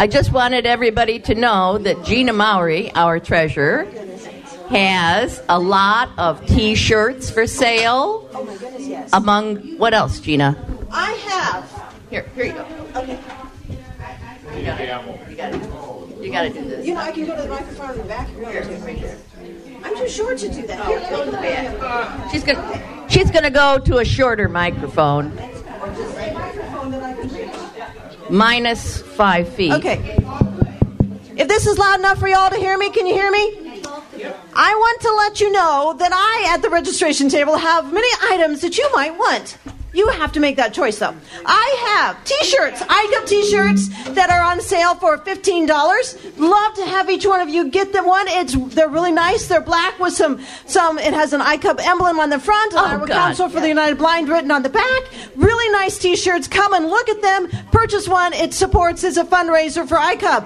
I just wanted everybody to know that Gina Maury, our treasurer, has a lot of T-shirts for sale. Oh my goodness, yes. Among what else, Gina? I have. Here, here you go. Okay. You got it. You got it. You got to do this. You know, I can go to the microphone in the back. Here, right here. I'm too short to do that. Here, Go to the back. She's gonna. She's gonna go to a shorter microphone. Minus five feet. Okay. If this is loud enough for y'all to hear me, can you hear me? I want to let you know that I, at the registration table, have many items that you might want. You have to make that choice, though. I have T-shirts. I got T-shirts that are on sale for fifteen dollars. Love to have each one of you get them one. It's they're really nice. They're black with some some. It has an ICUB emblem on the front, an Oh, Iowa God. Council for the United Blind written on the back. Really nice T-shirts. Come and look at them. Purchase one. It supports. as a fundraiser for ICUB.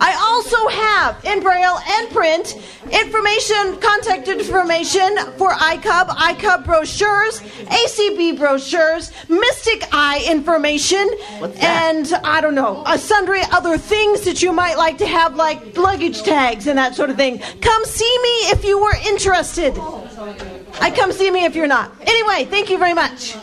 I also have in Braille and print information, contact information for ICUB, ICUB brochures, ACB brochures, Mystic Eye information, and I don't know, uh, sundry other things that you might like to have, like luggage tags and that sort of thing. Come see me if you were interested. I come see me if you're not. Anyway, thank you very much.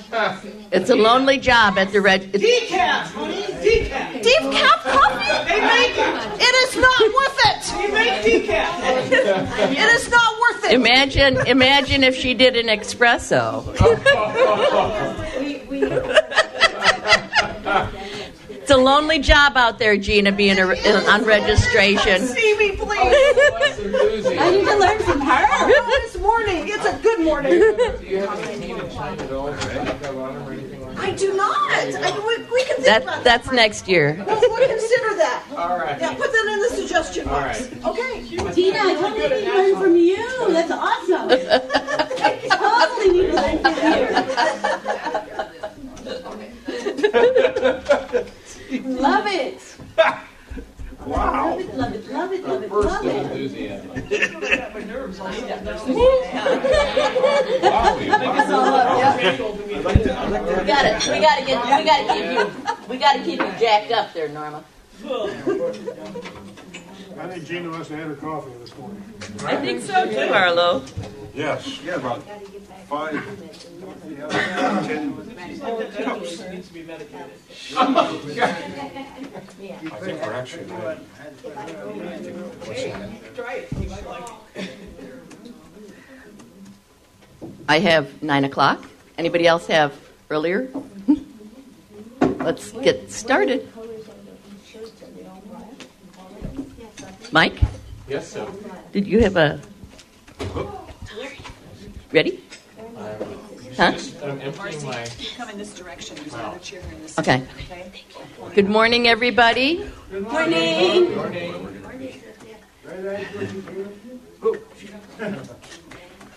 It's a lonely job at the red. it's- Decaf, honey, decaf. Decaf coffee? They make it. It is not worth it. They make decaf. It is not worth it. Imagine, imagine if she did an espresso. it's a lonely job out there, Gina, being a, on registration. See me, please. I need to learn from her. this morning. It's a good morning. Do you have any Teen and China dolls or anything on them or anything like that? I do not. I, we, we can think That about that's that. next year. We'll, we'll consider that. All right. Yeah, put that in the suggestion box. right. Okay. Tina, I totally need to learn from you. That's awesome. I totally need to learn from you. Love it. Wow. Love it, love it, love it, Burst love of it. enthusiasm. Love We got it. We got to get. We got to keep you. We got to keep you jacked up there, Norma. I think Gina must have had her coffee this morning. I think so too, Arlo. Yes, yeah, about five, ten cups. Needs to be medicated. I think we're actually ready. Try it. You might like it. I have nine o'clock. Anybody else have earlier? Let's get started. Mike, Yes, sir. did you have a? Ready? Huh? I'm emptying my. Come in this direction. There's another chair in this. Okay. Good morning, everybody. Morning.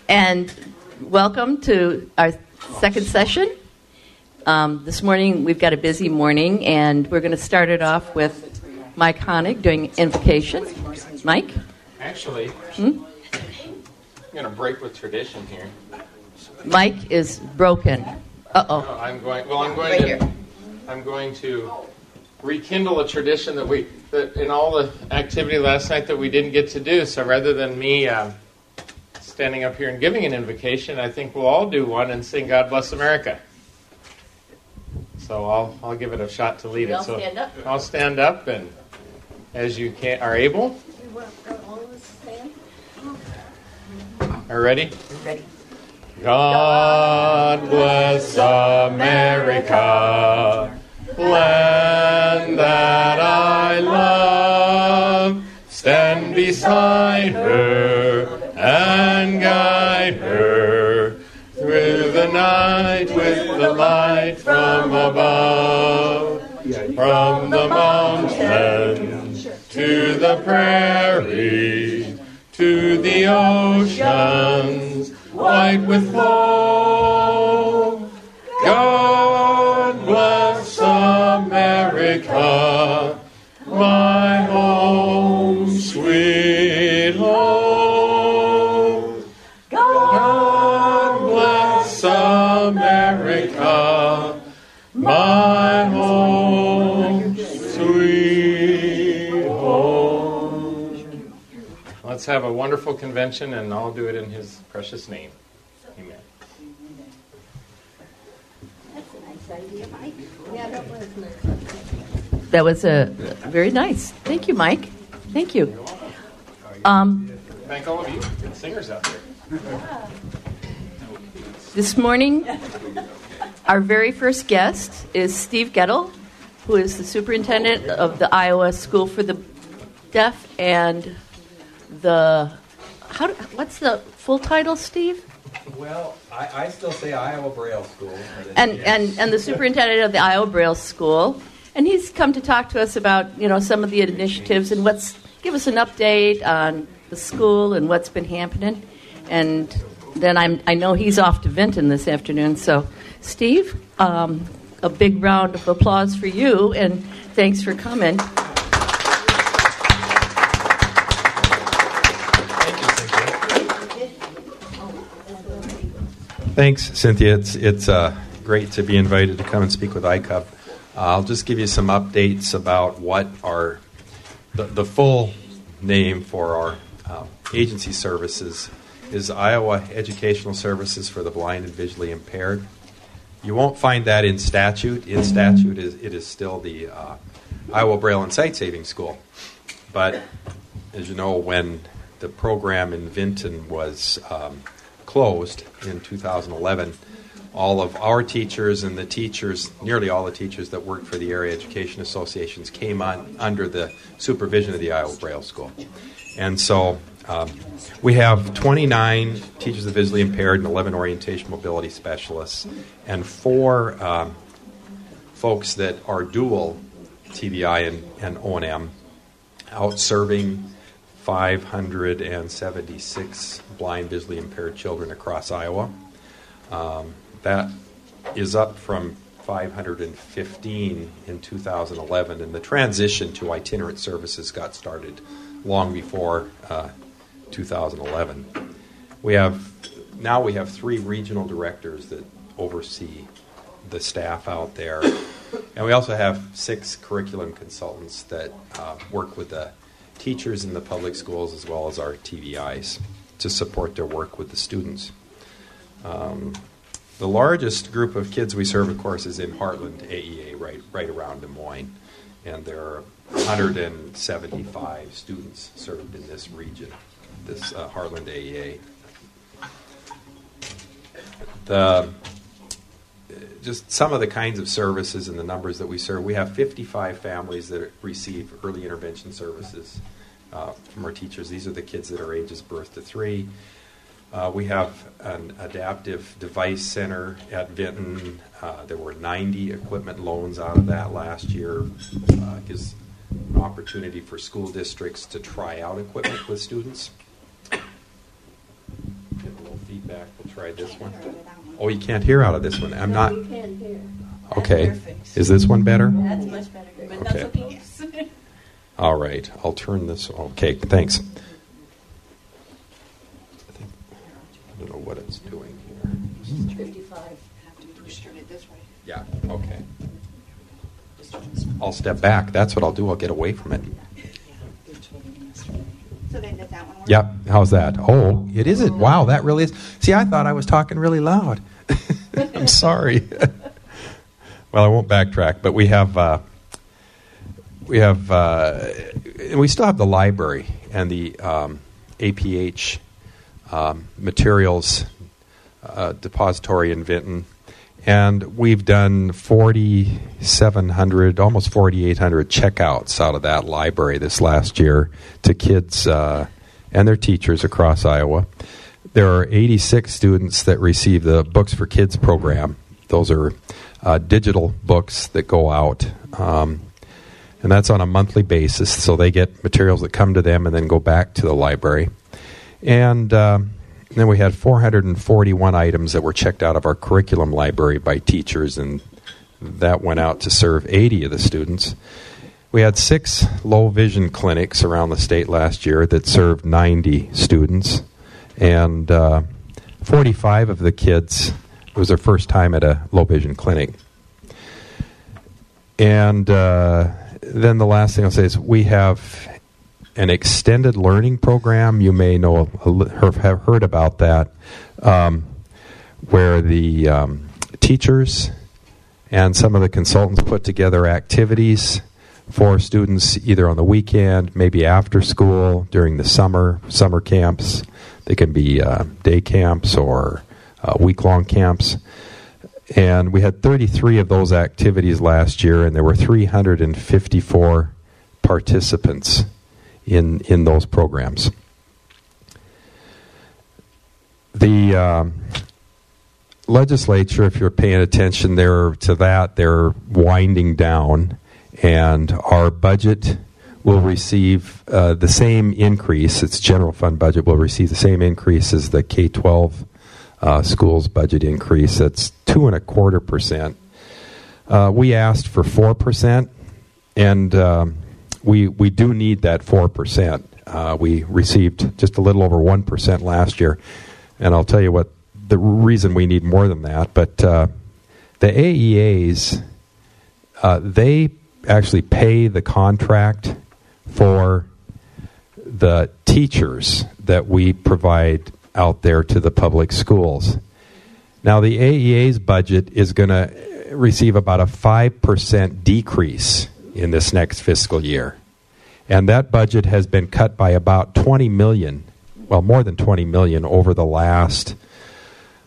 And welcome to our second session. Um, this morning, we've got a busy morning, and we're going to start it off with Mike Honig doing invocation. Mike? Actually, Hmm? I'm going to break with tradition here. Mike is broken. Uh Oh, oh. I'm going. Well, I'm going Right to. here. I'm going to rekindle a tradition that we that in all the activity last night that we didn't get to do. So rather than me um, standing up here and giving an invocation, I think we'll all do one and sing "God Bless America." So I'll I'll give it a shot to lead We it. all so stand up? I'll stand up and as you can are able. Are ready? Ready? God bless America, land that I love. Stand beside her and guide her through the night with the light from above. From the mountains to the prairies to the oceans white with foam. God let's have a wonderful convention, and I'll do it in His precious name. Amen. That's a nice idea, Mike. Yeah that was nice. That was a very nice. Thank you, Mike. Thank you. Um, Thank all of you, good singers out there. this morning, our very first guest is Steve Gettel, who is the superintendent of the Iowa School for the Deaf and the how? What's the full title, Steve? Well, I, I still say Iowa Braille School. and, and, and the superintendent of the Iowa Braille School. And he's come to talk to us about, you know, some of the initiatives and what's, give us an update on the school and what's been happening. And then I'm, I know he's off to Vinton this afternoon. So, Steve, um, a big round of applause for you and thanks for coming. Thanks, Cynthia. It's it's uh, great to be invited to come and speak with ICUB. Uh, I'll just give you some updates about what our the, the full name for our uh, agency services is Iowa Educational Services for the Blind and Visually Impaired. You won't find that in statute. In statute, is it is still the uh, Iowa Braille and Sight Saving School. But as you know, when the program in Vinton was um, closed in 2011, all of our teachers and the teachers, nearly all the teachers that worked for the area education associations, came on under the supervision of the Iowa Braille School. And so um, we have 29 teachers of visually impaired and 11 orientation mobility specialists, and four um, folks that are dual TVI and, and O&M out serving 576 blind, visually impaired children across Iowa. Um, that is up from 515 in 2011, and the transition to itinerant services got started long before uh, 2011. We have now we have three regional directors that oversee the staff out there, and we also have six curriculum consultants that uh, work with the teachers in the public schools as well as our TVIs to support their work with the students. Um, the largest group of kids we serve, of course, is in Heartland AEA, right, right around Des Moines. And there are 175 students served in this region, this uh, Heartland AEA. The, just some of the kinds of services and the numbers that we serve. We have 55 families that receive early intervention services uh, from our teachers. These are the kids that are ages birth to three. Uh, we have an adaptive device center at Vinton. Uh, there were 90 equipment loans out of that last year. Uh, gives an opportunity for school districts to try out equipment with students. Get a little feedback. We'll try this one. Oh, you can't hear out of this one. I'm not. Okay. Is this one better? That's much better. But that's Okay. okay. All right. I'll turn this. Okay. Thanks. I think- I don't know what it's doing here. 55. Have turn it this way. Yeah. Okay. I'll step back. That's what I'll do. I'll get away from it. So then does that one work? Yep. How's that? Oh, it isn't. Wow, that really is. See, I thought I was talking really loud. I'm sorry. well, I won't backtrack, but we have uh, we have uh, we still have the library and the um, APH um, materials uh, depository in Vinton. And we've done 4,700, almost 4,800 checkouts out of that library this last year to kids uh, and their teachers across Iowa. There are 86 students that receive the Books for Kids program. Those are uh, digital books that go out. Um, and that's on a monthly basis, so they get materials that come to them and then go back to the library. And um, then we had 441 items that were checked out of our curriculum library by teachers, and that went out to serve 80 of the students. We had six low vision clinics around the state last year that served 90 students, and uh, 45 of the kids it was their first time at a low vision clinic. And uh, then the last thing I'll say is we have an extended learning program. You may know have heard about that, um, where the um, teachers and some of the consultants put together activities for students either on the weekend, maybe after school, during the summer, summer camps. They can be uh, day camps or uh, week long camps. And we had 33 of those activities last year, and there were 354 participants in, in those programs. The um, legislature, if you're paying attention there to that, they're winding down, and our budget will receive uh, the same increase. Its general fund budget will receive the same increase as the K 12 uh, schools budget increase. That's two and a quarter percent. Uh, we asked for four percent, and um, we we do need that four percent. Uh, we received just a little over one percent last year, and I'll tell you what the reason we need more than that. But uh, the AEAs, uh, they actually pay the contract for the teachers that we provide out there to the public schools. Now, the AEA's budget is going to receive about a 5% decrease in this next fiscal year. And that budget has been cut by about 20 million, well, more than 20 million over the last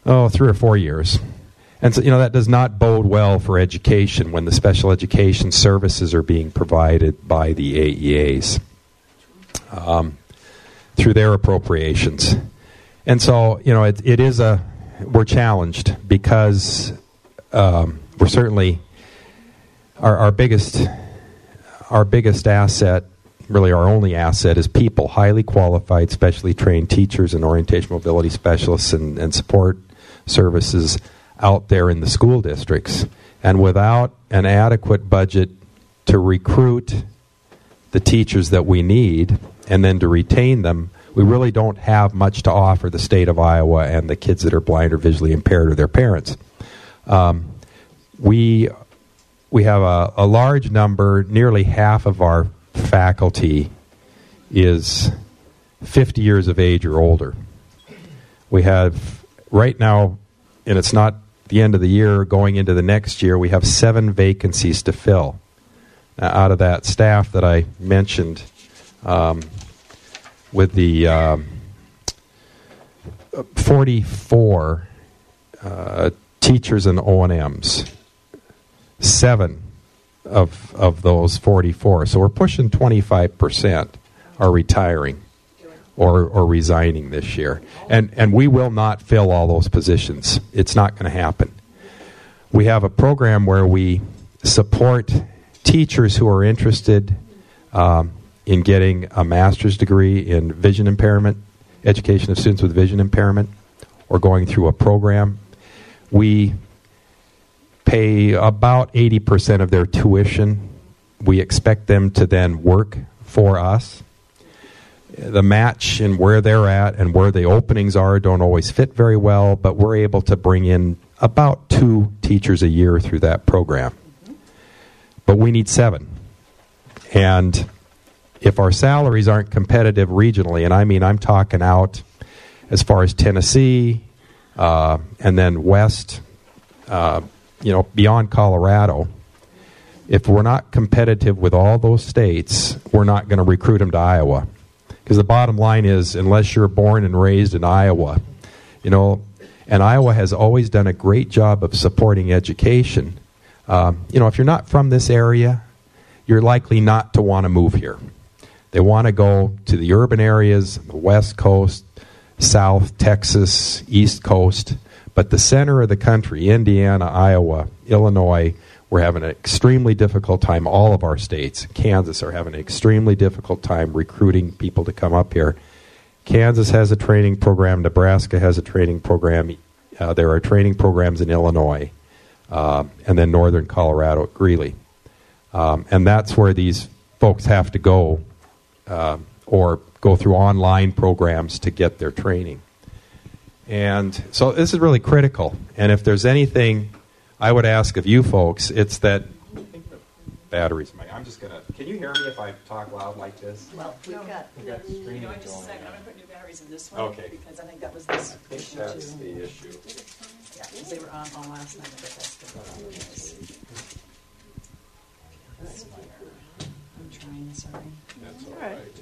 oh, three or four years. And so, you know, that does not bode well for education when the special education services are being provided by the AEAs um, through their appropriations. And so, you know, it, it is a, we're challenged because um, we're certainly, our, our biggest, our biggest asset really our only asset is people, highly qualified, specially trained teachers and orientation mobility specialists and, and support services out there in the school districts. And without an adequate budget to recruit the teachers that we need and then to retain them, we really don't have much to offer the state of Iowa and the kids that are blind or visually impaired or their parents. Um, we we have a, a large number, nearly half of our faculty is 50 years of age or older. We have right now, and it's not the end of the year, going into the next year, we have seven vacancies to fill. Out of that staff that I mentioned, um, with the um, 44 uh, teachers and O&Ms, seven of, of those 44. So we're pushing 25% are retiring or, or resigning this year. And, and we will not fill all those positions. It's not going to happen. We have a program where we support teachers who are interested um, in getting a master's degree in vision impairment, education of students with vision impairment, or going through a program. We pay about 80% of their tuition. We expect them to then work for us the match and where they're at and where the openings are don't always fit very well, but we're able to bring in about two teachers a year through that program. But we need seven. And if our salaries aren't competitive regionally, and I mean I'm talking out as far as Tennessee uh, and then west, uh, you know, beyond Colorado, if we're not competitive with all those states, we're not going to recruit them to Iowa. Because the bottom line is, unless you're born and raised in Iowa, you know, and Iowa has always done a great job of supporting education. Um, you know, if you're not from this area, you're likely not to want to move here. They want to go to the urban areas, the West Coast, South, Texas, East Coast. But the center of the country, Indiana, Iowa, Illinois, we're having an extremely difficult time. All of our states, Kansas, are having an extremely difficult time recruiting people to come up here. Kansas has a training program. Nebraska has a training program. Uh, there are training programs in Illinois, uh, and then northern Colorado at Greeley. Um, and that's where these folks have to go uh, or go through online programs to get their training. And so this is really critical. And if there's anything I would ask of you folks, it's that batteries. my- I'm just gonna. Can you hear me if I talk loud like this? Well, we've got. We got streaming No, just a going second. I'm gonna put new batteries in this one. Okay. Because I think that was this I think issue that's too. the issue. Yeah, because they were on all last night, but that's the one. That's I'm trying, sorry. That's all right. right.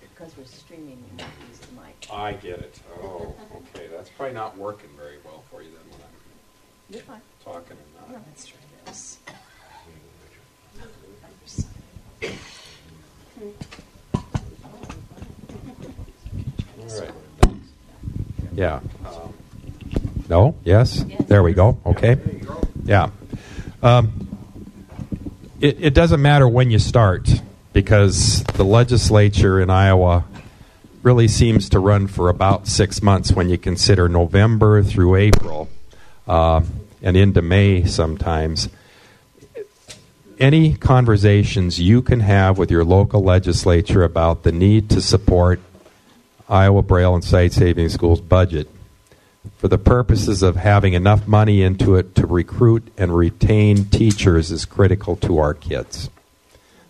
Because we're streaming, we have use the mic. I get it. Oh, okay. That's probably not working very well for you then when I'm You're fine. talking and not. Let's try this. All right. Yeah. Um, no? Yes? There we go. Okay. Yeah. Um, it, it doesn't matter when you start because the legislature in Iowa really seems to run for about six months when you consider November through April uh, and into May sometimes. Any conversations you can have with your local legislature about the need to support Iowa Braille and Sight Saving Schools budget for the purposes of having enough money into it to recruit and retain teachers is critical to our kids.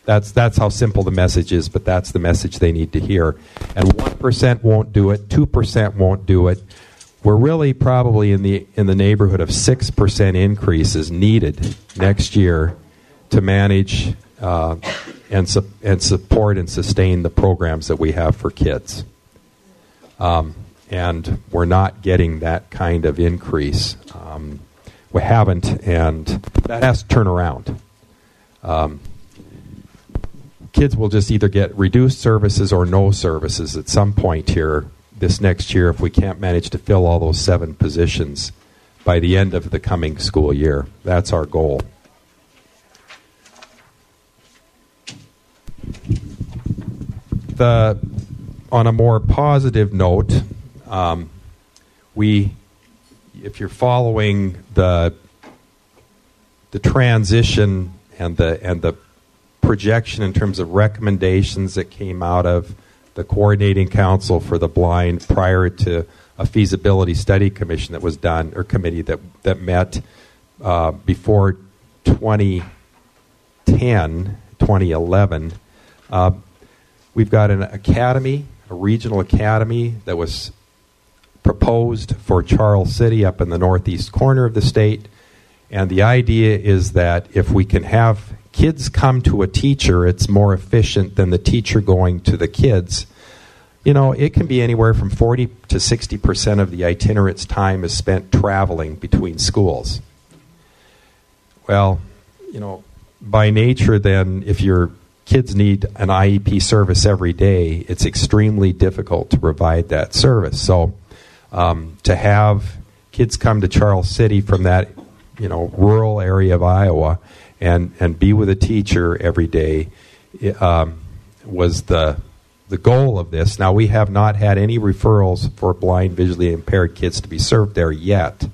That's that's how simple the message is, but that's the message they need to hear. And one percent won't do it, two percent won't do it. We're really probably in the in the neighborhood of six percent increases needed next year to manage uh, and su- and support and sustain the programs that we have for kids. Um, and we're not getting that kind of increase. Um, we haven't, and that has to turn around. Um, kids will just either get reduced services or no services at some point here this next year if we can't manage to fill all those seven positions by the end of the coming school year. That's our goal. The on a more positive note, um, we, if you're following the the transition and the and the projection in terms of recommendations that came out of the coordinating council for the blind prior to a feasibility study commission that was done or committee that that met uh, before 2010 2011 uh, we've got an academy a regional academy that was proposed for Charles City up in the northeast corner of the state. And the idea is that if we can have kids come to a teacher, it's more efficient than the teacher going to the kids. You know, it can be anywhere from 40 to 60 percent of the itinerant's time is spent traveling between schools. Well, you know, by nature, then, if your kids need an IEP service every day, it's extremely difficult to provide that service. So, um, to have kids come to Charles City from that, you know, rural area of Iowa and, and be with a teacher every day um, was the the goal of this. Now we have not had any referrals for blind, visually impaired kids to be served there yet.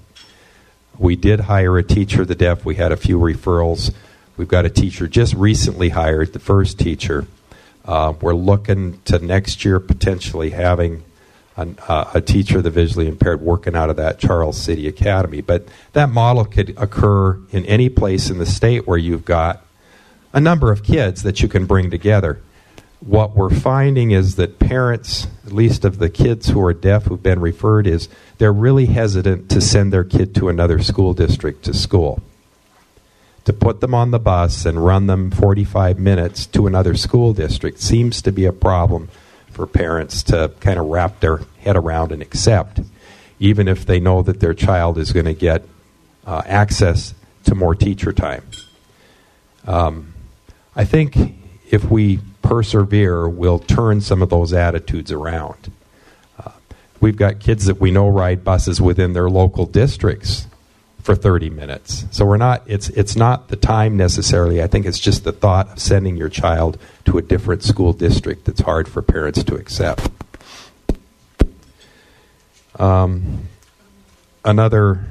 We did hire a teacher, the deaf. We had a few referrals. We've got a teacher just recently hired, the first teacher. Uh, we're looking to next year potentially having an, uh, a teacher of the visually impaired working out of that Charles City Academy. But that model could occur in any place in the state where you've got a number of kids that you can bring together. What we're finding is that parents, at least of the kids who are deaf who've been referred, is they're really hesitant to send their kid to another school district to school. To put them on the bus and run them 45 minutes to another school district seems to be a problem for parents to kind of wrap their head around and accept, even if they know that their child is going to get uh, access to more teacher time. Um, I think if we persevere, we'll turn some of those attitudes around. Uh, we've got kids that we know ride buses within their local districts for 30 minutes. So we're not it's it's not the time necessarily. I think it's just the thought of sending your child to a different school district that's hard for parents to accept. Um, another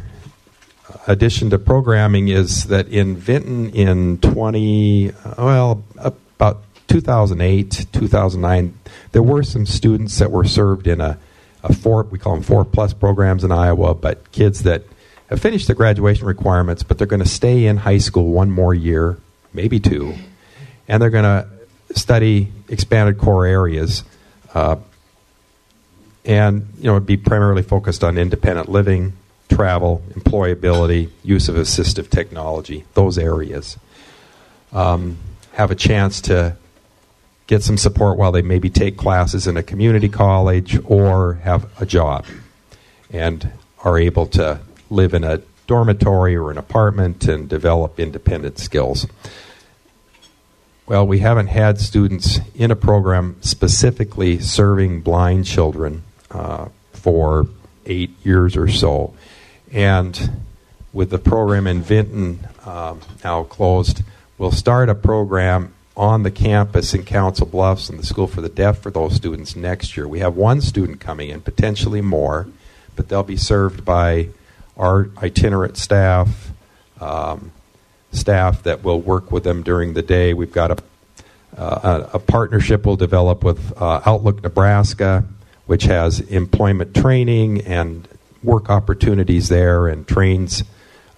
addition to programming is that in Vinton in 20 well about 2008 2009 there were some students that were served in a, a four we call them four plus programs in Iowa but kids that have finished the graduation requirements but they're going to stay in high school one more year maybe two, and they're going to study expanded core areas. Uh, and you know, be primarily focused on independent living, travel, employability, use of assistive technology, those areas. Um, have a chance to get some support while they maybe take classes in a community college or have a job and are able to live in a dormitory or an apartment and develop independent skills. Well, we haven't had students in a program specifically serving blind children uh, for eight years or so. And with the program in Vinton um, now closed, we'll start a program on the campus in Council Bluffs and the School for the Deaf for those students next year. We have one student coming in, potentially more, but they'll be served by our itinerant staff, um, staff that will work with them during the day. We've got a, uh, a, a partnership we'll develop with uh, Outlook Nebraska, which has employment training and work opportunities there and trains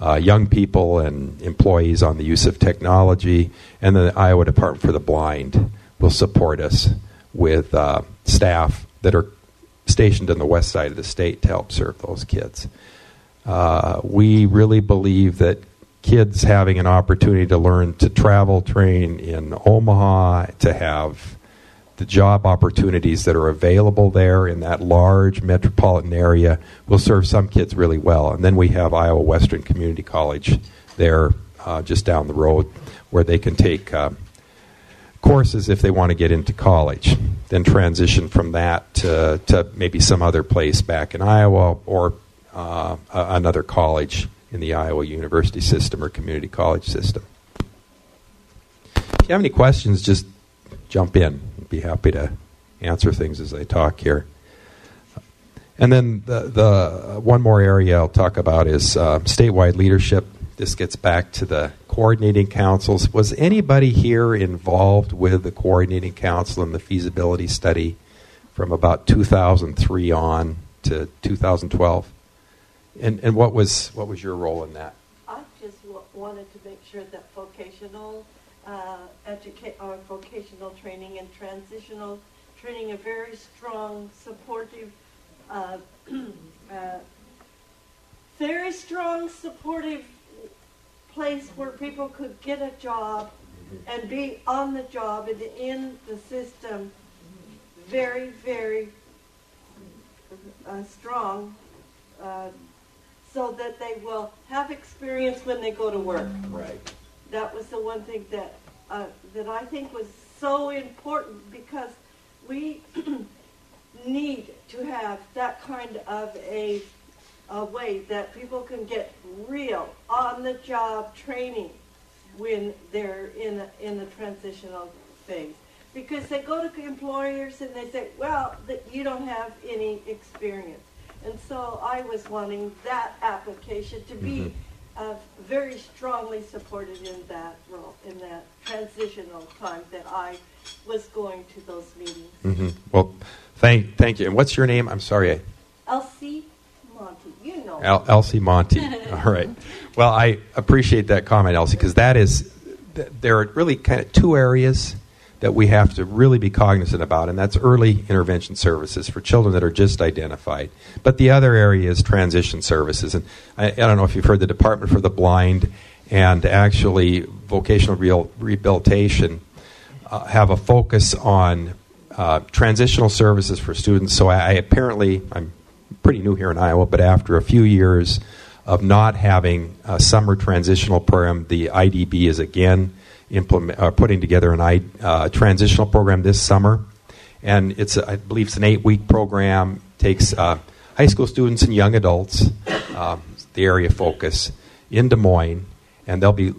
uh, young people and employees on the use of technology. And the Iowa Department for the Blind will support us with uh, staff that are stationed in the west side of the state to help serve those kids. Uh, we really believe that kids having an opportunity to learn to travel train in Omaha, to have the job opportunities that are available there in that large metropolitan area will serve some kids really well. And then we have Iowa Western Community College there uh, just down the road where they can take uh, courses if they want to get into college, then transition from that to, to maybe some other place back in Iowa or uh, another college in the Iowa University system or community college system. If you have any questions, just jump in be happy to answer things as I talk here. And then the, the one more area I'll talk about is uh, statewide leadership. This gets back to the coordinating councils. Was anybody here involved with the coordinating council and the feasibility study from about 2003 on to 2012? And and what was what was your role in that? I just w- wanted to make sure that vocational uh, educate our vocational training and transitional training, a very strong, supportive, uh, uh, very strong, supportive place where people could get a job and be on the job and in the system. Very, very uh, strong, uh, so that they will have experience when they go to work. Right. That was the one thing that uh, that I think was so important because we need to have that kind of a, a way that people can get real on the job training when they're in a, in the transitional phase. Because they go to employers and they say well you don't have any experience and so I was wanting that application to be mm-hmm uh, very strongly supported in that role, in that transitional time that I was going to those meetings. Mm-hmm. Well, thank thank you. And what's your name? I'm sorry. Elsie Monty. You know. El- Elsie Monty. All right. Well, I appreciate that comment, Elsie, because that is there are really kind of two areas that we have to really be cognizant about, and that's early intervention services for children that are just identified. But the other area is transition services. And I, I don't know if you've heard the Department for the Blind and actually vocational real, rehabilitation uh, have a focus on uh, transitional services for students. So I, I apparently, I'm pretty new here in Iowa, but after a few years of not having a summer transitional program, the IDB is again implement, uh, putting together an uh, transitional program this summer, and it's I believe it's an eight-week program. Takes uh, high school students and young adults, um, the area focus in Des Moines, and they'll be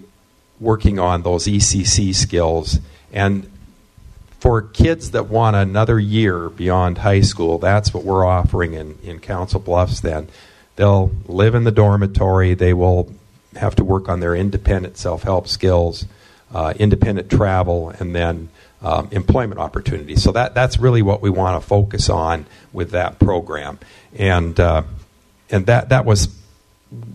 working on those ECC skills. And for kids that want another year beyond high school, that's what we're offering in, in Council Bluffs. Then they'll live in the dormitory. They will have to work on their independent self-help skills uh, independent travel, and then um, employment opportunities. So that that's really what we want to focus on with that program, and uh, and that that was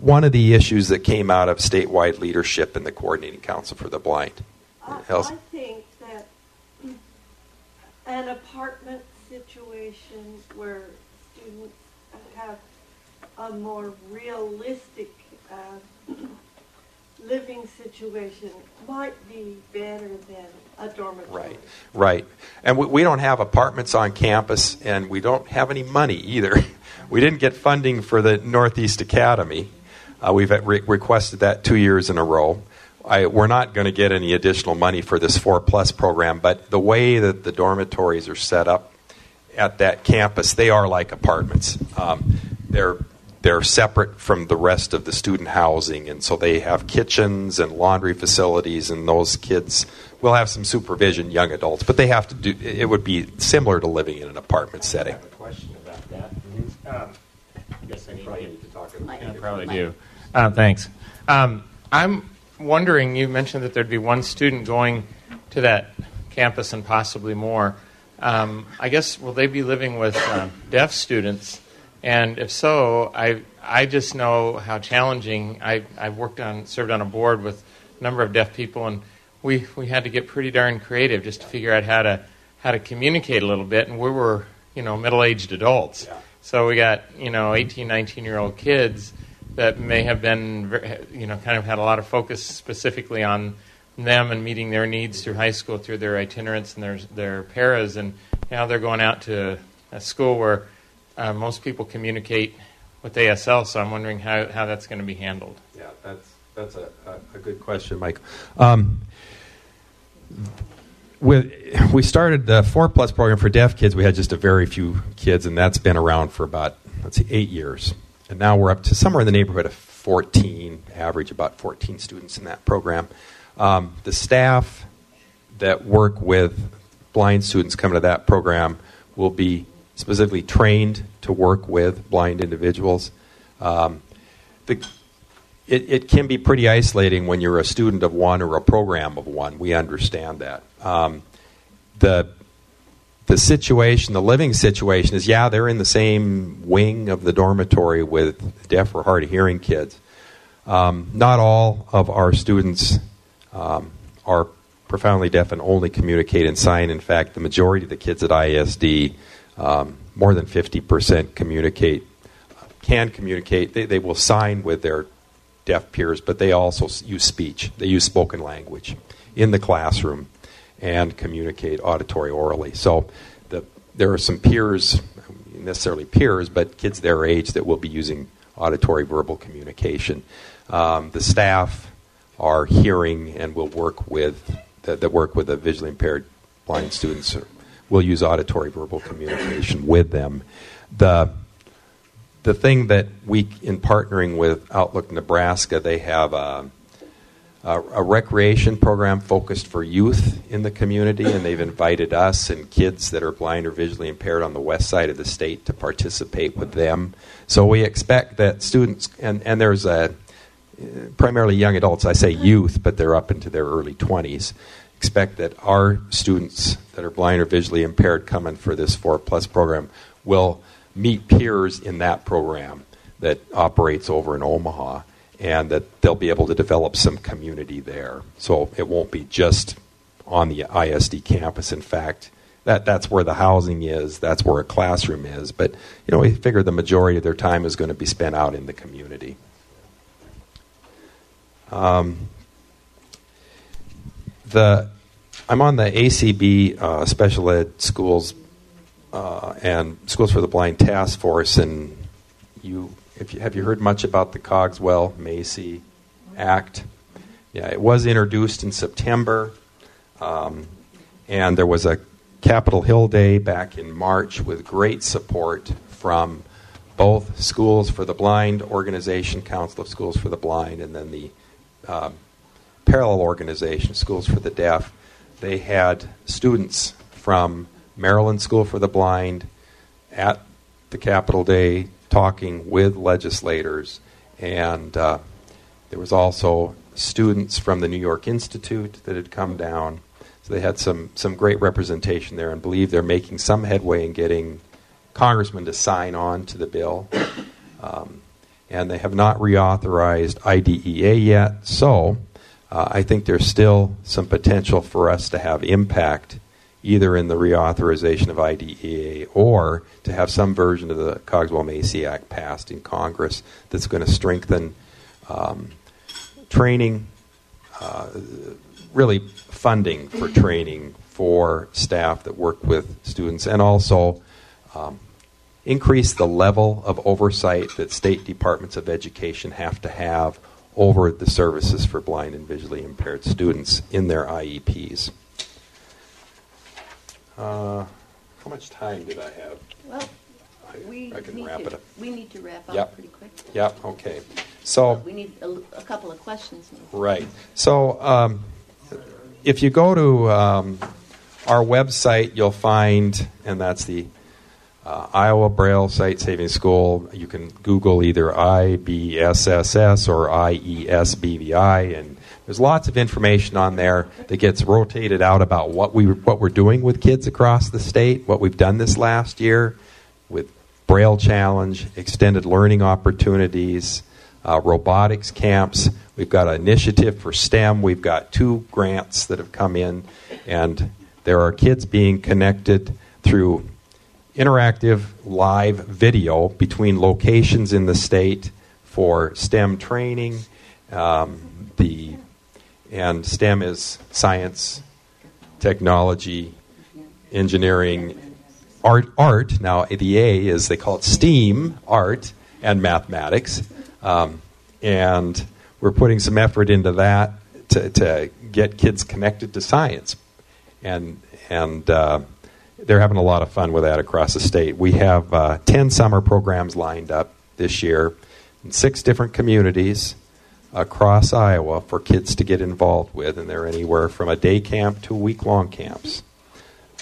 one of the issues that came out of statewide leadership in the coordinating council for the blind. I. I think that an apartment situation where students have a more realistic uh, living situation might be better than a dormitory. Right, right. And we, we don't have apartments on campus, and we don't have any money either. We didn't get funding for the Northeast Academy. Uh, we've re- requested that two years in a row. I, we're not going to get any additional money for this 4 Plus program, but the way that the dormitories are set up at that campus, they are like apartments. Um, they're they're separate from the rest of the student housing, and so they have kitchens and laundry facilities, and those kids will have some supervision, young adults, but they have to do. It would be similar to living in an apartment setting. I have a question about that. Um, I guess I need, Probably need to talk about I probably do. Uh, thanks. Um, I'm wondering. You mentioned that there'd be one student going to that campus and possibly more. Um, I guess will they be living with um, deaf students? And if so, I I just know how challenging. I I've worked on served on a board with a number of deaf people, and we we had to get pretty darn creative just to figure out how to how to communicate a little bit. And we were you know middle aged adults, so we got you know 18, 19 year old kids that may have been you know kind of had a lot of focus specifically on them and meeting their needs through high school through their itinerants and their their paras, and now they're going out to a school where uh, most people communicate with ASL. So I'm wondering how, how that's going to be handled. Yeah, that's that's a, a, a good question, Mike. Um, with, we started the four plus program for deaf kids. We had just a very few kids, and that's been around for about let's see, eight years. And now we're up to somewhere in the neighborhood of 14, average about 14 students in that program. Um, the staff that work with blind students coming to that program will be specifically trained to work with blind individuals. Um, the, it, it, can be pretty isolating when you're a student of one or a program of one. We understand that. Um, the the situation, the living situation is yeah, they're in the same wing of the dormitory with deaf or hard of hearing kids. Um, not all of our students um, are profoundly deaf and only communicate in sign. In fact, the majority of the kids at ISD, um, more than 50%, communicate, can communicate. They, they will sign with their deaf peers, but they also use speech. They use spoken language in the classroom and communicate auditory orally. So the, there are some peers, necessarily peers, but kids their age that will be using auditory verbal communication. Um, the staff are hearing and will work with that, that work with the visually impaired blind students. Will use auditory verbal communication with them. The the thing that we, in partnering with Outlook Nebraska, they have a, a, a, recreation program focused for youth in the community, and they've invited us and kids that are blind or visually impaired on the west side of the state to participate with them. So we expect that students, and, and there's a primarily young adults, I say youth, but they're up into their early 20s. Expect that our students that are blind or visually impaired coming for this 4 Plus program will meet peers in that program that operates over in Omaha and that they'll be able to develop some community there. So it won't be just on the ISD campus. In fact, that, that's where the housing is, that's where a classroom is. But you know, we figure the majority of their time is going to be spent out in the community. Um, the I'm on the ACB uh, special ed schools uh, and Schools for the Blind Task Force, and you, if you have you heard much about the Cogswell Macy Act? Yeah, it was introduced in September, um, and there was a Capitol Hill Day back in March with great support from both Schools for the Blind organization, Council of Schools for the Blind, and then the uh, parallel organization, Schools for the Deaf. They had students from Maryland School for the Blind at the Capitol Day talking with legislators, and uh, there was also students from the New York Institute that had come down. So they had some some great representation there, and believe they're making some headway in getting congressmen to sign on to the bill. Um, and they have not reauthorized IDEA yet, so uh, I think there's still some potential for us to have impact either in the reauthorization of IDEA or to have some version of the Cogswell Macy Act passed in Congress that's going to strengthen um, training, uh, really funding for training for staff that work with students, and also um, increase the level of oversight that state departments of education have to have over the services for blind and visually impaired students in their IEPs. Uh, how much time did I have? Well, we I can need wrap to, it up. we need to wrap up Yep. pretty quick. Yep, okay. So, We need a, a couple of questions. maybe. Right. So, um, if you go to um, our website, you'll find, and that's the uh, Iowa Braille Sight Saving School. You can Google either IBSSS or IESBVI, and there's lots of information on there that gets rotated out about what we what we're doing with kids across the state, what we've done this last year with Braille Challenge, extended learning opportunities, uh, robotics camps. We've got an initiative for STEM. We've got two grants that have come in, and there are kids being connected through interactive live video between locations in the state for STEM training. Um, the and STEM is science, technology, engineering, art. Art now the A is they call it STEAM, art and mathematics, um, and we're putting some effort into that to, to get kids connected to science, and and. Uh, they're having a lot of fun with that across the state. We have uh, 10 summer programs lined up this year in six different communities across Iowa for kids to get involved with, and they're anywhere from a day camp to week long camps.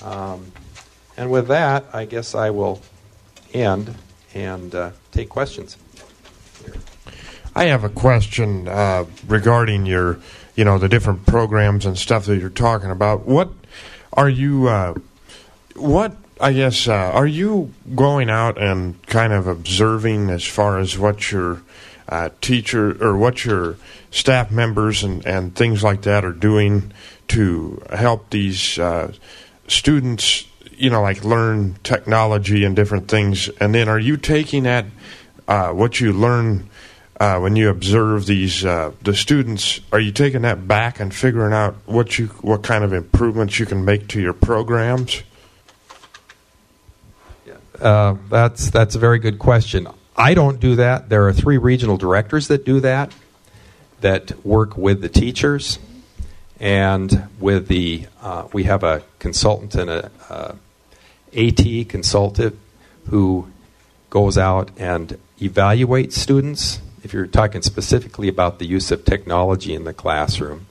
Um, and with that, I guess I will end and uh, take questions. I have a question uh, regarding your, you know, the different programs and stuff that you're talking about. What are you? What I guess uh, are you going out and kind of observing as far as what your uh, teacher or what your staff members and, and things like that are doing to help these uh, students, you know, like learn technology and different things, and then are you taking that uh, what you learn? Uh, when you observe these uh, the students, are you taking that back and figuring out what you what kind of improvements you can make to your programs? Uh, that's that's a very good question. I don't do that. There are three regional directors that do that, that work with the teachers, and with the uh, we have a consultant and a, uh, AT consultant who goes out and evaluates students. If you're talking specifically about the use of technology in the classroom,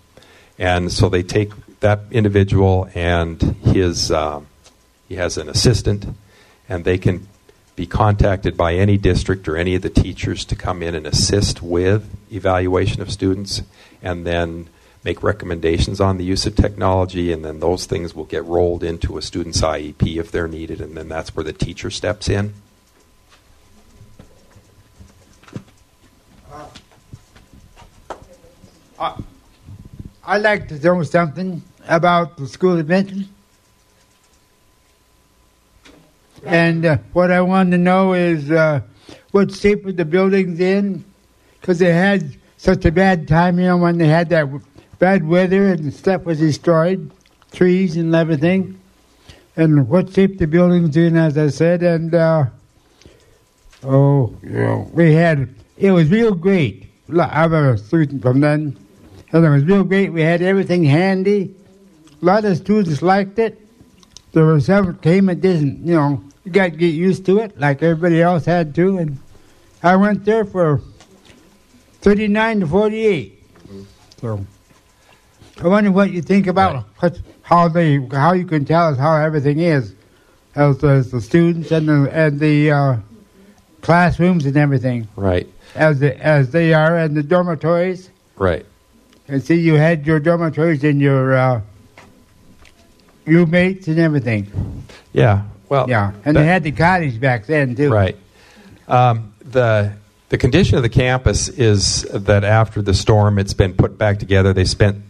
and so they take that individual and his uh, he has an assistant and they can be contacted by any district or any of the teachers to come in and assist with evaluation of students and then make recommendations on the use of technology and then those things will get rolled into a student's IEP if they're needed and then that's where the teacher steps in. Uh, I, I'd like to know something about the school adventure. And uh, what I wanted to know is uh, what shape were the buildings in? Because they had such a bad time, you know, when they had that bad weather and stuff was destroyed, trees and everything. And what shape the buildings in, as I said. And, uh, oh, know, we had, it was real great. I was a student from then. And it was real great. We had everything handy. A lot of students liked it. There were some came and didn't, you know, got to get used to it like everybody else had to. And I went there for 39 to 48. So I wonder what you think about what, how they how you can tell us how everything is as, as the students and the and the uh, classrooms and everything Right. as the, as they are and the dormitories. Right. And see, you had your dormitories and your uh, roommates and everything. Yeah. Well, yeah, and they had the cottage back then too. Right. Um, the the condition of the campus is that after the storm, it's been put back together. They spent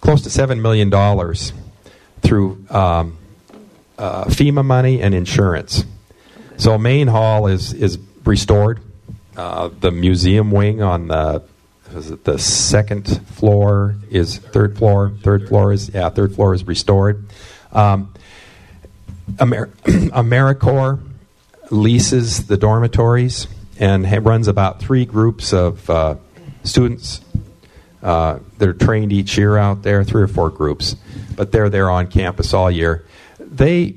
close to $7 million through um, uh, FEMA money and insurance. So, main hall is, is restored. Uh, the museum wing on the the second floor is third floor third floor is yeah third floor is restored um, Amer- AmeriCorps leases the dormitories and runs about three groups of uh, students uh, that are trained each year out there, three or four groups, but they're there on campus all year. They,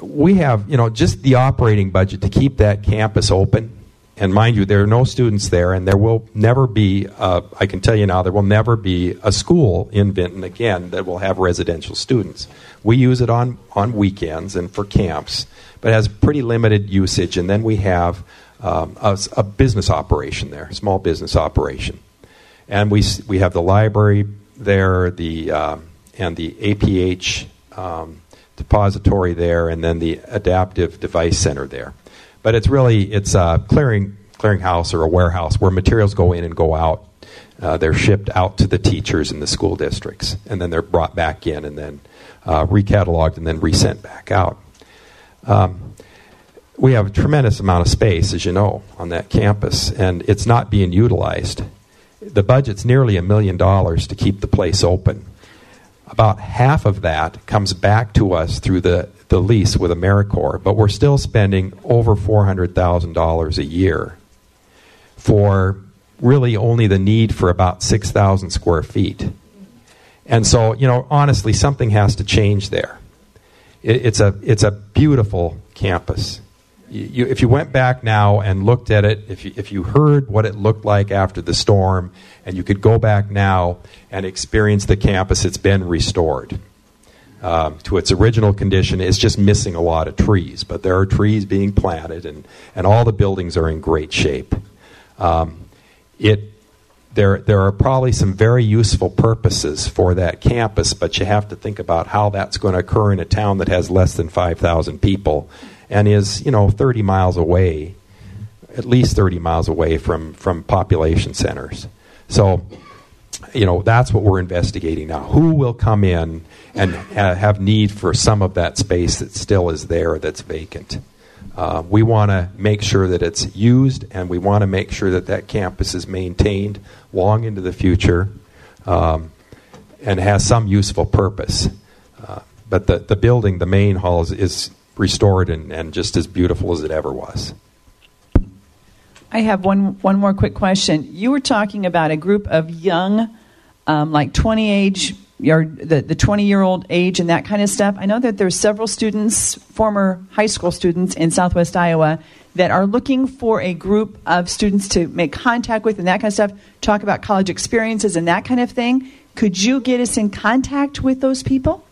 we have, you know, just the operating budget to keep that campus open. And mind you, there are no students there, and there will never be, uh, I can tell you now, there will never be a school in Vinton again that will have residential students. We use it on, on weekends and for camps, but has pretty limited usage. And then we have um, a, a business operation there, small business operation. And we, we have the library there, the, um, and the APH um, depository there, and then the adaptive device center there. But it's really it's a clearing clearinghouse or a warehouse where materials go in and go out. Uh, they're shipped out to the teachers in the school districts, and then they're brought back in and then uh, recataloged and then resent back out. Um, we have a tremendous amount of space, as you know, on that campus, and it's not being utilized. The budget's nearly a million dollars to keep the place open. About half of that comes back to us through the, the lease with AmeriCorps, but we're still spending over $400,000 a year for really only the need for about 6,000 square feet. And so, you know, honestly, something has to change there. It, it's, a, it's a beautiful campus. You, if you went back now and looked at it, if you, if you heard what it looked like after the storm, and you could go back now and experience the campus, it's been restored um, to its original condition. It's just missing a lot of trees, but there are trees being planted, and, and all the buildings are in great shape. Um, it there there are probably some very useful purposes for that campus, but you have to think about how that's going to occur in a town that has less than five thousand people and is you know thirty miles away, at least thirty miles away from from population centers. So you know that's what we're investigating now. Who will come in and ha- have need for some of that space that still is there that's vacant? Uh, we want to make sure that it's used, and we want to make sure that that campus is maintained long into the future um, and has some useful purpose. Uh, but the, the building, the main hall, is, is restored and, and just as beautiful as it ever was. I have one one more quick question. You were talking about a group of young, um, like twenty age, the the twenty year old age, and that kind of stuff. I know that there's several students, former high school students in Southwest Iowa, that are looking for a group of students to make contact with and that kind of stuff. Talk about college experiences and that kind of thing. Could you get us in contact with those people?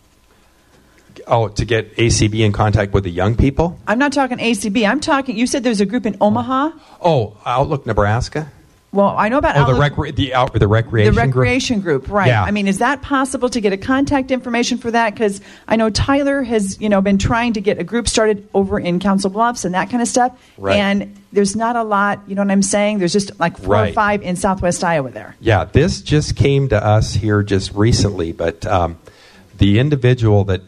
Oh, to get ACB in contact with the young people? I'm not talking ACB. I'm talking. You said there's a group in Omaha. Oh, Outlook, Nebraska. Well, I know about Oh, the Outlook- rec- the out the recreation the group? recreation group, right? Yeah. I mean, is that possible to get a contact information for that? Because I know Tyler has, you know, been trying to get a group started over in Council Bluffs and that kind of stuff. Right. And there's not a lot. You know what I'm saying? There's just like four or five in Southwest Iowa there. Yeah, this just came to us here just recently, but um, the individual that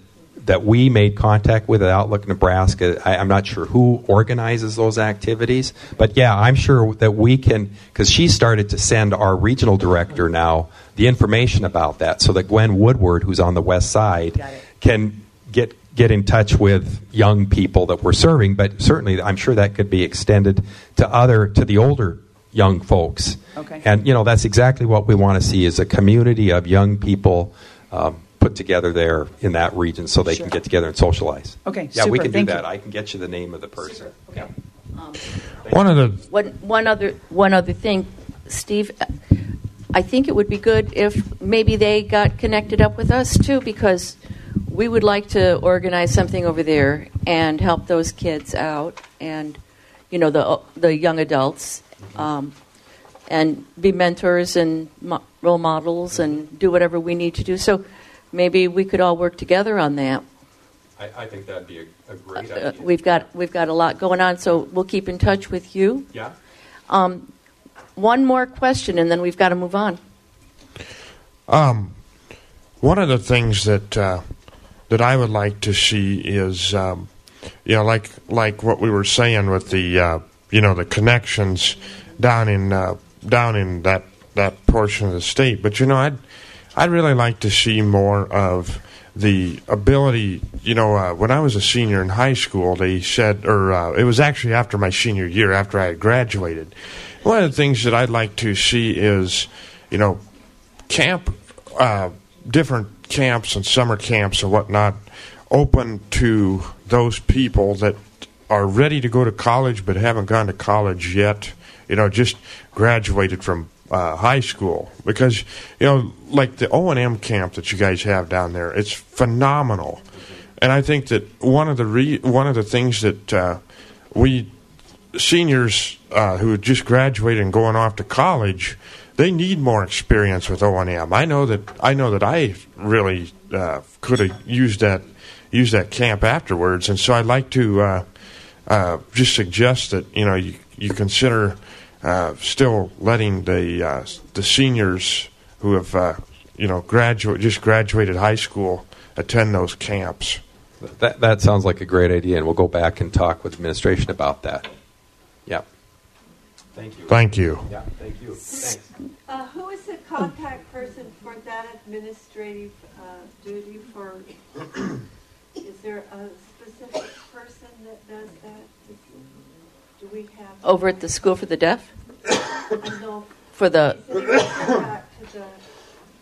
that we made contact with at Outlook Nebraska, I, I'm not sure who organizes those activities, but yeah, I'm sure that we can because she started to send our regional director now the information about that, so that Gwen Woodward, who's on the west side, can get get in touch with young people that we're serving. But certainly, I'm sure that could be extended to other to the older young folks. Okay. And you know that's exactly what we want to see is a community of young people um, put together there in that region so they Sure. can get together and socialize. Okay, Yeah, we can do Thank that. you. I can get you the name of the person. Yeah. One of the One, one other one other thing, Steve. I think it would be good if maybe they got connected up with us too, because we would like to organize something over there and help those kids out, and you know the the young adults, um, and be mentors and mo- role models and do whatever we need to do. So maybe we could all work together on that. I, I think that'd be a, a great Uh, idea. we've got we've got a lot going on, so we'll keep in touch with you. Yeah. Um, one more question, and then we've got to move on. Um, one of the things that uh, that I would like to see is, um, you know, like like what we were saying with the, uh, you know, the connections down in uh, down in that that portion of the state. But you know, I'd I'd really like to see more of the ability. You know, uh, when I was a senior in high school, they said, or uh, it was actually after my senior year, after I had graduated. One of the things that I'd like to see is, you know, camp, uh, different camps and summer camps and whatnot, open to those people that are ready to go to college but haven't gone to college yet. You know, just graduated from uh, high school because you know, like the O and M camp that you guys have down there, it's phenomenal. And I think that one of the re- one of the things that uh, we seniors uh, who just graduated and going off to college, they need more experience with O and M. I know that I know that I really uh, could have used that used that camp afterwards, and so I'd like to uh, uh, just suggest that you know you, you consider uh, still letting the uh, the seniors who have uh, you know graduate just graduated high school attend those camps. That that sounds like a great idea, and we'll go back and talk with administration about that. Yeah. Thank you. Thank you. Yeah, thank you. Thanks. Uh, who is the contact person for that administrative uh, duty for, is there a specific person that does that? Do we have? Over at the School for the Deaf? No. For the. Is it back to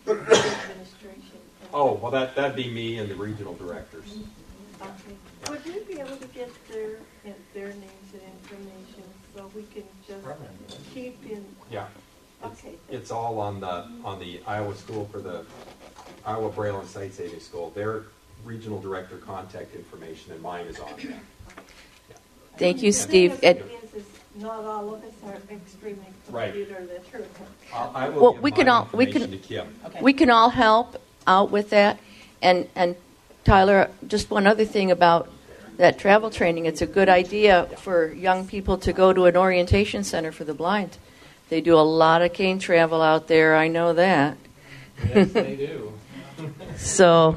the administration? Oh well, that that'd be me and the regional directors. Mm-hmm. Okay. Would you be able to get their, uh, their names and information so we can just keep in? Yeah. Okay. It's all on the on the Iowa School for the Iowa Braille and Sight Saving School. Their regional director contact information and mine is on there. Thank you, Steve. thing Ed- is, is not all of us are extremely Right. computer literate. I'll, I will Well, give we my can all we information can to Kim. we can all help out with that. And and Tyler, just one other thing about that travel training. It's a good idea for young people to go to an orientation center for the blind. They do a lot of cane travel out there. I know that. Yes, they do. So,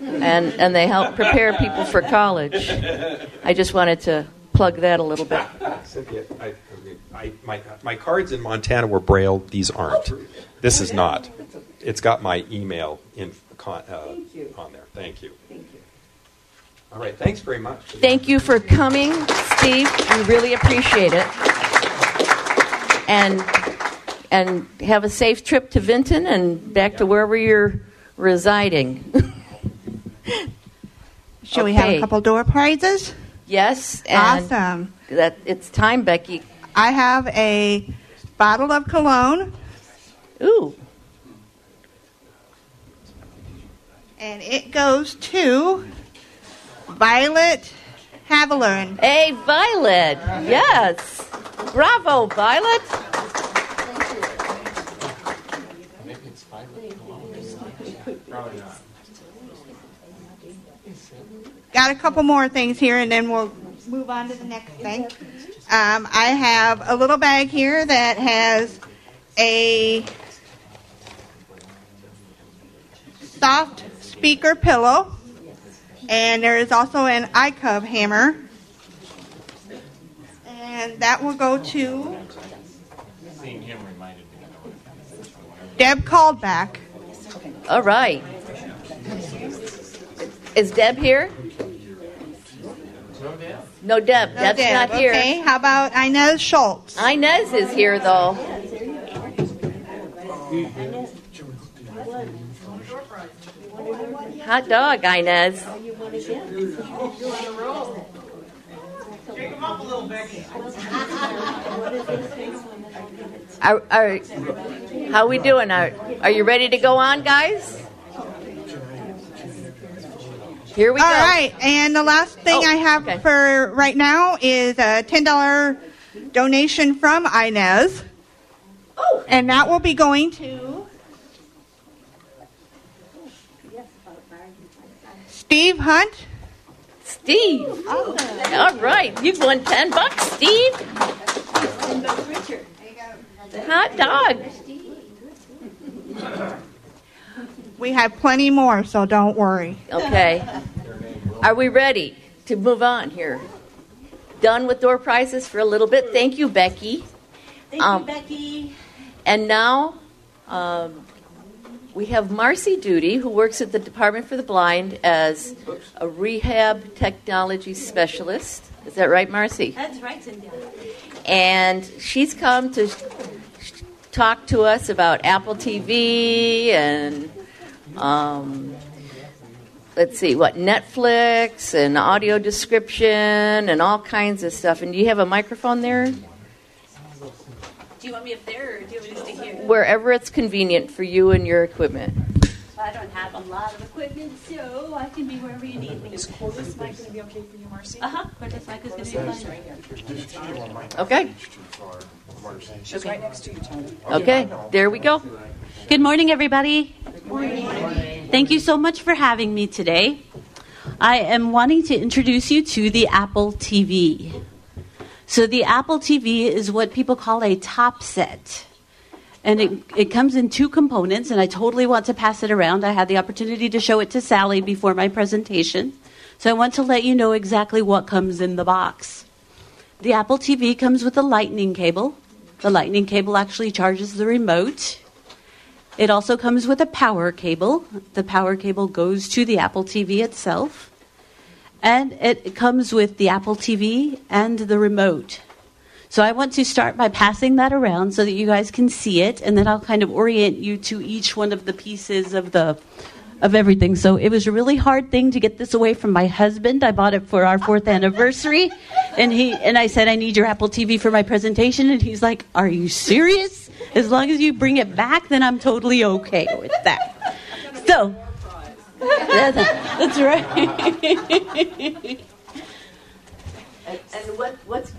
and and they help prepare people for college. I just wanted to plug that a little bit. Cynthia, I, I, my, my cards in Montana were Braille. These aren't. This is not. It's got my email in, con, uh, on there. Thank you. Thank you. All right. Thanks very much. Thank you for coming, Steve. We really appreciate it. And and have a safe trip to Vinton and back to wherever you're residing. Shall we have a couple door prizes? Yes. And Awesome. That it's time, Becky. I have a bottle of cologne. Ooh. And it goes to Violet Haviland. Hey, Violet. Yes. Bravo, Violet. Maybe it's five. Probably not. Got a couple more things here, and then we'll move on to the next thing. Um, I have a little bag here that has a soft speaker pillow, and there is also an ICUB hammer, and that will go to. Deb Callback. All right. Is Deb here? No doubt. No, Deb. No, Deb's Deb. not here. Okay, how about Inez Schultz? Inez is here, though. Hot dog, Inez. Are, are, how we doing? Are, are you ready to go on, guys? Here we All go. right, and the last thing Oh, I have okay. for right now is a ten dollar donation from Inez, Oh. and that will be going to Steve Hunt. Steve. Oh. All right, you've won ten bucks, Steve. Hot dog. We have plenty more, so don't worry. Okay. Are we ready to move on here? Done with door prizes for a little bit. Thank you, Becky. Thank Um, you, Becky. And now um, we have Marcy Duty, who works at the Department for the Blind as a rehab technology specialist. Is that right, Marcy? That's right, Cynthia. And she's come to talk to us about Apple TV and um, let's see, what Netflix and audio description and all kinds of stuff. And do you have a microphone there? Do you want me up there or do you want me to stay here? Wherever it's convenient for you and your equipment. I don't have a lot of equipment, so I can be wherever you need me. Is cordless mic going to be okay for you, Marcy? Uh huh. Cordless mic is going to be fine. Okay. She's right next to you, Tony. Okay, there we go. Good morning, everybody. Thank you so much for having me today. I am wanting to introduce you to the Apple TV. So, the Apple TV is what people call a top set. And it, it comes in two components, and I totally want to pass it around. I had the opportunity to show it to Sally before my presentation. So, I want to let you know exactly what comes in the box. The Apple TV comes with a lightning cable. The lightning cable actually charges the remote. It also comes with a power cable. The power cable goes to the Apple TV itself. And it comes with the Apple TV and the remote. So I want to start by passing that around so that you guys can see it, and then I'll kind of orient you to each one of the pieces of the of everything. So it was a really hard thing to get this away from my husband. I bought it for our fourth anniversary, and he and I said I need your Apple TV for my presentation, and he's like, "Are you serious? As long as you bring it back, then I'm totally okay with that." So that's, that's right. And what, what's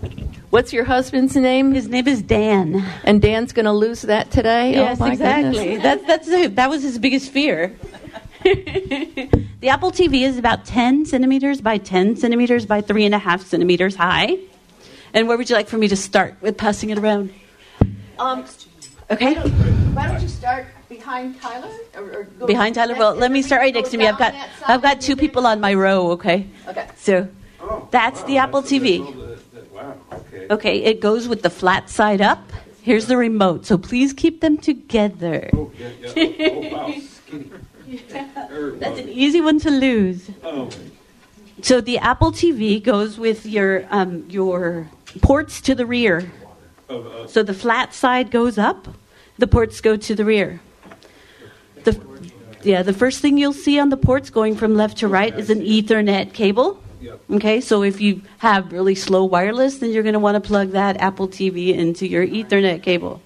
what's your husband's name? His name is Dan. And Dan's going to lose that today. Yes, oh, exactly. Goodness. That's that's that was his biggest fear. the Apple TV is about 10 centimeters by 10 centimeters by three and a half centimeters high. And where would you like for me to start with passing it around? Um, Okay. Why don't, why don't you start behind Tyler? Or, or go Behind Tyler. Well, let me start right next to me. I've got I've got two people on my row. Okay. Okay. So that's the Apple TV. Wow, okay. Okay, it goes with the flat side up. Here's the remote. So please keep them together. Oh, yeah, yeah. Oh, wow, skinny. yeah. That's an easy one to lose. Oh, So the Apple TV goes with your um, your ports to the rear. Uh, So the flat side goes up, the ports go to the rear. The, yeah, the first thing you'll see on the ports going from left to right is an Ethernet cable. Okay, so if you have really slow wireless, then you're going to want to plug that Apple TV into your Ethernet cable.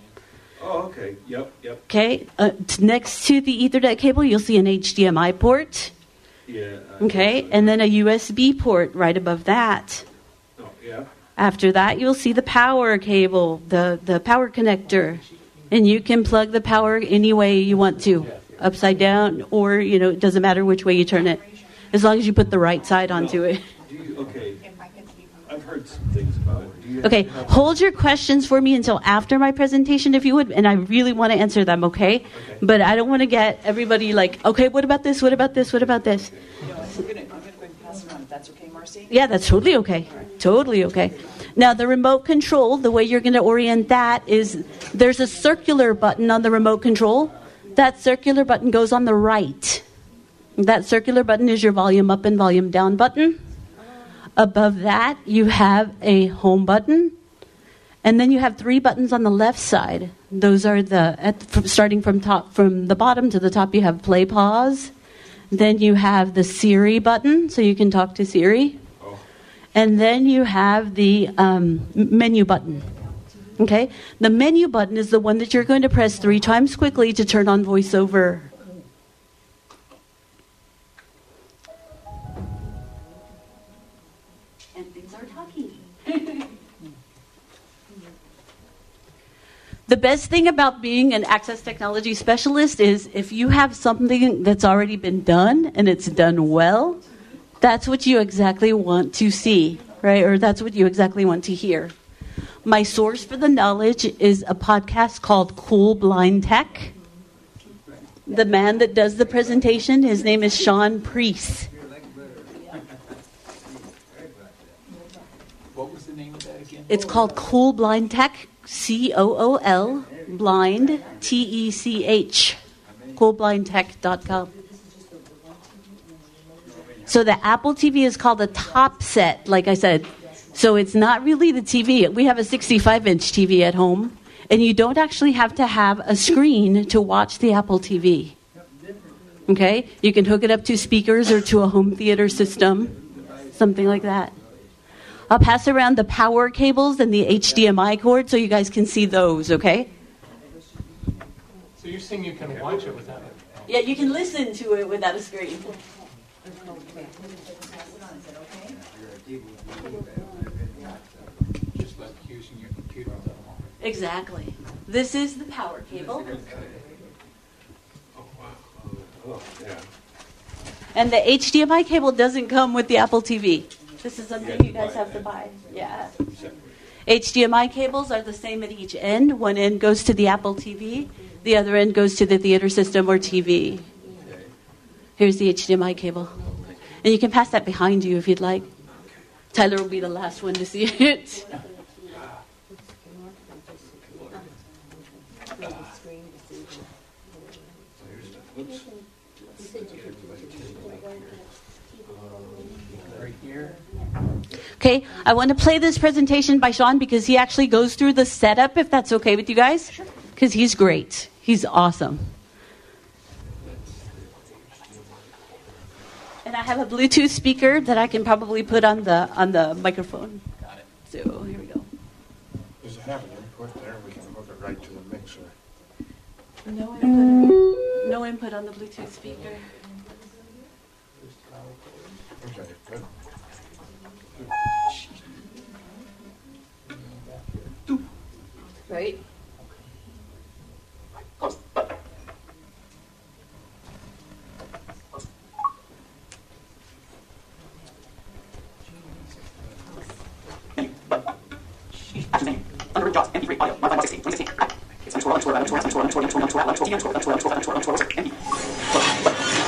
oh, okay. Yep, yep. Okay, uh, t- next to the Ethernet cable, you'll see an HDMI port. Yeah. uh, Okay, and then a USB port right above that. Oh, yeah. After that, you'll see the power cable, the, the power connector. And you can plug the power any way you want to, upside down, or, you know, it doesn't matter which way you turn it, as long as you put the right side onto it. You, okay. I've heard some things about it. You Okay, hold your questions for me until after my presentation, if you would, and I really want to answer them, okay? But I don't want to get everybody like, okay, what about this? What about this? What about this? Yeah, pass on, if that's okay, Marcy? Yeah, that's totally okay. Totally okay. Now, the remote control, the way you're going to orient that is there's a circular button on the remote control. That circular button goes on the right. That circular button is your volume up and volume down button. Above that, you have a home button. And then you have three buttons on the left side. Those are the at, from, starting from top from the bottom to the top. You have play pause. Then you have the Siri button, so you can talk to Siri. And then you have the um, menu button. Okay? The menu button is the one that you're going to press three times quickly to turn on voiceover. The best thing about being an access technology specialist is if you have something that's already been done and it's done well, that's what you exactly want to see, right? Or that's what you exactly want to hear. My source for the knowledge is a podcast called Cool Blind Tech. The man that does the presentation, his name is Sean Priest. What was the name of that again? It's called Cool Blind Tech, C O O L, blind, T E C H, coolblindtech.com. So the Apple TV is called a top set, like I said. So it's not really the TV. We have a 65 inch TV at home, and you don't actually have to have a screen to watch the Apple TV. Okay? You can hook it up to speakers or to a home theater system, something like that. I'll pass around the power cables and the HDMI cord so you guys can see those, okay? So you're saying you can watch it without it? Yeah, you can listen to it without a screen. Just like using your computer on the home. Exactly. This is the power cable. Oh, yeah. And the HDMI cable doesn't come with the Apple TV. This is something you guys have to buy. Yeah. HDMI cables are the same at each end. One end goes to the Apple TV, the other end goes to the theater system or TV. Here's the HDMI cable. And you can pass that behind you if you'd like. Tyler will be the last one to see it. Okay, I want to play this presentation by Sean because he actually goes through the setup, if that's okay with you guys. Because he's great. He's awesome. And I have a Bluetooth speaker that I can probably put on the on the microphone. Got it. So here we go. Does it have an input there? We can hook it right to the mixer. No input. No input on the Bluetooth speaker. Okay, Right.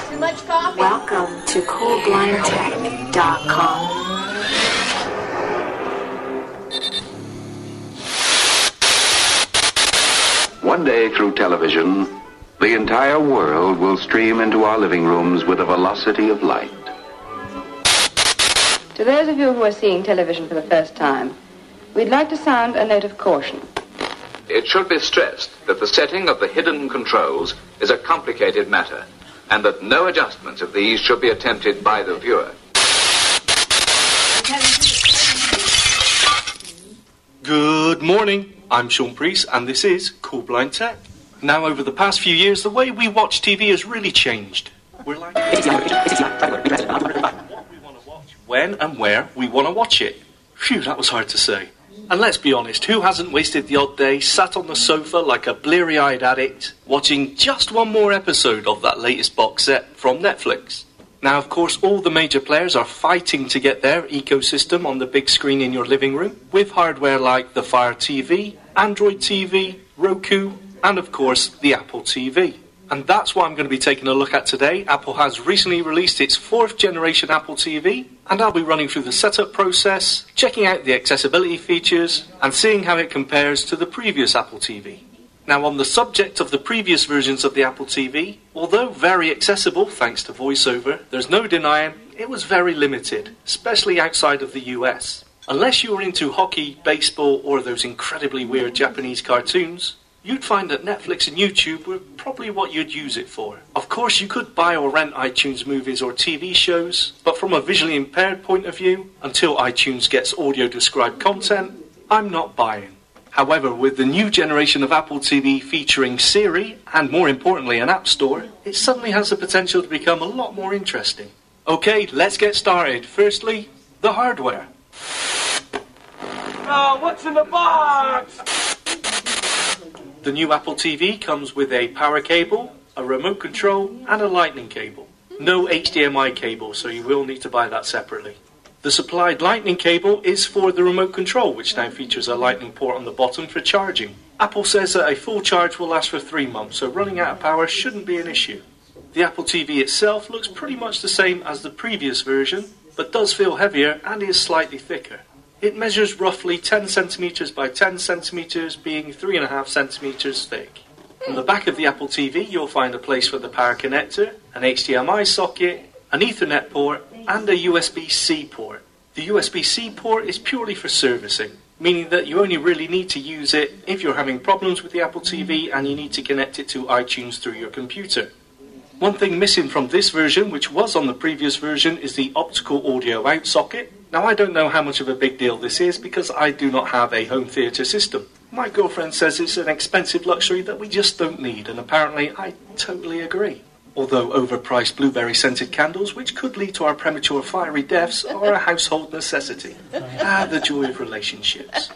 Too much coffee? Welcome to coolblindtech.com. One day through television, the entire world will stream into our living rooms with the velocity of light. To those of you who are seeing television for the first time, we'd like to sound a note of caution. It should be stressed that the setting of the hidden controls is a complicated matter, and that no adjustments of these should be attempted by the viewer. Good morning. I'm Sean Priest, and this is Cool Blind Tech. Now, over the past few years, the way we watch TV has really changed. We're like what we want to watch, when and where we want to watch it. Phew, that was hard to say. And let's be honest, who hasn't wasted the odd day sat on the sofa like a bleary eyed addict watching just one more episode of that latest box set from Netflix? Now, of course, all the major players are fighting to get their ecosystem on the big screen in your living room with hardware like the Fire TV, Android TV, Roku, and of course the Apple TV. And that's what I'm going to be taking a look at today. Apple has recently released its fourth generation Apple TV, and I'll be running through the setup process, checking out the accessibility features, and seeing how it compares to the previous Apple TV. Now, on the subject of the previous versions of the Apple TV, although very accessible thanks to VoiceOver, there's no denying it was very limited, especially outside of the US. Unless you were into hockey, baseball, or those incredibly weird Japanese cartoons, you'd find that Netflix and YouTube were probably what you'd use it for. Of course, you could buy or rent iTunes movies or TV shows, but from a visually impaired point of view, until iTunes gets audio described content, I'm not buying. However, with the new generation of Apple TV featuring Siri, and more importantly, an App Store, it suddenly has the potential to become a lot more interesting. Okay, let's get started. Firstly, the hardware. Oh, what's in the box? The new Apple TV comes with a power cable, a remote control, and a lightning cable. No HDMI cable, so you will need to buy that separately. The supplied lightning cable is for the remote control, which now features a lightning port on the bottom for charging. Apple says that a full charge will last for three months, so running out of power shouldn't be an issue. The Apple TV itself looks pretty much the same as the previous version, but does feel heavier and is slightly thicker. It measures roughly 10 centimeters by 10 centimeters, being 3.5 centimeters thick. On the back of the Apple TV, you'll find a place for the power connector, an HDMI socket, an Ethernet port, and a USB C port. The USB C port is purely for servicing, meaning that you only really need to use it if you're having problems with the Apple TV and you need to connect it to iTunes through your computer. One thing missing from this version, which was on the previous version, is the optical audio out socket. Now, I don't know how much of a big deal this is because I do not have a home theatre system. My girlfriend says it's an expensive luxury that we just don't need, and apparently I totally agree. Although overpriced blueberry scented candles, which could lead to our premature fiery deaths, are a household necessity. Ah, the joy of relationships.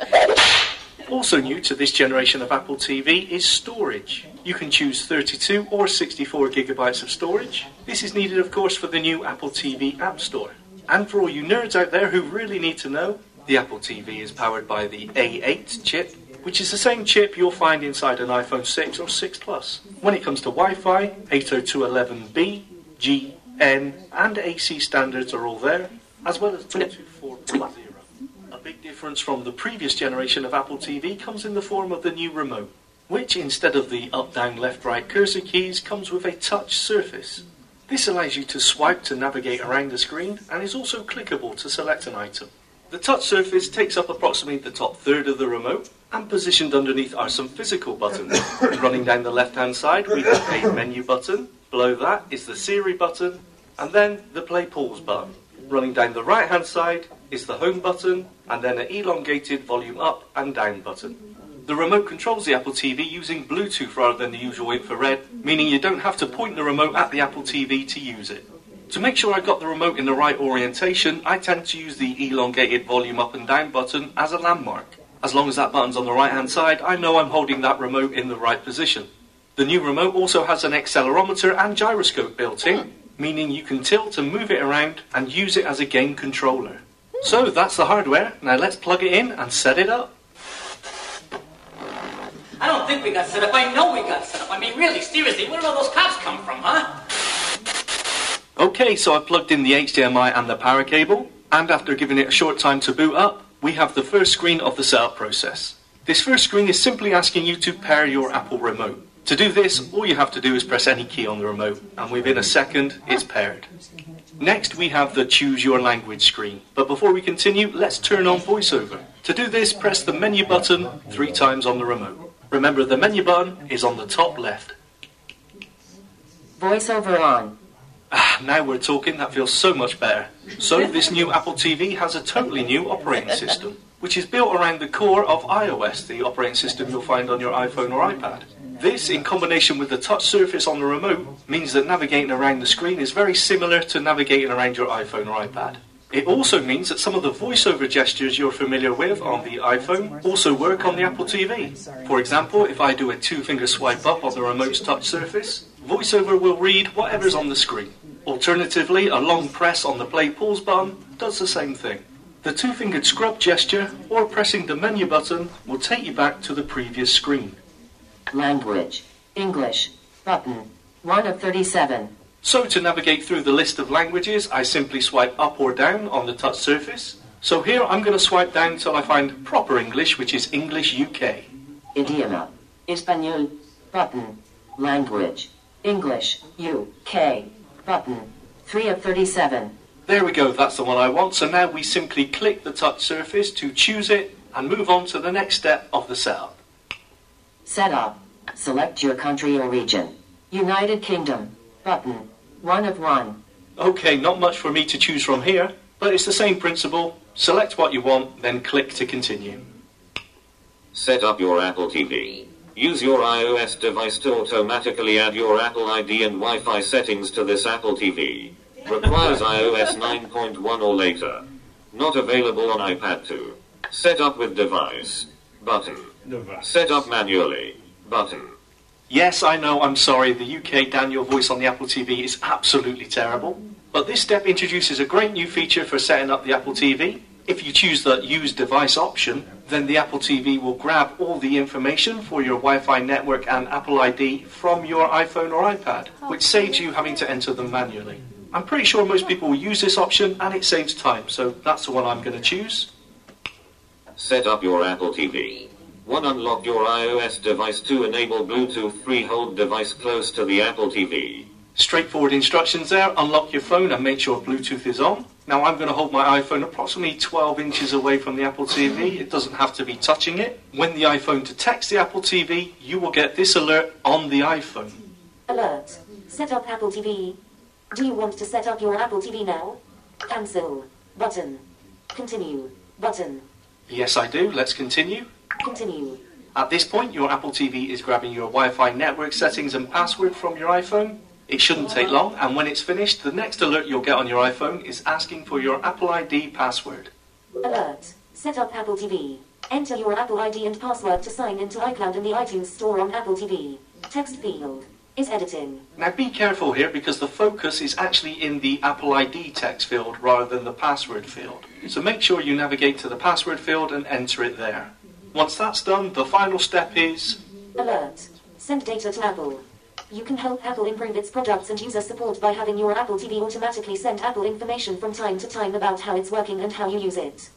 Also new to this generation of Apple TV is storage. You can choose 32 or 64 gigabytes of storage. This is needed, of course, for the new Apple TV App Store. And for all you nerds out there who really need to know, the Apple TV is powered by the A8 chip, which is the same chip you'll find inside an iPhone 6 or 6 Plus. When it comes to Wi-Fi, 802.11b, G, N, and AC standards are all there, as well as Bluetooth 4.0. A big difference from the previous generation of Apple TV comes in the form of the new remote, which instead of the up, down, left, right cursor keys comes with a touch surface. This allows you to swipe to navigate around the screen and is also clickable to select an item. The touch surface takes up approximately the top third of the remote, and positioned underneath are some physical buttons. Running down the left hand side, we have a menu button, below that is the Siri button, and then the play pause button. Running down the right hand side is the home button, and then an elongated volume up and down button. The remote controls the Apple TV using Bluetooth rather than the usual infrared, meaning you don't have to point the remote at the Apple TV to use it. To make sure I've got the remote in the right orientation, I tend to use the elongated volume up and down button as a landmark. As long as that button's on the right hand side, I know I'm holding that remote in the right position. The new remote also has an accelerometer and gyroscope built in, meaning you can tilt and move it around and use it as a game controller. So that's the hardware. Now let's plug it in and set it up. I don't think we got set up. I know we got set up. I mean, really, seriously, where did all those cops come from, huh? Okay, so I've plugged in the HDMI and the power cable, and after giving it a short time to boot up, we have the first screen of the setup process. This first screen is simply asking you to pair your Apple remote. To do this, all you have to do is press any key on the remote, and within a second, it's paired. Next, we have the Choose Your Language screen. But before we continue, let's turn on VoiceOver. To do this, press the menu button three times on the remote. Remember, the menu button is on the top left. Voiceover on. Ah, now we're talking, that feels so much better. So, this new Apple TV has a totally new operating system, which is built around the core of iOS, the operating system you'll find on your iPhone or iPad. This, in combination with the touch surface on the remote, means that navigating around the screen is very similar to navigating around your iPhone or iPad. It also means that some of the voiceover gestures you're familiar with on the iPhone also work on the Apple TV. For example, if I do a two finger swipe up on the remote's touch surface, VoiceOver will read whatever's on the screen. Alternatively, a long press on the play pause button does the same thing. The two fingered scrub gesture or pressing the menu button will take you back to the previous screen. Language. English. Button. 1 of 37. So to navigate through the list of languages, I simply swipe up or down on the touch surface. So here I'm going to swipe down until I find proper English, which is English UK. Idioma. Español. Button. Language. English. UK. Button. 3 of 37. There we go, that's the one I want. So now we simply click the touch surface to choose it and move on to the next step of the setup. Setup. Select your country or region. United Kingdom. Button. 1 of 1. Okay, not much for me to choose from here, but it's the same principle. Select what you want, then click to continue. Set up your Apple TV. Use your iOS device to automatically add your Apple ID and Wi-Fi settings to this Apple TV. Requires iOS 9.1 or later. Not available on iPad 2. Set up with device. Button. Set up manually. Button. Yes, I know, I'm sorry, the UK Daniel voice on the Apple TV is absolutely terrible. But this step introduces a great new feature for setting up the Apple TV. If you choose the Use Device option, then the Apple TV will grab all the information for your Wi Fi network and Apple ID from your iPhone or iPad, oh, which saves you having to enter them manually. I'm pretty sure most people will use this option and it saves time, so that's the one I'm going to choose. Set up your Apple TV. 1. Unlock your iOS device. 2. Enable Bluetooth. 3. Hold device close to the Apple TV. Straightforward instructions there. Unlock your phone and make sure Bluetooth is on. Now I'm going to hold my iPhone approximately 12 inches away from the Apple TV. It doesn't have to be touching it. When the iPhone detects the Apple TV, you will get this alert on the iPhone. Alert. Set up Apple TV. Do you want to set up your Apple TV now? Cancel. Button. Continue. Button. Yes, I do. Let's continue. Continue. At this point, your Apple TV is grabbing your Wi Fi network settings and password from your iPhone. It shouldn't take long, and when it's finished, the next alert you'll get on your iPhone is asking for your Apple ID password. Alert. Set up Apple TV. Enter your Apple ID and password to sign into iCloud and the iTunes Store on Apple TV. Text field is editing. Now be careful here because the focus is actually in the Apple ID text field rather than the password field. So make sure you navigate to the password field and enter it there. Once that's done, the final step is Alert. Send data to Apple. You can help Apple improve its products and user support by having your Apple TV automatically send Apple information from time to time about how it's working and how you use it.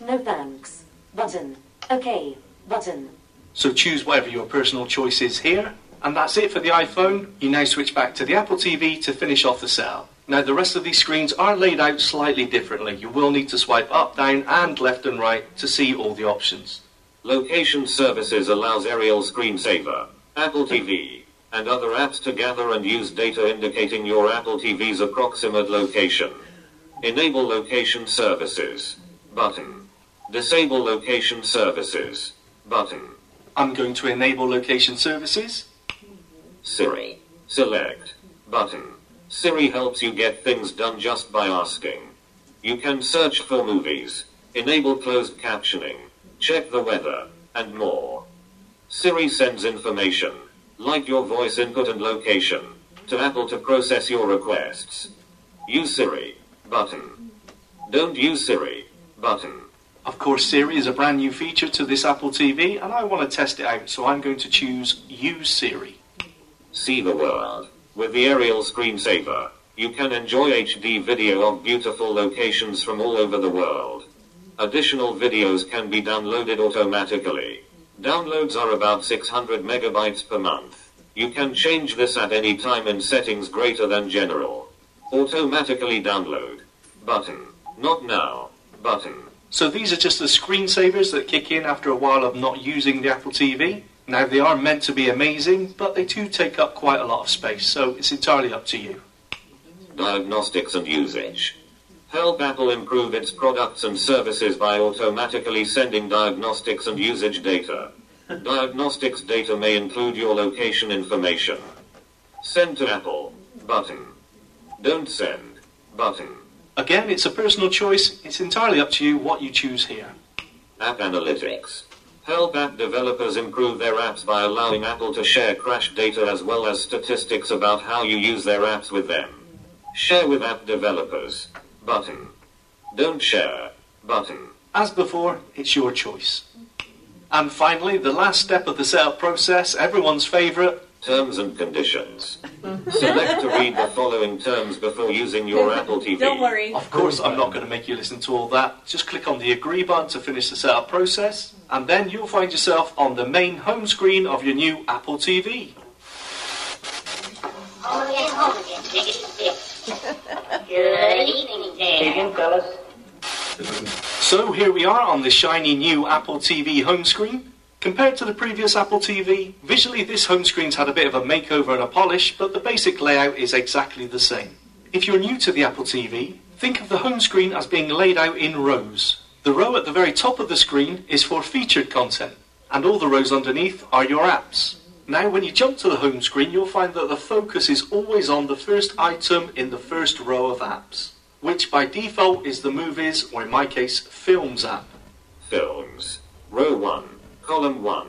No thanks. Button. Okay. Button. so choose whatever your personal choice is here. And that's it for the iPhone. You now switch back to the Apple TV to finish off the setup. Now the rest of these screens are laid out slightly differently. You will need to swipe up, down and left and right to see all the options. Location Services allows aerial screensaver, Apple TV, and other apps to gather and use data indicating your Apple TV's approximate location. Enable Location Services. Button. Disable Location Services. Button. I'm going to enable location services. Siri. Select. Button. Siri helps you get things done just by asking. You can search for movies, enable closed captioning, check the weather, and more. Siri sends information, like your voice input and location, to Apple to process your requests. Use Siri. Button. Don't use Siri. Button. Of course, Siri is a brand new feature to this Apple TV, and I want to test it out, so I'm going to choose Use Siri. See the world. With the aerial screensaver, you can enjoy HD video of beautiful locations from all over the world. Additional videos can be downloaded automatically. Downloads are about 600 megabytes per month. You can change this at any time in settings greater than general. Automatically download. Button. Not now. Button. So these are just the screensavers that kick in after a while of not using the Apple TV. Now they are meant to be amazing, but they do take up quite a lot of space, so it's entirely up to you. Diagnostics and usage. Help Apple improve its products and services by automatically sending diagnostics and usage data. Diagnostics data may include your location information. Send to Apple. Button. Don't send. Button. Again, it's a personal choice. It's entirely up to you what you choose here. App Analytics. Help app developers improve their apps by allowing Apple to share crash data as well as statistics about how you use their apps with them. Share with app developers. Button. Don't share. Button. As before, it's your choice. And finally, the last step of the setup process, everyone's favourite. Terms and conditions. Select to read the following terms before using your Apple TV. Don't worry. Of course, I'm not going to make you listen to all that. Just click on the agree button to finish the setup process, and then you'll find yourself on the main home screen of your new Apple TV. Home again, home again. Fellas. So here we are on the shiny new Apple TV home screen. Compared to the previous Apple TV, visually this home screen's had a bit of a makeover and a polish, but the basic layout is exactly the same. If you're new to the Apple TV, think of the home screen as being laid out in rows. The row at the very top of the screen is for featured content, and all the rows underneath are your apps. Now when you jump to the home screen, you'll find that the focus is always on the first item in the first row of apps, which by default is the Movies, or in my case, Films app. Films. Row 1. Column 1.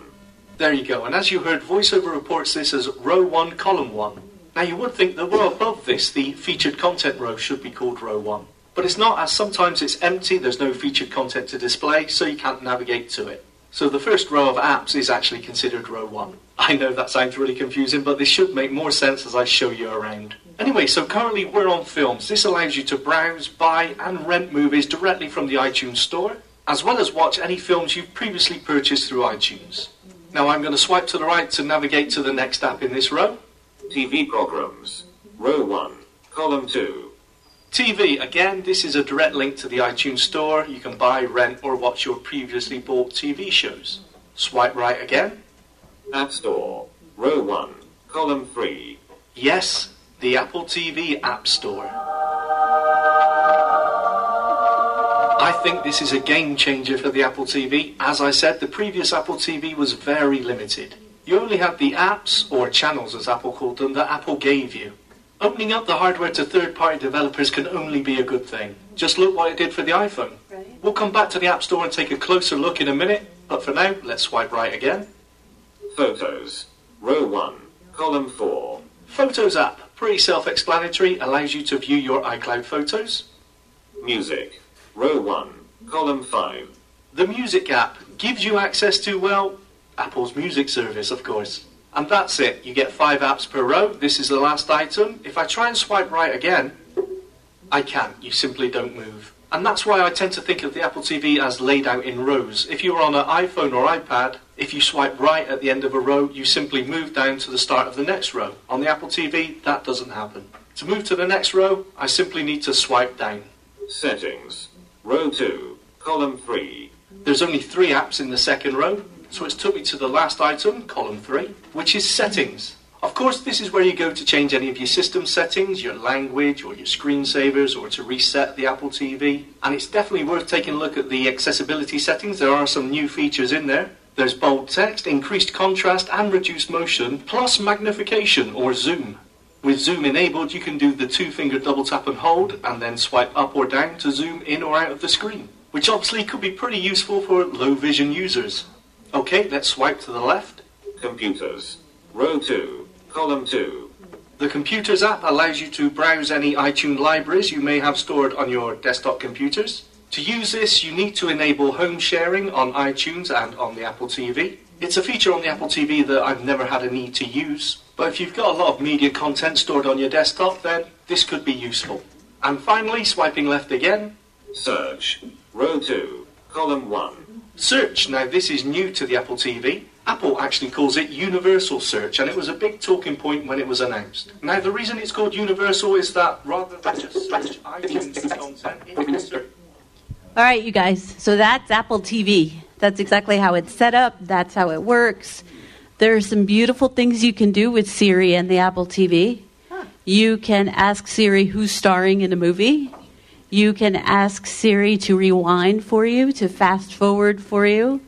There you go. And as you heard, VoiceOver reports this as row 1, column 1. Now, you would think the row above this, the featured content row, should be called row 1. But it's not, as sometimes it's empty, there's no featured content to display, so you can't navigate to it. So the first row of apps is actually considered row 1. I know that sounds really confusing, but this should make more sense as I show you around. Anyway, so currently we're on films. This allows you to browse, buy, and rent movies directly from the iTunes Store, as well as watch any films you've previously purchased through iTunes. Now I'm going to swipe to the right to navigate to the next app in this row. TV programs. Row 1. Column 2. TV, again, this is a direct link to the iTunes Store. You can buy, rent, or watch your previously bought TV shows. Swipe right again. App Store. Row 1. Column 3. Yes, the Apple TV App Store. I think this is a game changer for the Apple TV. As I said, the previous Apple TV was very limited. You only had the apps, or channels as Apple called them, that Apple gave you. Opening up the hardware to third party developers can only be a good thing. Just look what it did for the iPhone. We'll come back to the App Store and take a closer look in a minute, but for now, let's swipe right again. Photos. Row 1. Column 4. Photos app, pretty self explanatory, allows you to view your iCloud photos. Music. Row 1. Column 5. The Music app gives you access to, well, Apple's music service, of course. And that's it. You get five apps per row. This is the last item. If I try and swipe right again, I can't. You simply don't move. And that's why I tend to think of the Apple TV as laid out in rows. If you're on an iPhone or iPad, if you swipe right at the end of a row, you simply move down to the start of the next row. On the Apple TV, that doesn't happen. To move to the next row, I simply need to swipe down. Settings. Row 2. Column 3. There's only three apps in the second row, so it's took me to the last item, column 3, which is settings. Of course, this is where you go to change any of your system settings, your language, or your screensavers, or to reset the Apple TV. And it's definitely worth taking a look at the accessibility settings. There are some new features in there. There's bold text, increased contrast, and reduced motion, plus magnification or zoom. With zoom enabled, you can do the two finger double tap and hold, and then swipe up or down to zoom in or out of the screen, which obviously could be pretty useful for low vision users. Okay, let's swipe to the left. Computers. Row 2. Column 2. The Computers app allows you to browse any iTunes libraries you may have stored on your desktop computers. To use this, you need to enable home sharing on iTunes and on the Apple TV. It's a feature on the Apple TV that I've never had a need to use, but if you've got a lot of media content stored on your desktop, then this could be useful. And finally, swiping left again. Search. Row 2. Column 1. Search. Now, this is new to the Apple TV. Apple actually calls it Universal Search, and it was a big talking point when it was announced. Now, the reason it's called Universal is that rather than just search iTunes content, it can. All right, you guys. So that's Apple TV. That's exactly how it's set up. That's how it works. There are some beautiful things you can do with Siri and the Apple TV. You can ask Siri who's starring in a movie. You can ask Siri to rewind for you, to fast forward for you.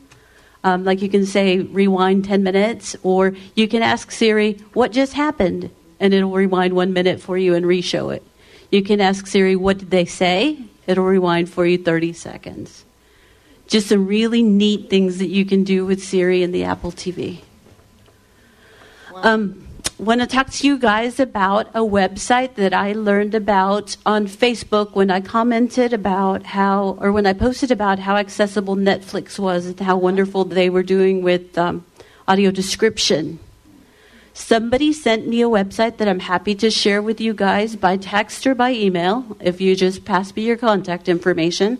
Um, like you can say, rewind 10 minutes, or you can ask Siri, what just happened? And it'll rewind one minute for you and re show it. You can ask Siri, what did they say? It'll rewind for you 30 seconds. Just some really neat things that you can do with Siri and the Apple TV. Um, want to talk to you guys about a website that I learned about on Facebook when I commented about how, or when I posted about how accessible Netflix was and how wonderful they were doing with um, audio description. Somebody sent me a website that I'm happy to share with you guys by text or by email if you just pass me your contact information.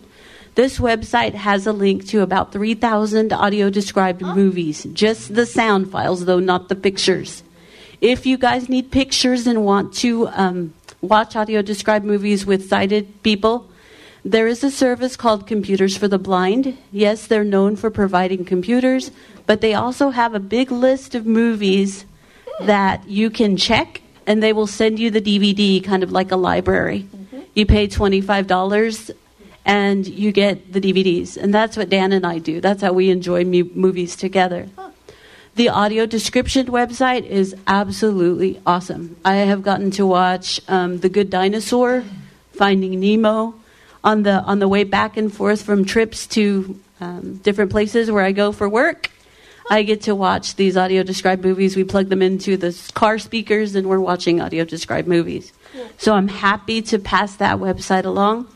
This website has a link to about 3,000 audio described movies, just the sound files, though not the pictures. If you guys need pictures and want to um, watch audio described movies with sighted people, there is a service called Computers for the Blind. Yes, they're known for providing computers, but they also have a big list of movies that you can check and they will send you the DVD kind of like a library. You pay $25 and you get the DVDs. And that's what Dan and I do. That's how we enjoy mu- movies together. The audio description website is absolutely awesome. I have gotten to watch um, The Good Dinosaur, Finding Nemo, on the on the way back and forth from trips to um, different places where I go for work. I get to watch these audio described movies. We plug them into the car speakers and we're watching audio described movies. So I'm happy to pass that website along.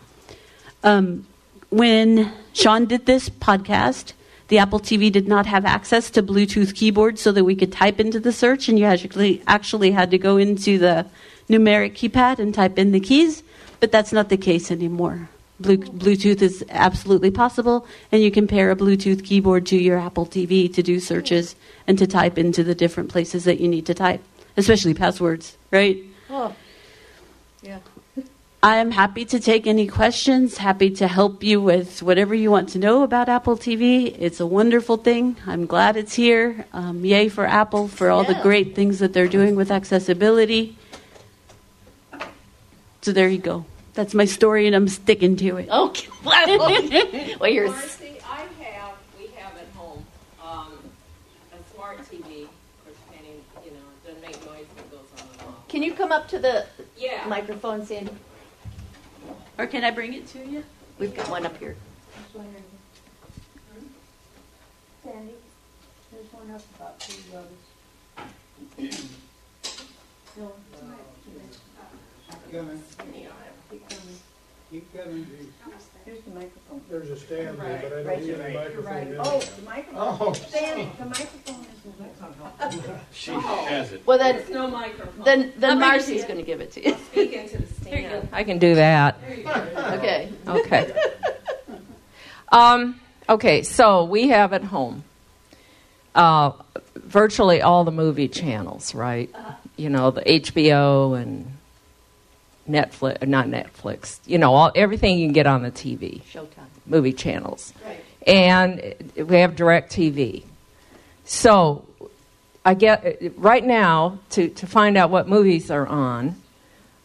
Um, when Sean did this podcast, the Apple TV did not have access to Bluetooth keyboards so that we could type into the search, and you actually actually had to go into the numeric keypad and type in the keys. But that's not the case anymore. Bluetooth is absolutely possible, and you can pair a Bluetooth keyboard to your Apple TV to do searches and to type into the different places that you need to type, especially passwords, right? Oh, yeah. I am happy to take any questions, happy to help you with whatever you want to know about Apple TV. It's a wonderful thing. I'm glad it's here. Um, yay for Apple for all the great things that they're doing with accessibility. So there you go. That's my story, and I'm sticking to it. Okay. well, you're. Marci, I have, we have at home, um, a smart TV, which Penny, you know, doesn't make noise when it goes on and off. Can you come up to the Yeah. microphone, Sandy? Or can I bring it to you? We've got one up here. Sandy, there's one up about two brothers. No, Keep Coming. keep coming. Keep coming. Here's the microphone. There's a stand there, but I Right don't see here. the You're microphone. right. in Oh, the microphone. Oh, Sandy, the microphone isn't. She has it. Well, then, There's no microphone. then, I'll then bring it to Marci's going to give it to you. Speak into the stand. I can do that. Okay. Okay. Um, okay, so we have at home uh, virtually all the movie channels, right? You know, the HBO and Netflix, not Netflix, you know, all, everything you can get on the TV. Showtime. Movie channels. Right. And we have DirecTV. So I get, right now, to, to find out what movies are on,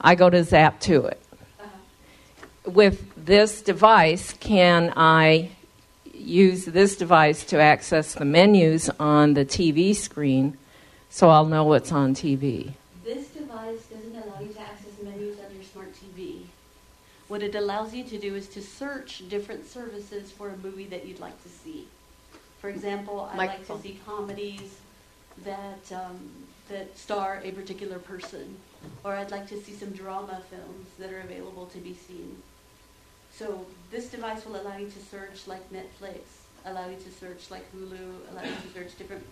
I go to Zap2it uh-huh. with this device, can I use this device to access the menus on the TV screen so I'll know what's on TV? This device doesn't allow you to access menus on your smart TV. What it allows you to do is to search different services for a movie that you'd like to see. For example, I like to see comedies that um, that star a particular person, or I'd like to see some drama films that are available to be seen. So this device will allow you to search like Netflix, allow you to search like Hulu, allow you to search different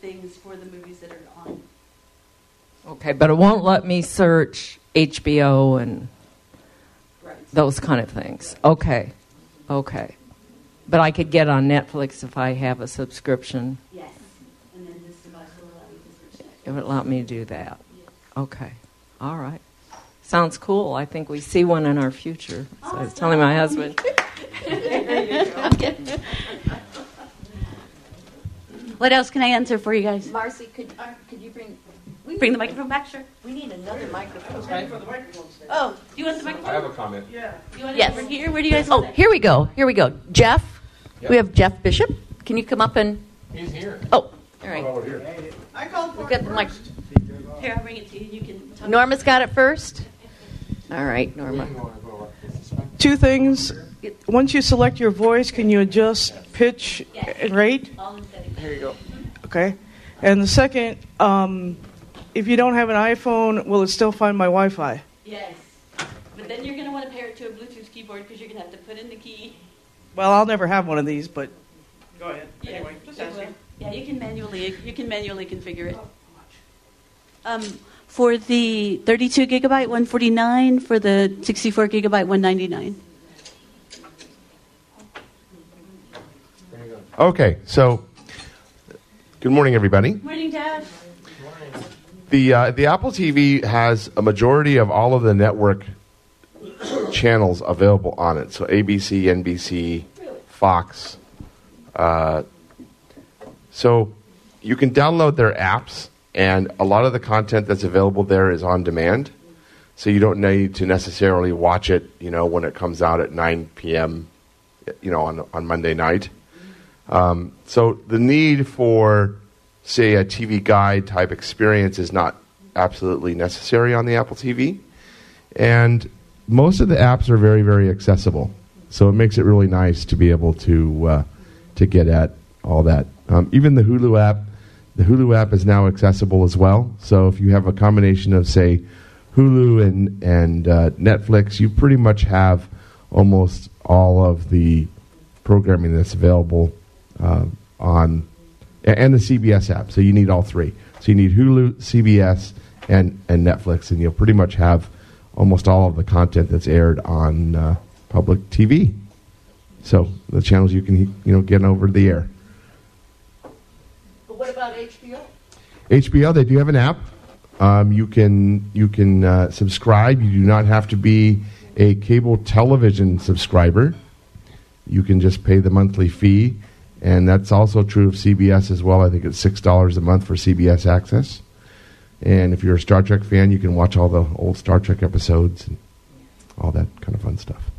things for the movies that are on. Okay, but it won't let me search HBO and. Those kind of things. Okay, okay. But I could get on Netflix if I have a subscription. Yes. And then this device will allow you to search It would allow me to do that. Okay, all right. Sounds cool. I think we see one in our future. So I was telling my husband. What else can I answer for you guys? Marci, could, uh, could you bring. We Bring the microphone back, sure. We need another microphone. Oh, do you want the microphone? I have a comment. Yeah. You want Yes. it over here? Where do you guys Oh, here we go. Here we go. Jeff. Yep. We have Jeff Bishop. Can you come up and. He's here. Oh, all right. Over here. I called for We've got the mic. Here, I'll bring it to you. You can talk. Norma's got it first. All right, Norma. Two things. Once you select your voice, can you adjust pitch and rate? Here you go. Okay. And the second, um, if you don't have an iPhone, will it still find my Wi-Fi? Yes. But then you're going to want to pair it to a Bluetooth keyboard because you're going to have to put in the key. Well, I'll never have one of these, but go ahead. Yes, Anyway, just it asking. Yeah, you can manually you can manually configure it. Um, for the 32 gigabyte 149, for the 64 gigabyte 199. Okay, so good morning, everybody. Morning, Dad. The uh, the Apple TV has a majority of all of the network channels available on it. So ABC, NBC, Fox. Uh, so you can download their apps, and a lot of the content that's available there is on demand. So you don't need to necessarily watch it, you know, when it comes out at 9 p.m. You know, on on Monday night. Um, so the need for, say, a TV guide type experience is not absolutely necessary on the Apple TV, and most of the apps are very, very accessible. So it makes it really nice to be able to uh, to get at all that Um, even the Hulu app, the Hulu app is now accessible as well. So if you have a combination of say Hulu and and uh, Netflix, you pretty much have almost all of the programming that's available uh, on and the CBS app. So you need all three. So you need Hulu, CBS, and and Netflix, and you'll pretty much have almost all of the content that's aired on uh, public TV. So the channels you can you know get over the air. But what about HBO? HBO, they do have an app. Um, you can you can uh, subscribe. You do not have to be a cable television subscriber. You can just pay the monthly fee, and that's also true of CBS as well. I think it's six dollars a month for CBS access. And if you're a Star Trek fan, you can watch all the old Star Trek episodes and all that kind of fun stuff.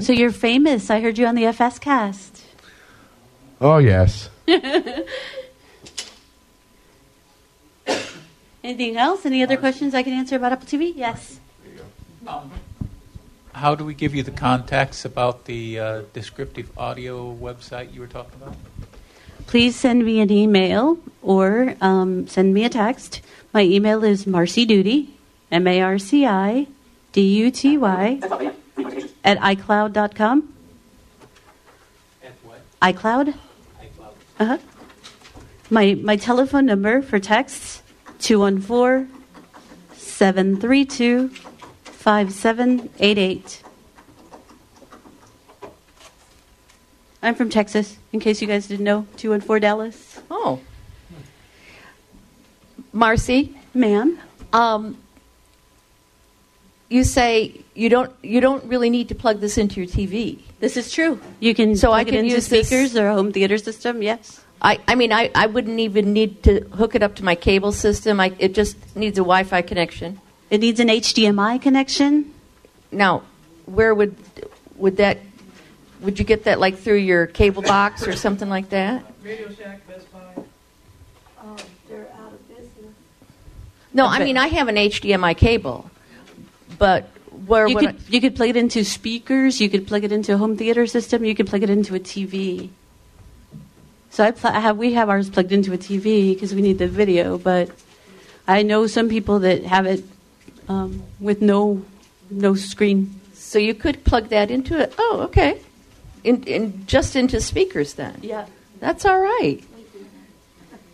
So you're famous. I heard you on the FSCast. Oh yes. Anything else? Any other questions I can answer about Apple TV? Yes. How do we give you the contacts about the uh, descriptive audio website you were talking about? Please send me an email or um, send me a text. My email is Marci Duty, M A R C I D U T Y, at iCloud.com. At what? ICloud. iCloud. Uh huh. My, my telephone number for texts 214 732 5788. I'm from Texas, in case you guys didn't know. 214 Dallas. Oh. Marci, ma'am. Um, you say you don't you don't really need to plug this into your TV. This is true. You can so I plug it can into use speakers this, or a home theater system. Yes. I, I mean I, I wouldn't even need to hook it up to my cable system. I, it just needs a Wi-Fi connection. It needs an HDMI connection. Now, where would would that would you get that like through your cable box or something like that? Radio Shack, Best Buy. They're out of business. No, I mean I have an HDMI cable, but where you would could you could plug it into speakers. You could plug it into a home theater system. You could plug it into a TV. So I, pl- I have we have ours plugged into a TV because we need the video. But I know some people that have it um, with no no screen. So you could plug that into it. Oh, okay. In, in just into speakers then. Yeah. That's all right.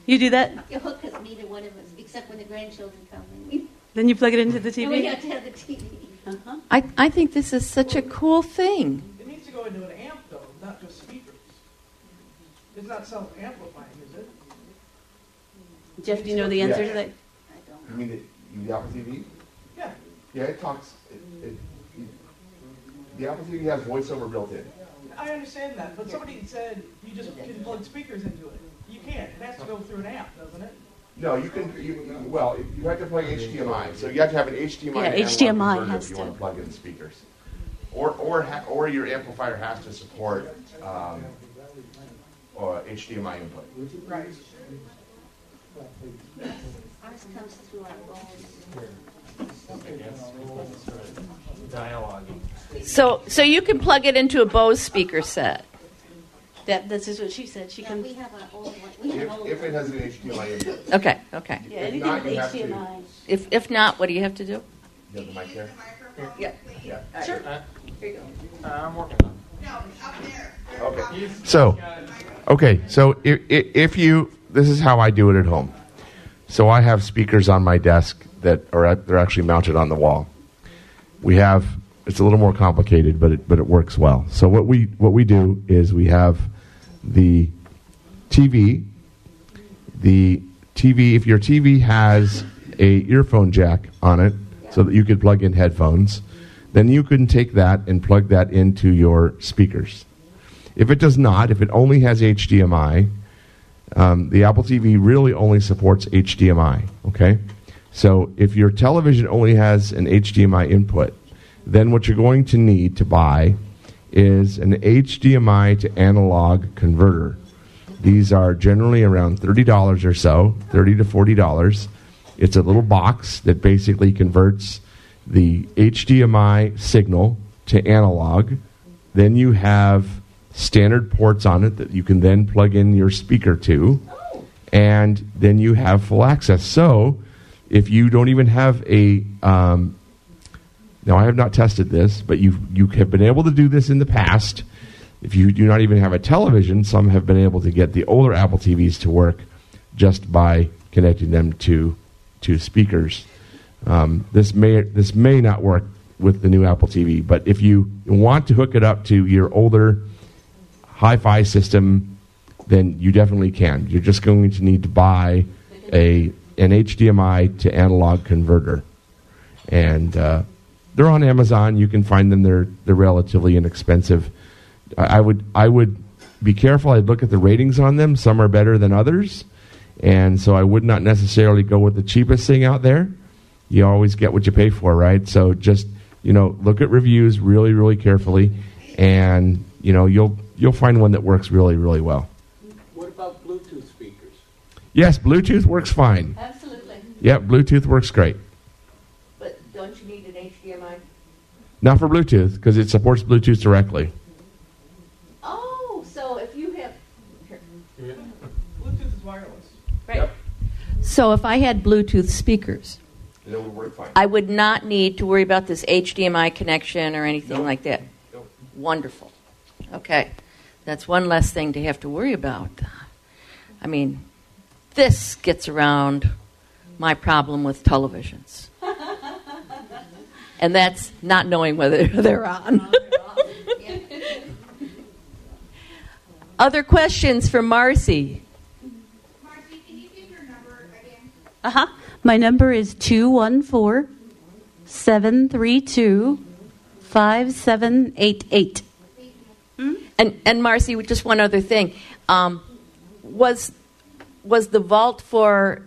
You do that? You hook us, neither one of us, except when the grandchildren come. We, Then you plug it into the and we TV. have to have the TV. Uh-huh. I I think this is such a cool thing. It needs to go into an amp, though, not just speakers. It's not self-amplifying, is it? Jeff, do you know the answer Yeah. to that? I don't. You mean the, the Apple TV? Yeah. Yeah, it talks. It, it, the Apple TV has voiceover built in. I understand that, but somebody said you just can plug speakers into it. You can't. It has to go through an app, doesn't it? No, you can. You, you- well, you have to plug HDMI, so you have to have an HDMI. Yeah, HDMI has if you to. want to plug in speakers, or or ha- or your amplifier has to support um, or HDMI input. Right. Ours comes through our phones. Dialogue. So so you can plug it into a Bose speaker set. That this is what she said. She Yeah, can. we have our own one. We have If, our own if it has an HDMI input. Okay, okay. Yeah, If anything not, with you have to- HDMI. If if not, what do you have to do? You have the mic there. Yeah. Yeah. Sure. Uh, here you go. Uh, I'm working on it. Okay. So, okay. So if, if you, this is how I do it at home. So I have speakers on my desk that are they're actually mounted on the wall. We have it's a little more complicated, but it but it works well. So what we what we do is we have the TV. The TV, if your TV has a earphone jack on it, so that you could plug in headphones, then you can take that and plug that into your speakers. If it does not, if it only has HDMI, um, the Apple TV really only supports HDMI. Okay, so if your television only has an HDMI input, then what you're going to need to buy is an HDMI to analog converter. These are generally around thirty dollars or so, thirty to forty dollars. It's a little box that basically converts the HDMI signal to analog. Then you have standard ports on it that you can then plug in your speaker to, and then you have full access. So, if you don't even have a um, now, I have not tested this, but you you have been able to do this in the past. If you do not even have a television, some have been able to get the older Apple TVs to work just by connecting them to to speakers. Um, this may this may not work with the new Apple TV, but if you want to hook it up to your older hi-fi system, then you definitely can. You're just going to need to buy a an HDMI to analog converter, and uh, they're on Amazon. You can find them. They're they're relatively inexpensive. I, I would I would be careful. I'd look at the ratings on them. Some are better than others, and so I would not necessarily go with the cheapest thing out there. You always get what you pay for, right? So just you know look at reviews really really carefully, and you know you'll you'll find one that works really really well. What about Bluetooth speakers? Yes, Bluetooth works fine. Absolutely. Yep, Bluetooth works great. But don't you need an HDMI? Not for Bluetooth because it supports Bluetooth directly. Oh, so if you have. Bluetooth is wireless. Right. Yep. So if I had Bluetooth speakers, It would work fine. I would not need to worry about this HDMI connection or anything like that. Wonderful. Okay. That's one less thing to have to worry about. I mean, this gets around my problem with televisions. and that's not knowing whether they're on. Other questions for Marci? Marci, can you give your number again? Uh huh. My number is 214 732 5788. And and Marci, just one other thing, um, was was the vault for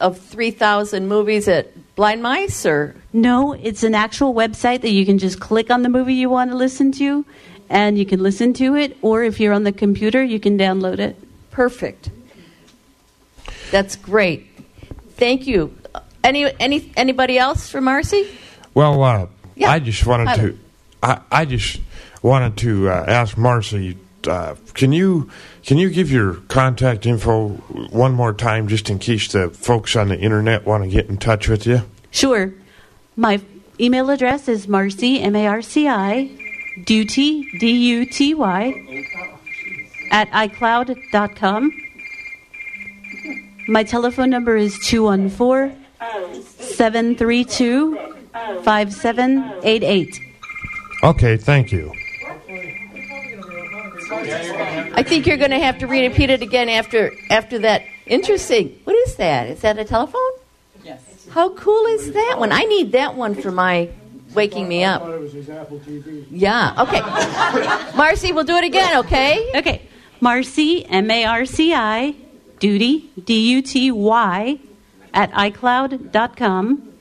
of three thousand movies at Blind Mice or No, it's an actual website that you can just click on the movie you want to listen to and you can listen to it, or if you're on the computer, you can download it. Perfect. That's great. Thank you. Any any anybody else from Marci? Well, uh, Yeah. I just wanted Tyler. to. I, I just wanted to uh, ask Marci. Uh, can you can you give your contact info one more time, just in case the folks on the internet want to get in touch with you? Sure. My email address is Marci, M A R C I, Duty, D U T Y, at iCloud.com. My telephone number is 214 732 5788. Okay, thank you. I think you're going to have to repeat it again after after that. Interesting. What is that? Is that a telephone? Yes. How cool is that one? I need that one for my waking me up. thought it was his Apple TV. Yeah. Okay. Marci, we'll do it again. Okay. Okay. Marci, M A R C I, Duty, D U T Y, at iCloud.com,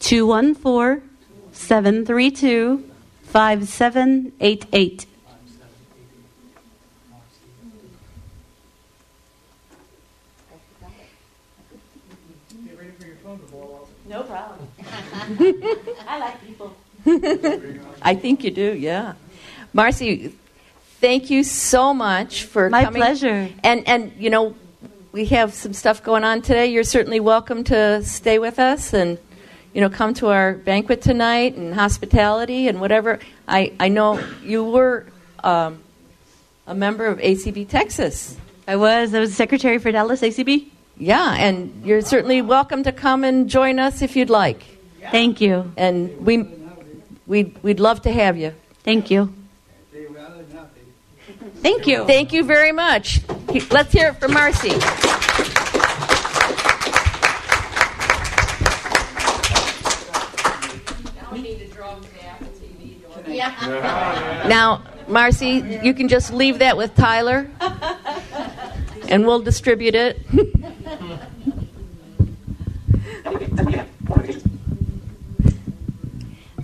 214 732 5788. No problem. I like people. I think you do, yeah. Marci, thank you so much for My coming. pleasure. And and you know, we have some stuff going on today. You're certainly welcome to stay with us and you know come to our banquet tonight and hospitality and whatever. I I know you were um, a member of ACB Texas. I was. I was secretary for Dallas ACB. Yeah, and you're certainly welcome to come and join us if you'd like. Thank you. And we we'd, we'd love to have you. Thank you. Thank you. Thank you very much. Let's hear it from Marci. Now, Marci, you can just leave that with Tyler, and we'll distribute it.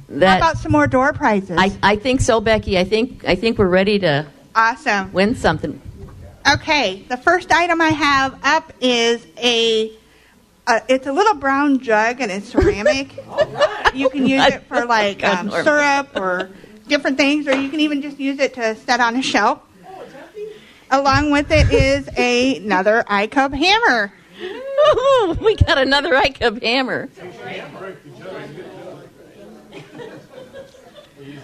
How about some more door prizes? I, I think so, Becky. I think I think we're ready to awesome. win something. Okay, the first item I have up is a. Uh, it's a little brown jug and it's ceramic. you can use it for like um, syrup or different things, or you can even just use it to set on a shelf. Along with it is a, another ICUB hammer. Ooh, we got another ICUB hammer.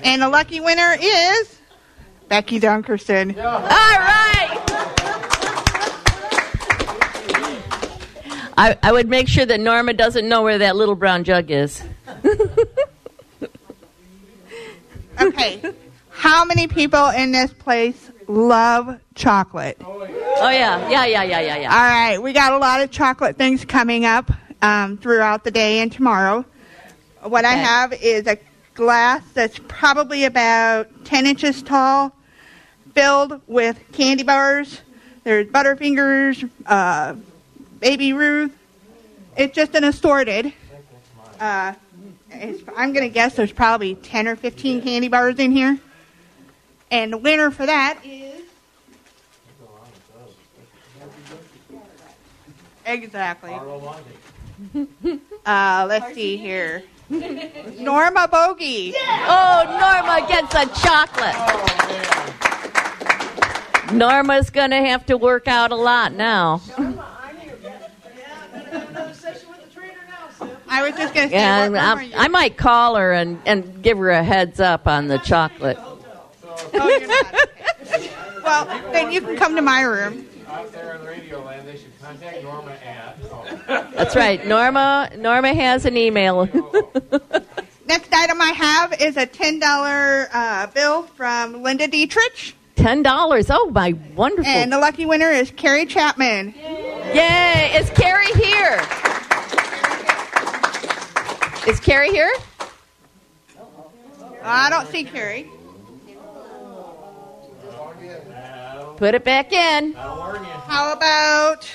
And the lucky winner is Becky Dunkerson. All right. I, I would make sure that Norma doesn't know where that little brown jug is. Okay. How many people in this place love chocolate? Oh yeah, yeah, yeah, yeah, yeah, yeah. All right, we got a lot of chocolate things coming up um, throughout the day and tomorrow. What I have is a glass that's probably about 10 inches tall, filled with candy bars. There's Butterfingers, uh, Baby Ruth. It's just an assorted. Uh, it's, I'm going to guess there's probably 10 or 15 candy bars in here. And the winner for that is. Exactly. Uh, let's see here. Norma Bogey. Oh, Norma gets a chocolate. Norma's gonna have to work out a lot now. I was just going to say, Yeah, what room I, are you? I might call her and, and give her a heads up on the chocolate. Oh, you're not. Okay. Well, then you can come to my room. Out there in radio land, they should contact Norma at. That's right. Norma Norma has an email. Next item I have is a $10 uh, bill from Linda Dietrich. Ten dollars. Oh my wonderful. And the lucky winner is Carrie Chapman. Yay! Is Carrie here? Is Carrie here? I don't see Carrie. Put it back in. How about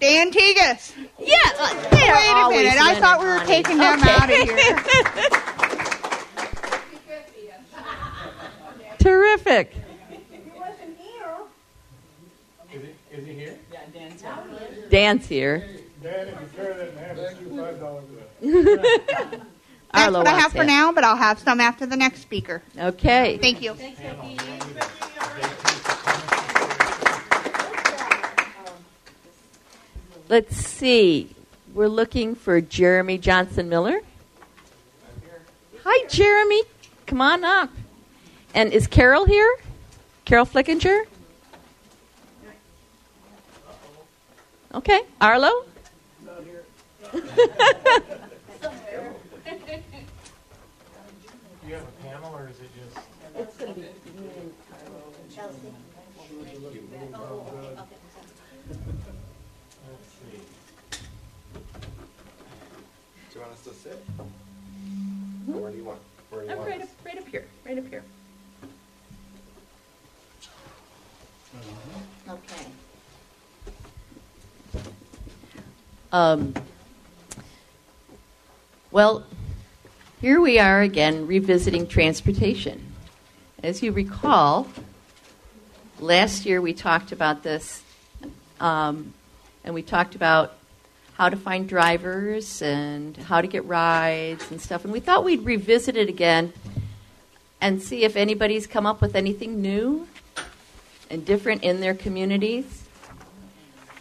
Dan Tegas? Yeah. Uh, Wait a minute. I thought we were taking them Okay. out of here. Terrific. Is, it, is he here? Yeah, Dan's Dan's here. Dad, if you carry that in half, it's you five dollars. That's what I wants have for now, but I'll have some after the next speaker. Okay. Thank you. Let's see. We're looking for Jeremy Johnson Miller. Hi, Jeremy. Come on up. And is Carol here? Carol Flickinger? Okay. Arlo? Do you have a panel or is it just? It's going to be Chelsea. Let's see. Do you want us to sit? Or where do you want? Where do you I'm want right up, right up here. Right up here. Okay. Um, well, here we are again revisiting transportation. As you recall, last year we talked about this, um, and we talked about how to find drivers and how to get rides and stuff. And we thought we'd revisit it again and see if anybody's come up with anything new and different in their communities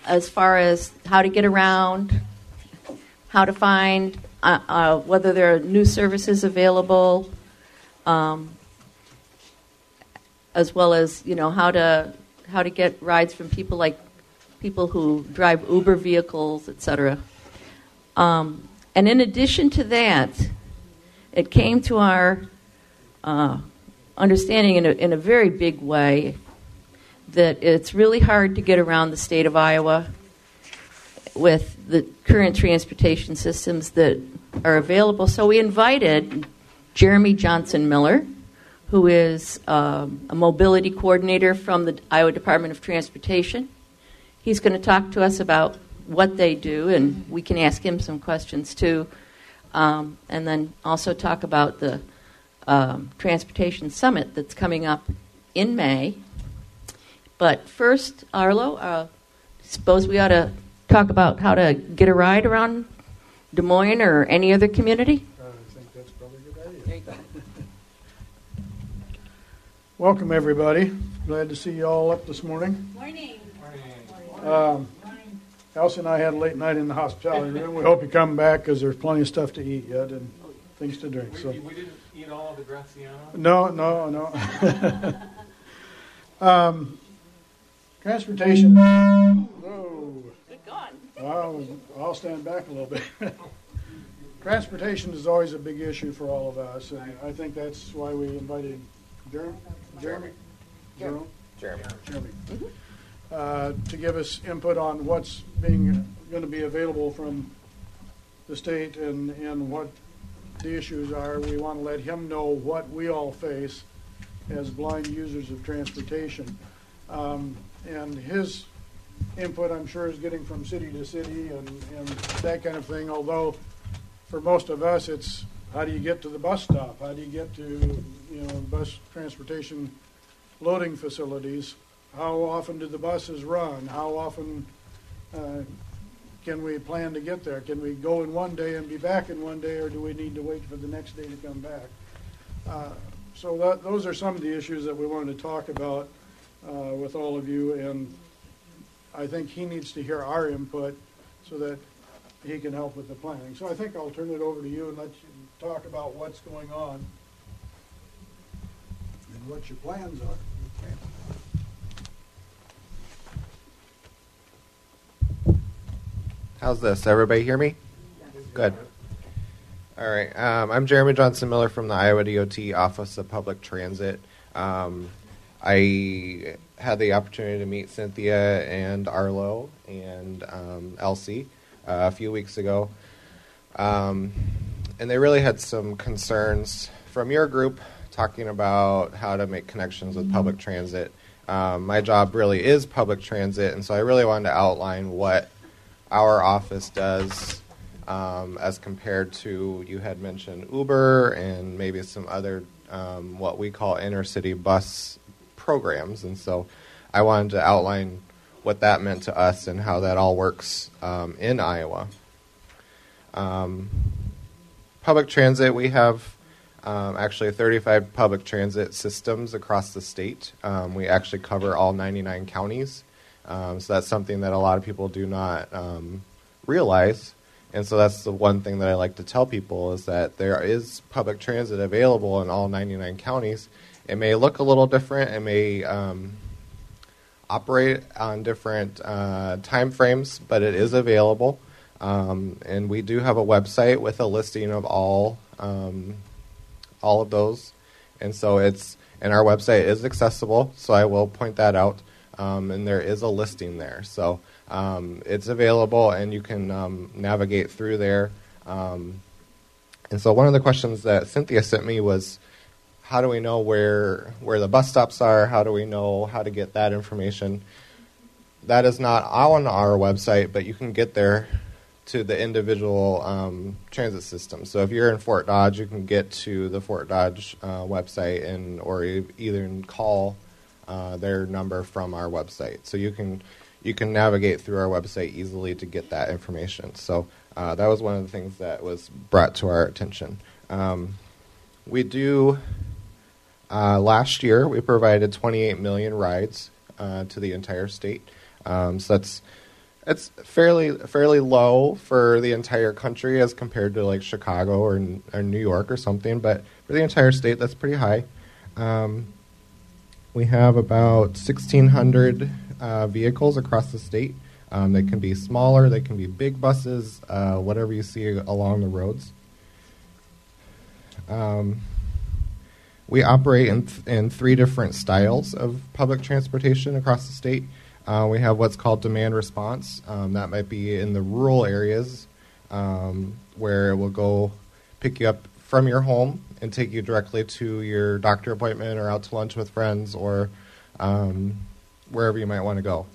as far as how to get around, how to find uh, uh, whether there are new services available, um, as well as you know how to how to get rides from people like people who drive Uber vehicles, etc. Um, and in addition to that, it came to our uh, understanding in a, in a very big way that it's really hard to get around the state of Iowa with the current transportation systems that are available. So we invited Jeremy Johnson Miller, who is um, a mobility coordinator from the Iowa Department of Transportation. He's going to talk to us about what they do, and we can ask him some questions too. Um, and then also talk about the um, Transportation Summit that's coming up in May. But first, Arlo, uh, suppose we ought to talk about how to get a ride around Des Moines or any other community? I think that's probably a good idea. There you go. Welcome, everybody. Glad to see you all up this morning. Morning. Um, Elsie and I had a late night in the hospitality room. We hope you come back because there's plenty of stuff to eat yet and things to drink. So, We didn't eat all of the Graziano. no, no, no. um, transportation. Whoa. Good gone. I'll, I'll stand back a little bit. Transportation is always a big issue for all of us, and I think that's why we invited Jeremy, Jeremy, Jerome? Jeremy. Jeremy, uh, to give us input on what's being going to be available from the state and, and what the issues are. We want to let him know what we all face as blind users of transportation. Um, and his input, I'm sure, is getting from city to city and, and that kind of thing. Although, for most of us, it's how do you get to the bus stop? How do you get to you know bus transportation loading facilities? How often do the buses run? How often uh, can we plan to get there? Can we go in one day and be back in one day, or do we need to wait for the next day to come back? Uh, so that, those are some of the issues that we wanted to talk about uh, with all of you, and I think he needs to hear our input so that he can help with the planning. So I think I'll turn it over to you and let you talk about what's going on and what your plans are. How's this? Everybody hear me? Good. All right. Um, I'm Jeremy Johnson Miller from the Iowa DOT Office of Public Transit. Um, I had the opportunity to meet Cynthia and Arlo and um, Elsie uh, a few weeks ago. Um, and they really had some concerns from your group talking about how to make connections with public transit. Um, my job really is public transit, and so I really wanted to outline what our office does um, as compared to you had mentioned Uber and maybe some other um, what we call intercity bus programs, and so I wanted to outline what that meant to us and how that all works um, in Iowa. Um, public transit, we have um, actually 35 public transit systems across the state. Um, we actually cover all 99 counties. Um, so that's something that a lot of people do not um, realize. And so that's the one thing that I like to tell people is that there is public transit available in all 99 counties. It may look a little different. It may um, operate on different uh, time frames, but it is available. Um, and we do have a website with a listing of all um, all of those. And so it's and our website is accessible. So I will point that out. Um, and there is a listing there. So um, it's available, and you can um, navigate through there. Um, and so one of the questions that Cynthia sent me was, how do we know where where the bus stops are? How do we know how to get that information? That is not on our website, but you can get there to the individual um, transit system. So if you're in Fort Dodge, you can get to the Fort Dodge uh, website and or either call uh, their number from our website. So you can you can navigate through our website easily to get that information. So uh, that was one of the things that was brought to our attention. Um, we do. Uh, last year, we provided 28 million rides uh, to the entire state. Um, so that's it's fairly fairly low for the entire country as compared to like Chicago or, or New York or something. But for the entire state, that's pretty high. Um, we have about 1,600 uh, vehicles across the state. Um, they can be smaller, they can be big buses, uh, whatever you see along the roads. Um, we operate in, th- in three different styles of public transportation across the state. Uh, we have what's called demand response. Um, that might be in the rural areas um, where it will go pick you up from your home and take you directly to your doctor appointment or out to lunch with friends or um, wherever you might want to go.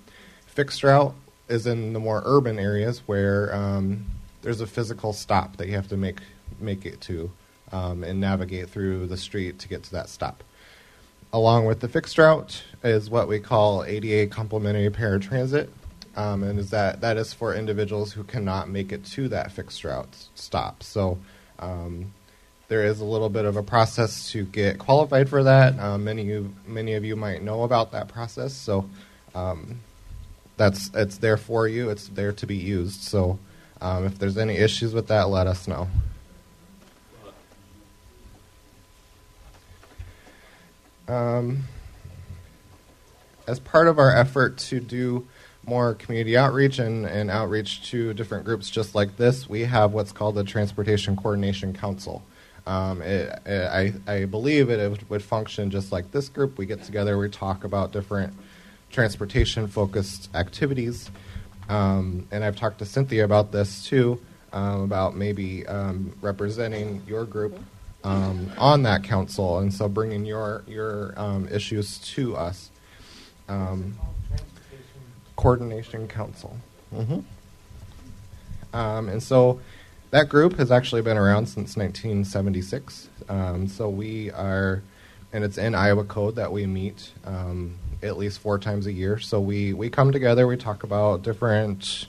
Fixed route is in the more urban areas where um, there's a physical stop that you have to make make it to um, and navigate through the street to get to that stop. Along with the fixed route is what we call ADA complementary paratransit, um, and is that that is for individuals who cannot make it to that fixed route stop. So um, there is a little bit of a process to get qualified for that. Um, many you, many of you might know about that process, so um, that's it's there for you. It's there to be used. So um, if there's any issues with that, let us know. Um, as part of our effort to do more community outreach and, and outreach to different groups just like this, we have what's called the Transportation Coordination Council. Um, it, it, I, I believe it, it would function just like this group. We get together, we talk about different transportation focused activities. Um, and I've talked to Cynthia about this too, um, about maybe um, representing your group um, on that council, and so bringing your your um, issues to us. Um, Coordination Council. hmm Um, and so that group has actually been around since 1976. Um, so we are, and it's in Iowa Code that we meet um, at least four times a year. So we, we come together, we talk about different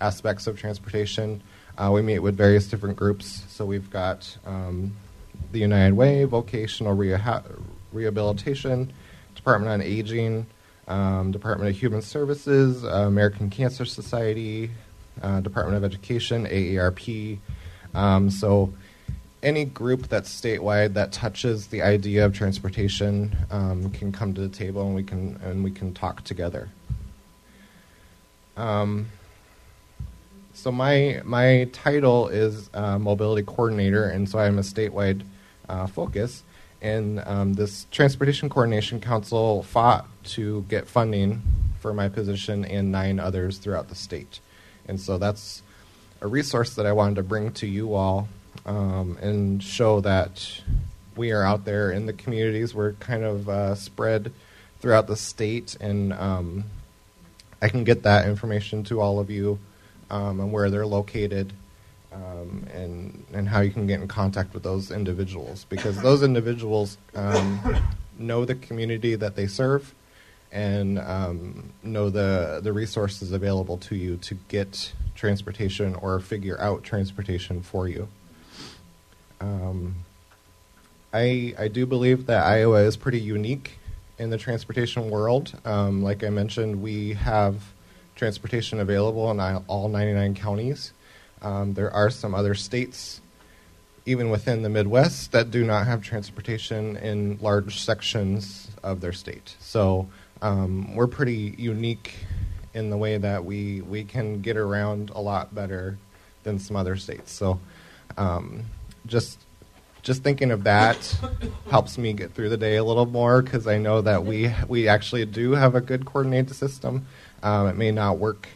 aspects of transportation. Uh, we meet with various different groups. So we've got um, the United Way, Vocational Reha- Rehabilitation, Department on Aging, um, Department of Human Services, uh, American Cancer Society, uh, Department of Education, AARP. Um, so, any group that's statewide that touches the idea of transportation um, can come to the table and we can and we can talk together. Um, so my my title is uh, mobility coordinator, and so I'm a statewide uh, focus. And um, this Transportation Coordination Council fought to get funding for my position and nine others throughout the state. And so that's a resource that I wanted to bring to you all um, and show that we are out there in the communities. We're kind of uh, spread throughout the state, and um, I can get that information to all of you um, and where they're located um, and and how you can get in contact with those individuals because those individuals um, know the community that they serve and um, know the the resources available to you to get transportation or figure out transportation for you. Um, I I do believe that Iowa is pretty unique in the transportation world. Um, like I mentioned, we have transportation available in all 99 counties. Um, there are some other states, even within the Midwest, that do not have transportation in large sections of their state. So um, we're pretty unique in the way that we, we can get around a lot better than some other states. So um, just just thinking of that helps me get through the day a little more because I know that we we actually do have a good coordinated system. Um, it may not work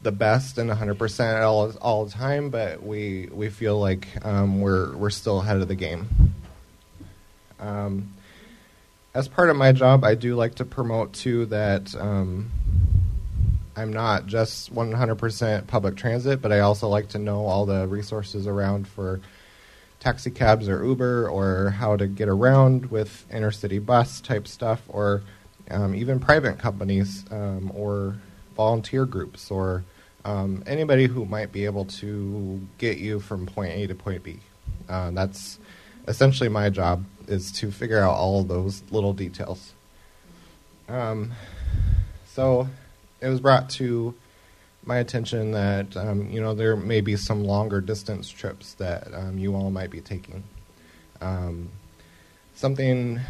the best and 100% all all the time, but we we feel like um, we're we're still ahead of the game. Um, as part of my job, I do like to promote too that um, I'm not just 100% public transit, but I also like to know all the resources around for taxi cabs or Uber or how to get around with intercity bus type stuff or um, even private companies um, or volunteer groups or um, anybody who might be able to get you from point A to point B. Uh, that's essentially my job is to figure out all those little details. Um, so it was brought to my attention that um, you know there may be some longer distance trips that um, you all might be taking. Um, something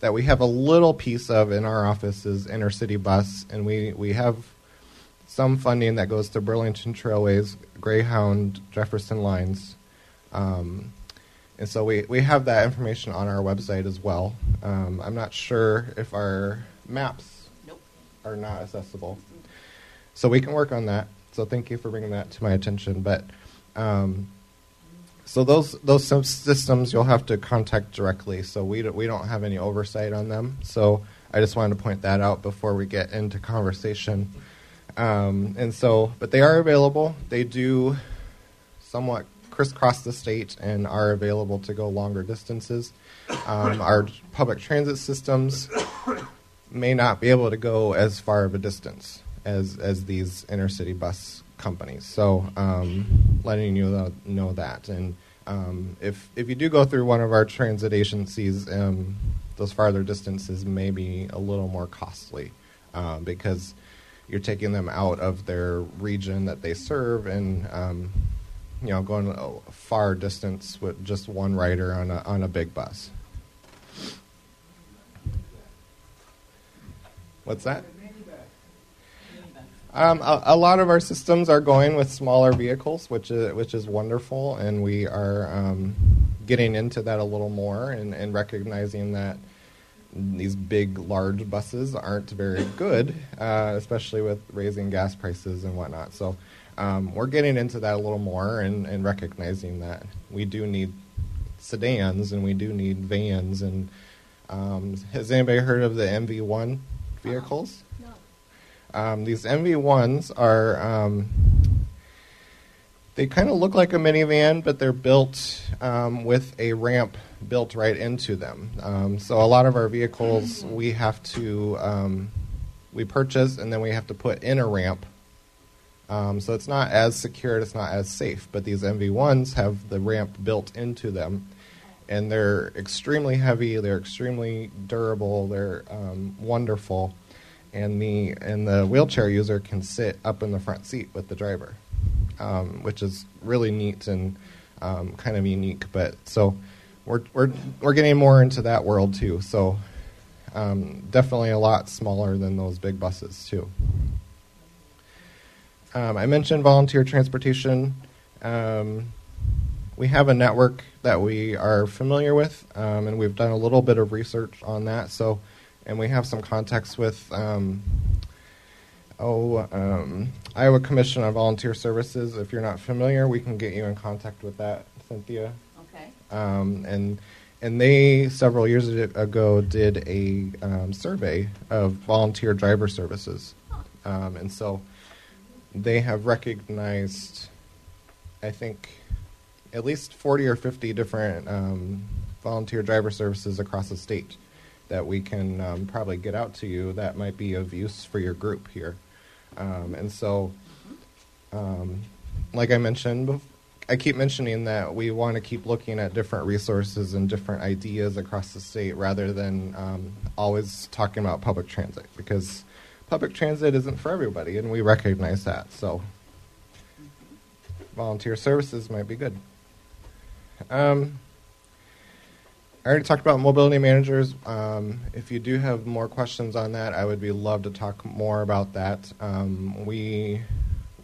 that we have a little piece of in our office is intercity bus, and we we have some funding that goes to Burlington Trailways, Greyhound, Jefferson lines. And so we, we have that information on our website as well. Um, I'm not sure if our maps nope. are not accessible. So we can work on that. So thank you for bringing that to my attention. But um, so those those systems you'll have to contact directly. So we don't, we don't have any oversight on them. So I just wanted to point that out before we get into conversation. Um, and so, but they are available. They do somewhat crisscross the state and are available to go longer distances. Um, our public transit systems may not be able to go as far of a distance as as these intercity bus companies. So, um, letting you know that, and Um, if if you do go through one of our transit agencies, um, those farther distances may be a little more costly um, because you're taking them out of their region that they serve and um, you know going a far distance with just one rider on a on a big bus. What's that? Um, a, a, lot of our systems are going with smaller vehicles, which is which is wonderful, and we are um, getting into that a little more and, and, recognizing that these big, large buses aren't very good, uh, especially with raising gas prices and whatnot. So um, we're getting into that a little more and, and, recognizing that we do need sedans and we do need vans. And um, has anybody heard of the MV1 vehicles? Um, these MV1s are, um, they kind of look like a minivan, but they're built um, with a ramp built right into them. Um, so a lot of our vehicles we have to, um, we purchase and then we have to put in a ramp. Um, so it's not as secure, it's not as safe, but these MV1s have the ramp built into them. And they're extremely heavy, they're extremely durable, they're wonderful and the and the wheelchair user can sit up in the front seat with the driver, um, which is really neat and um, kind of unique. But so we're we're we're getting more into that world too. So um, definitely a lot smaller than those big buses too. Um, I mentioned volunteer transportation. Um, we have a network that we are familiar with, um, and we've done a little bit of research on that. So and we have some contacts with um, oh um, Iowa Commission on Volunteer Services. If you're not familiar, we can get you in contact with that, Cynthia. Okay. Um, and and they several years ago did a um, survey of volunteer driver services, um, and so they have recognized, I think, at least 40 or 50 different um, volunteer driver services across the state that we can um, probably get out to you that might be of use for your group here. Um, and so, um, like I mentioned, I keep mentioning that we want to keep looking at different resources and different ideas across the state rather than um, always talking about public transit because public transit isn't for everybody, and we recognize that. So, volunteer services might be good. Um, I already talked about mobility managers. Um, if you do have more questions on that, I would be love to talk more about that. Um, we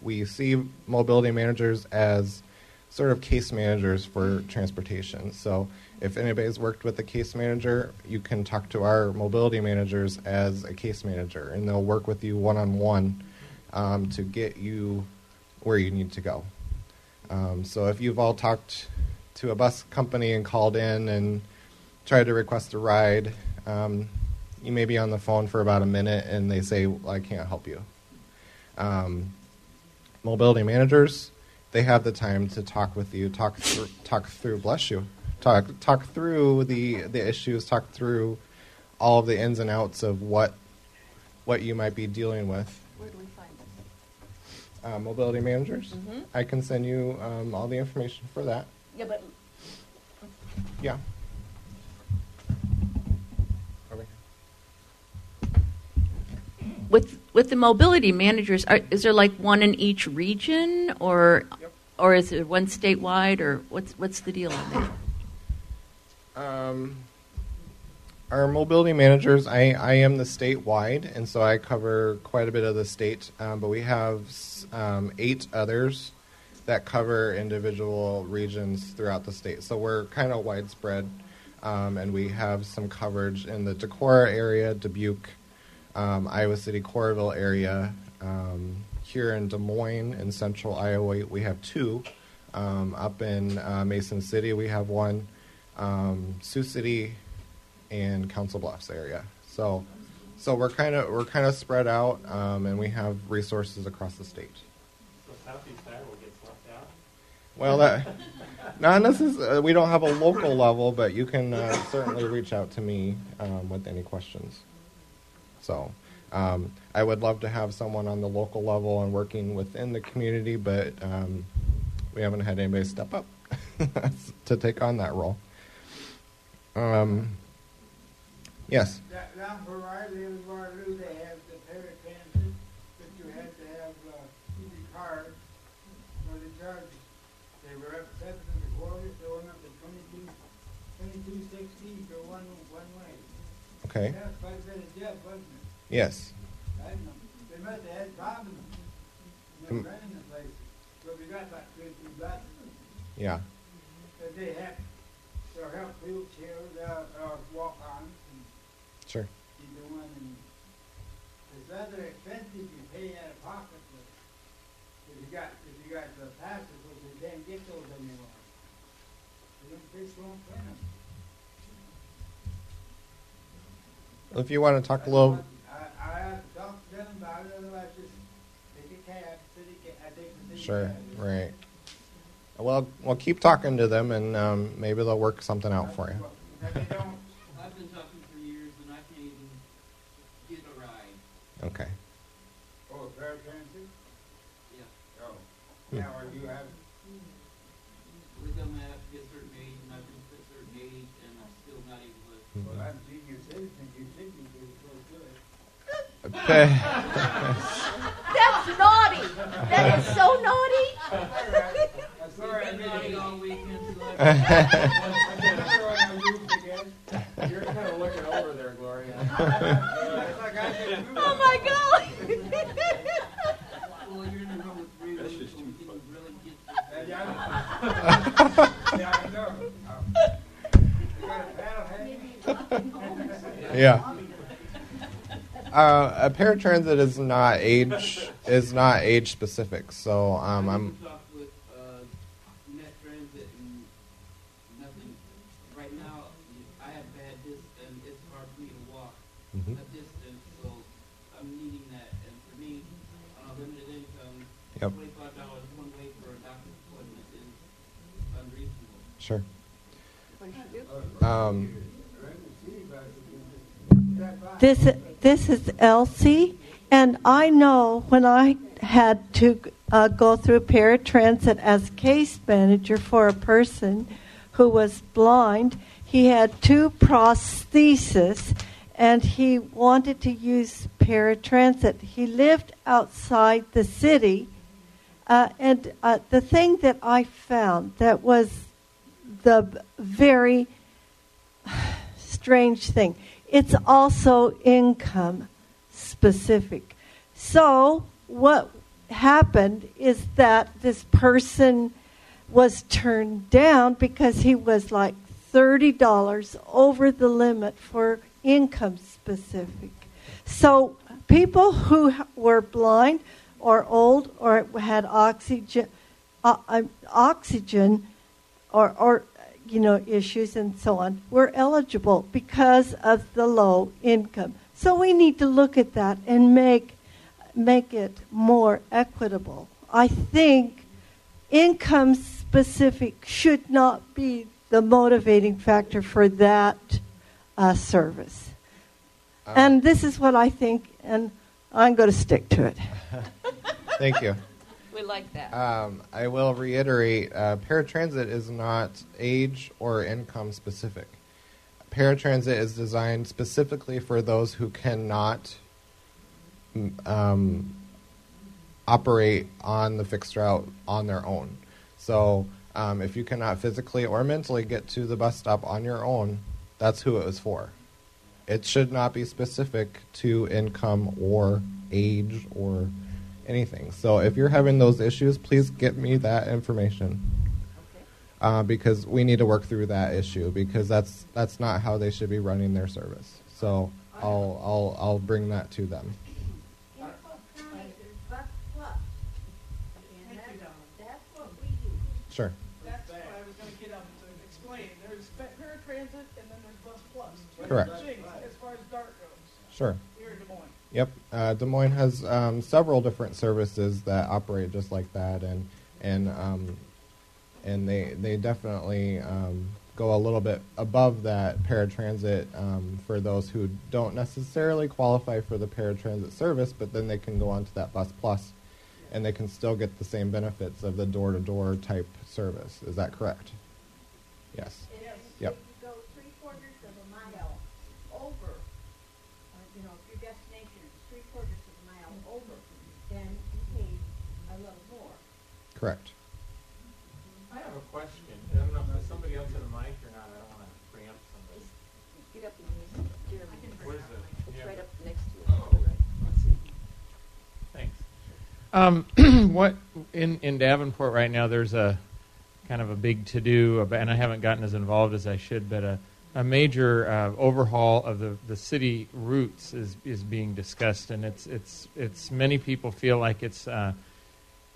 we see mobility managers as sort of case managers for transportation. So if anybody's worked with a case manager, you can talk to our mobility managers as a case manager, and they'll work with you one on one to get you where you need to go. Um, so if you've all talked to a bus company and called in and tried to request a ride. Um, you may be on the phone for about a minute and they say, well, I can't help you. Um, mobility managers, they have the time to talk with you, talk talk through, bless you, talk, talk through the, the issues, talk through all of the ins and outs of what, what you might be dealing with. Where do we find them? Uh, mobility managers. Mm-hmm. I can send you um, all the information for that. Yeah, but Yeah. with with the mobility managers, are, is there like one in each region, or or is it one statewide, or what's what's the deal on that? Um, our mobility managers, I, I am the statewide, and so I cover quite a bit of the state. Um, but we have um, eight others that cover individual regions throughout the state. So we're kind of widespread, um, and we have some coverage in the Decorah area, Dubuque, um, Iowa City, Coralville area. Um, here in Des Moines, in central Iowa, we have two. Um, up in uh, Mason City, we have one. Um, Sioux City and Council Bluffs area. So, so we're kind of we're kind of spread out, um, and we have resources across the state. So Southeast Iowa gets left out. Well, that not necessarily. Uh, we don't have a local level, but you can uh, certainly reach out to me um, with any questions. So um, I would love to have someone on the local level and working within the community, but um, we haven't had anybody step up. to take on that role. Um, yes. That- I live in Waterloo, they have the but you had to have uh, card for the charges. They were up seven and a quarter, so went up to twenty-two, twenty-two sixty for one, one way. Okay. That quite a bit of wasn't it? Yes. I know. They must have had problems Mm. in the place, but we got about two or. Yeah. But they have, they'll help wheelchairs, uh, uh, walk-ons and Sure. you do one and it's rather expensive you pay out of pocket, but if you got, if you got the passes, you can't get those anymore. They don't, they just won't print them. If you want to talk a little, I, I have to talk to them about it, otherwise just take a cab, city ca- I take the city sure, cab. right. Well, well, keep talking to them, and um, maybe they'll work something out for you. Now, they don't, I've been talking for years and I can't even get a ride. Okay. oh, paratransit? Yeah. Oh, Hmm. now are you have, Every time I have to get certain age and I've been a certain age and I'm still not able to. well, I'm senior citizen, you should be pretty close to it. Okay. That's naughty. That is so naughty. I'm sorry, I Been didn't. naughty all weekend, so I remember when I moved again. You're kind of looking over there, Gloria. It's like I said, Oh my God. Well, you're in the room with three That's people, just we too didn't really get Yeah, yeah, yeah, I know. A paddle, hey? Yeah. Uh, a paratransit is not age is not age specific, so um, I'm even talked with, uh, MET Transit and nothing. Right now, I have bad dis, and it's hard for me to walk Mhm. a distance, so I'm needing that. And for me, on a limited income, Yep. twenty-five dollars one way for a doctor's appointment is unreasonable. sure. Um, This, this is Elsie, and I know when I had to uh, go through paratransit as case manager for a person who was blind, he had two prostheses, and he wanted to use paratransit. He lived outside the city, uh, and uh, the thing that I found that was the very strange thing. It's also income specific. So, what happened is that this person was turned down because he was like $30 over the limit for income specific. So, people who were blind or old or had oxygen, uh, uh, oxygen or, or you know issues and so on we're eligible because of the low income so we need to look at that and make make it more equitable i think income specific should not be the motivating factor for that uh, service and this is what i think and i'm going to stick to it thank you. We like that. Um, I will reiterate: uh, paratransit is not age or income specific. Paratransit is designed specifically for those who cannot um, operate on the fixed route on their own. So, um, if you cannot physically or mentally get to the bus stop on your own, that's who it was for. It should not be specific to income or age or anything. So if you're having those issues, please get me that information. Uh, because we need to work through that issue because that's that's not how they should be running their service. So I'll I'll I'll bring that to them. Sure. That's what I was going to get up to explain. There's pa- paratransit and then there's bus plus. Two Correct. as far as DART goes. Sure. Here in Des Moines. Yep. Uh, Des Moines has um, several different services that operate just like that, and and um, and they they definitely um, go a little bit above that paratransit um, for those who don't necessarily qualify for the paratransit service, but then they can go on to that bus plus, and they can still get the same benefits of the door to door type service. Is that correct? Yes. If Yep. you go three quarters of a mile over, uh, you know, if your destination is three quarters of a mile over, then you pay a little more. Correct. I have a question. I don't know if there's somebody else in the mic or not. I don't want to preempt somebody. Get up and use Jeremy. Where's the? It's yeah. right up next to you. Thanks. Um, what in in Davenport right now? There's a kind of a big to do, and I haven't gotten as involved as I should, but a a major uh, overhaul of the, the city routes is is being discussed, and it's it's it's many people feel like it's uh,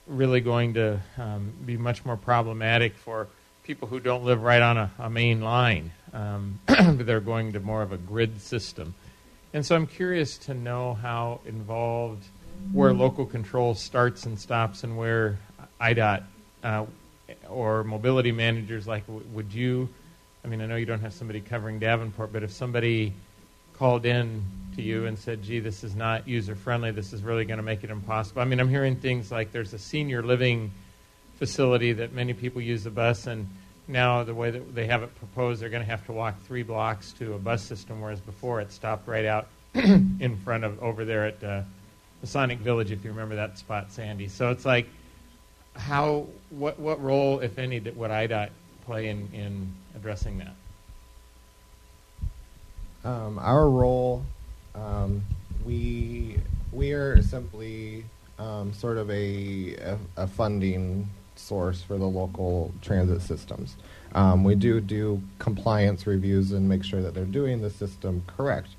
really going to um, be much more problematic for people who don't live right on a, a main line. Um, they're going to more of a grid system, and so I'm curious to know how involved where local control starts and stops, and where IDOT uh, or mobility managers like would you I mean I know you don't have somebody covering Davenport but if somebody called in to you and said gee this is not user friendly this is really going to make it impossible. I mean I'm hearing things like there's a senior living facility that many people use the bus and now the way that they have it proposed they're going to have to walk 3 blocks to a bus system whereas before it stopped right out in front of over there at uh, the Sonic Village if you remember that spot Sandy. So it's like how what what role, if any, did, would IDOT play in, in addressing that? Um, our role, um, we we are simply um, sort of a, a, a funding source for the local transit systems. Um, we do do compliance reviews and make sure that they're doing the system correct.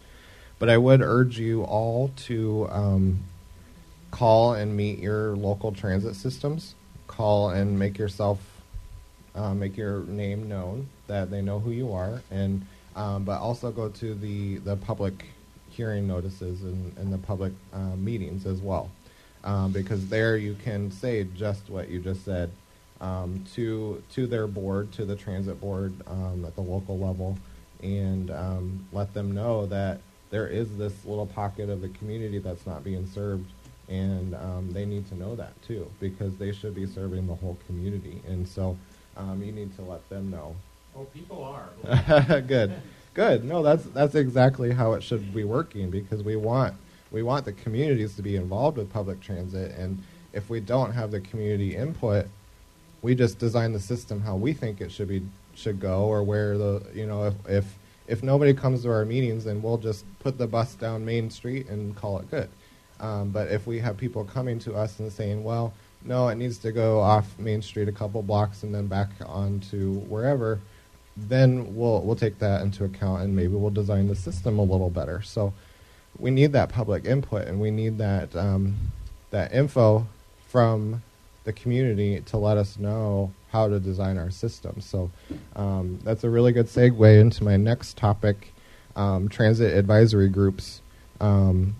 But I would urge you all to um, call and meet your local transit systems. Call and make yourself uh, make your name known that they know who you are, and um, but also go to the the public hearing notices and, and the public uh, meetings as well, um, because there you can say just what you just said um, to to their board, to the transit board um, at the local level, and um, let them know that there is this little pocket of the community that's not being served and um, they need to know that too because they should be serving the whole community. And so um, you need to let them know. Oh, people are. good good. No that's that's exactly how it should be working because we want we want the communities to be involved with public transit and if we don't have the community input we just design the system how we think it should be should go or where the you know if if if nobody comes to our meetings then we'll just put the bus down main street and call it good. Um, but if we have people coming to us and saying, well, no, it needs to go off Main Street a couple blocks and then back onto wherever, then we'll we'll take that into account and maybe we'll design the system a little better. So we need that public input and we need that um, that info from the community to let us know how to design our system. So um, that's a really good segue into my next topic: um, transit advisory groups. Um,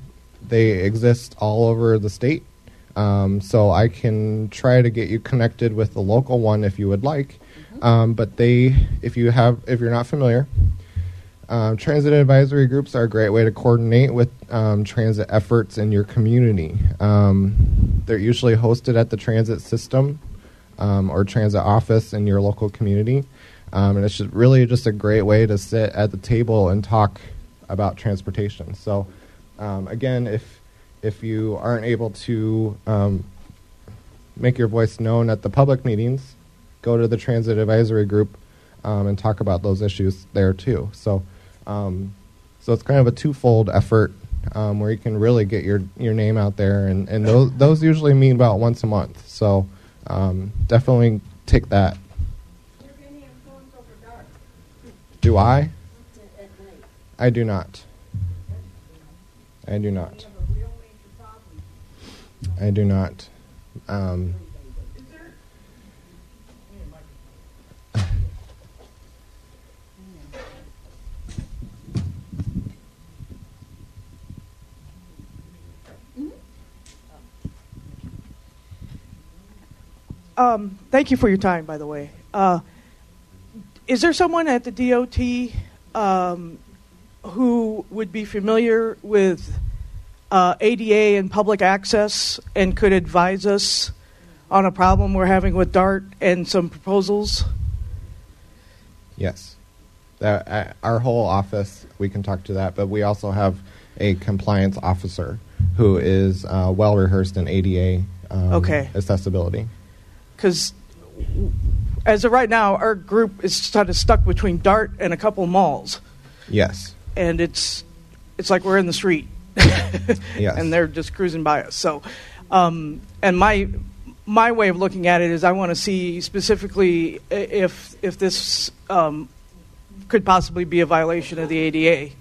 they exist all over the state. Um, so I can try to get you connected with the local one if you would like. Um, but they, if you have, if you're not familiar, um, transit advisory groups are a great way to coordinate with um, transit efforts in your community. Um, they're usually hosted at the transit system um, or transit office in your local community, and it's just really just a great way to sit at the table and talk about transportation. So um, again, if if you aren't able to um, make your voice known at the public meetings, go to the transit advisory group um, and talk about those issues there too. So, um, so it's kind of a twofold effort um, where you can really get your your name out there, and and those those usually meet about once a month. So um, definitely take that. Do I? I do not. I do not. I do not. Um, Um, thank you for your time, by the way. Uh, is there someone at the DOT um, who would be familiar with uh, ADA and public access and could advise us on a problem we're having with DART and some proposals? Yes. Uh, our whole office, we can talk to that, but we also have a compliance officer who is uh, well rehearsed in ADA um, Okay. accessibility. Because as of right now, our group is sort of stuck between Dart and a couple malls, Yes. and it's it's like we're in the street, Yes. and they're just cruising by us. So, um, and my my way of looking at it is, I want to see specifically if if this um, could possibly be a violation of the ADA.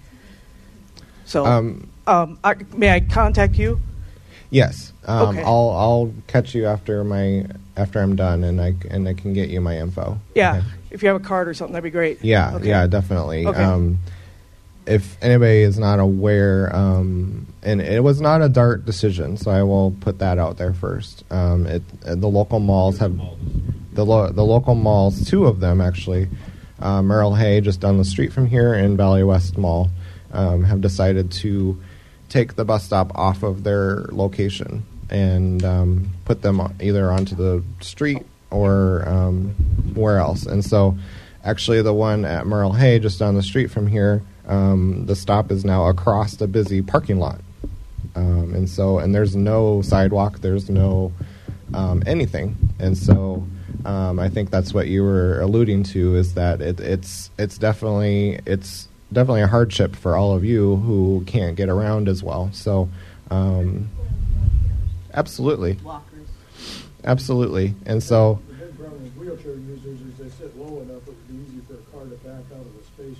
So, Um, um, I, may I contact you? Yes. Um, Okay. I'll I'll catch you after my after I'm done, and I and I can get you my info. Yeah, Okay. if you have a card or something, that'd be great. Yeah, Okay. yeah, definitely. Okay. If anybody is not aware, um, and it was not a DART decision, so I will put that out there first. Um, it, uh, the local malls have the lo- the local malls, two of them actually, uh, Merle Hay just down the street from here, and Valley West Mall, um, have decided to take the bus stop off of their location and um, put them either onto the street or um, where else. And so, actually, the one at Merle Hay, just down the street from here, um, the stop is now across the busy parking lot. Um, and so, and there's no sidewalk, there's no um, anything. And so, um, I think that's what you were alluding to is that it, it's it's definitely it's definitely a hardship for all of you who can't get around as well. So, um, absolutely, absolutely. And so, The big problem with wheelchair users is they sit low enough, it would be easy for a car to back out of the space right on top of something.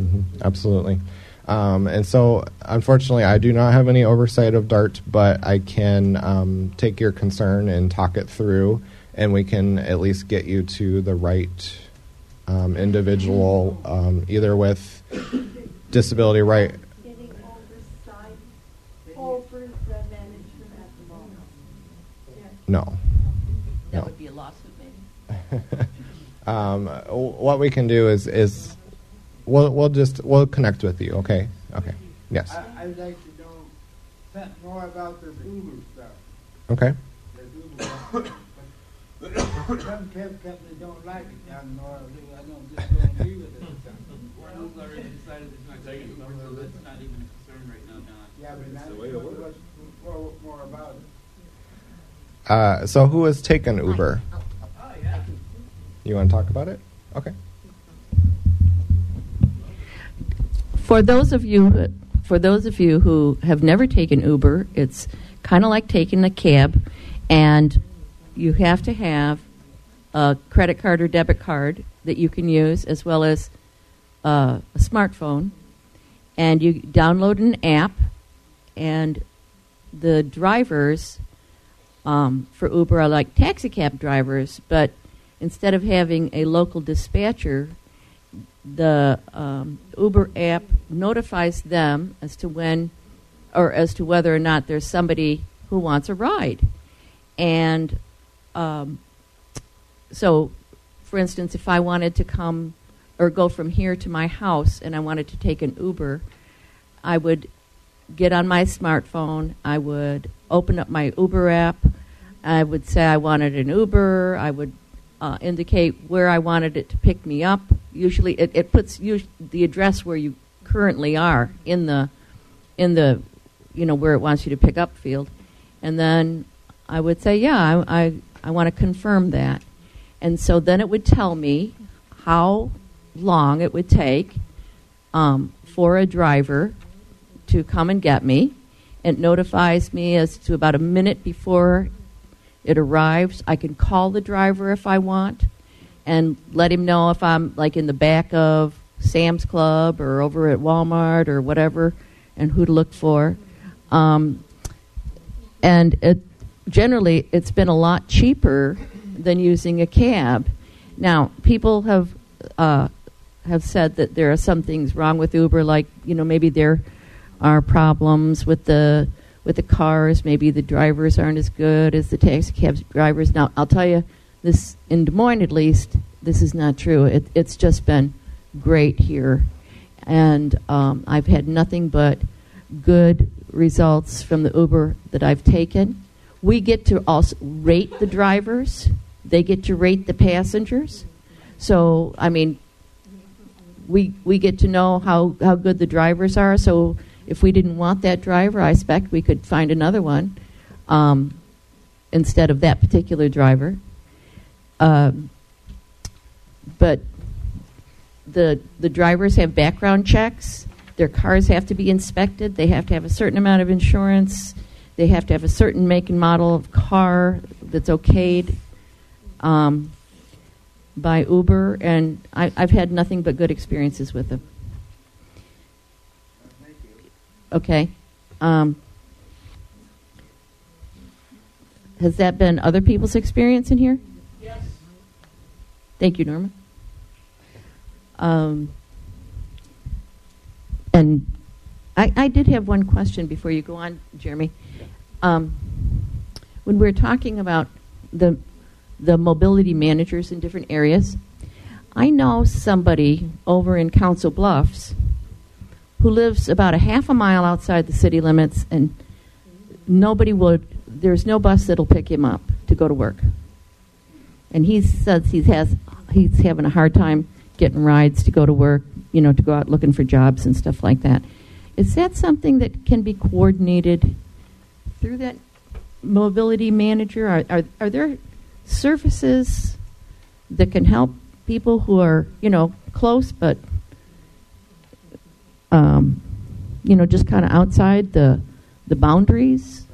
Mhm, absolutely. Um, and so, unfortunately, I do not have any oversight of DART, but I can um, take your concern and talk it through, and we can at least get you to the right um, individual, um, either with disability right. Getting oversight over the management at the moment. No. That No. would be a lawsuit, maybe. um, what we can do is is we'll we'll just we'll connect with you. Okay. Okay. Yes. I, I'd like to know something more about this Uber stuff. Okay. This Uber stuff. But Some cab companies don't like it down north. I don't just don't agree with it. One's already decided it's not taking it, so that's not even a concern right now, Don. Yeah, but It's now the way it know works. more, more about it. Uh, so who has taken Uber? Oh, yeah. You want to talk about it? Okay. For those of you, for those of you who have never taken Uber, it's kind of like taking a cab, and you have to have a credit card or debit card that you can use, as well as uh, a smartphone, and you download an app, and the drivers um, for Uber are like taxi cab drivers, but instead of having a local dispatcher, the um, Uber app notifies them as to when or as to whether or not there's somebody who wants a ride. And um, so, for instance, if I wanted to come or go from here to my house and I wanted to take an Uber, I would get on my smartphone, I would open up my Uber app, I would say I wanted an Uber, I would uh, indicate where I wanted it to pick me up. Usually, it, it puts us- the address where you currently are in the in the you know where it wants you to pick up field, and then I would say, yeah, I I, I want to confirm that, and so then it would tell me how long it would take um, for a driver to come and get me. It notifies me as to about a minute before it arrives. I can call the driver if I want and let him know if I'm like in the back of Sam's Club or over at Walmart or whatever and who to look for. Um, and it, generally, it's been a lot cheaper than using a cab. Now, people have uh, have said that there are some things wrong with Uber, like you know maybe there are problems with the with the cars. Maybe the drivers aren't as good as the taxi cab drivers. Now, I'll tell you this in Des Moines, at least, this is not true. It, it's just been great here, and um, I've had nothing but good results from the Uber that I've taken. We get to also rate the drivers. They get to rate the passengers. So, I mean, we we get to know how how good the drivers are. So if we didn't want that driver, I expect we could find another one um, instead of that particular driver. Um, but the the drivers have background checks. Their cars have to be inspected. They have to have a certain amount of insurance. They have to have a certain make and model of car that's okayed um, by Uber, and I, I've had nothing but good experiences with them. Okay. Um, has that been other people's experience in here? Yes. Thank you, Norma. Um, and I, I did have one question before you go on, Jeremy. Um, when we're talking about the the mobility managers in different areas, I know somebody over in Council Bluffs who lives about a half a mile outside the city limits, and nobody would. There's no bus that'll pick him up to go to work, and he says he has he's having a hard time getting rides to go to work. You know, to go out looking for jobs and stuff like that. Is that something that can be coordinated through that mobility manager? Are are, are there services that can help people who are you know close but um, you know just kind of outside the the boundaries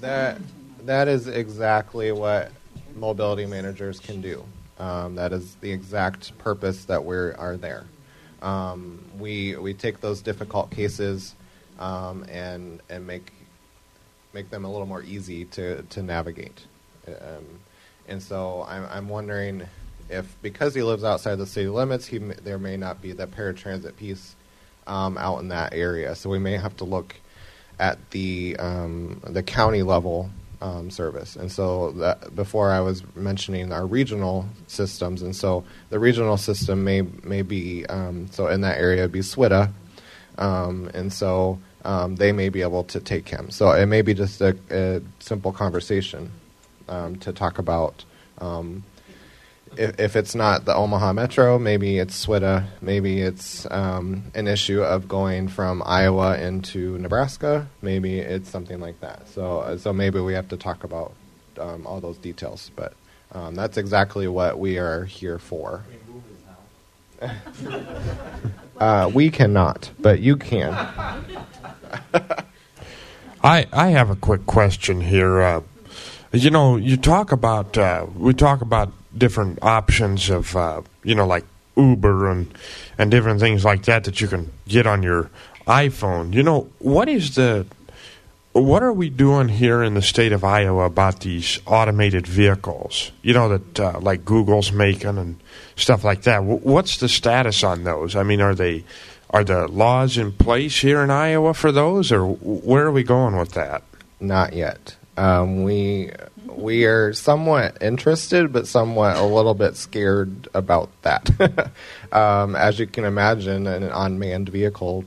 That that is exactly what mobility managers can do. Um, that is the exact purpose that we are there. Um, we we take those difficult cases um, and and make make them a little more easy to to navigate. Um, and so I'm I'm wondering if because he lives outside the city limits, he there may not be the paratransit piece um, out in that area. So we may have to look at the um, the county level um, service. And so that, before I was mentioning our regional systems, and so the regional system may may be um, so in that area be SWITA, um, and so um, they may be able to take him. So it may be just a, a simple conversation um, to talk about. Um, if, if it's not the Omaha Metro, maybe it's SWITA, maybe it's um, an issue of going from Iowa into Nebraska, maybe it's something like that. So, uh, so maybe we have to talk about um, all those details, but um, that's exactly what we are here for. uh, we cannot, but you can. I I have a quick question here. Uh, you know, you talk about uh, we talk about different options of uh, you know like Uber and and different things like that that you can get on your iPhone. You know, what is the what are we doing here in the state of Iowa about these automated vehicles? You know that uh, like Google's making and stuff like that. W- what's the status on those? I mean, are they are the laws in place here in Iowa for those, or where are we going with that? Not yet. Um, we we are somewhat interested, but somewhat a little bit scared about that. um, as you can imagine, an unmanned vehicle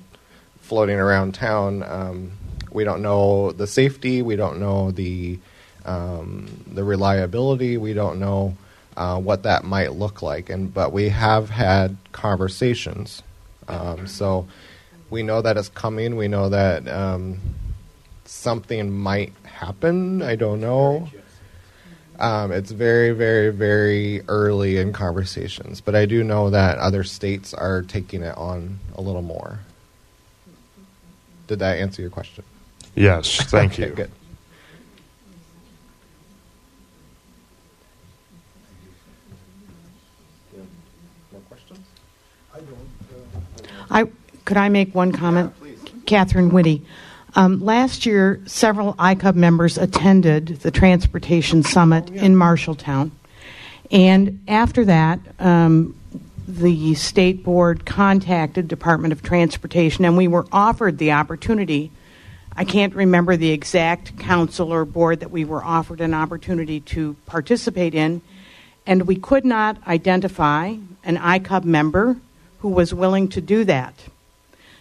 floating around town, um, we don't know the safety, we don't know the um, the reliability, we don't know uh, what that might look like, and but we have had conversations, um, so we know that it's coming. We know that um, something might happen. I don't know. Um, it's very, very, very early in conversations, but I do know that other states are taking it on a little more. Did that answer your question? Yes, thank okay, you. Good. I could I make one comment? Catherine Whitty. Um, last year, several ICUB members attended the Transportation Summit in Marshalltown. And after that, um, the state board contacted Department of Transportation, and we were offered the opportunity. I can't remember the exact council or board that we were offered an opportunity to participate in, and we could not identify an ICUB member who was willing to do that.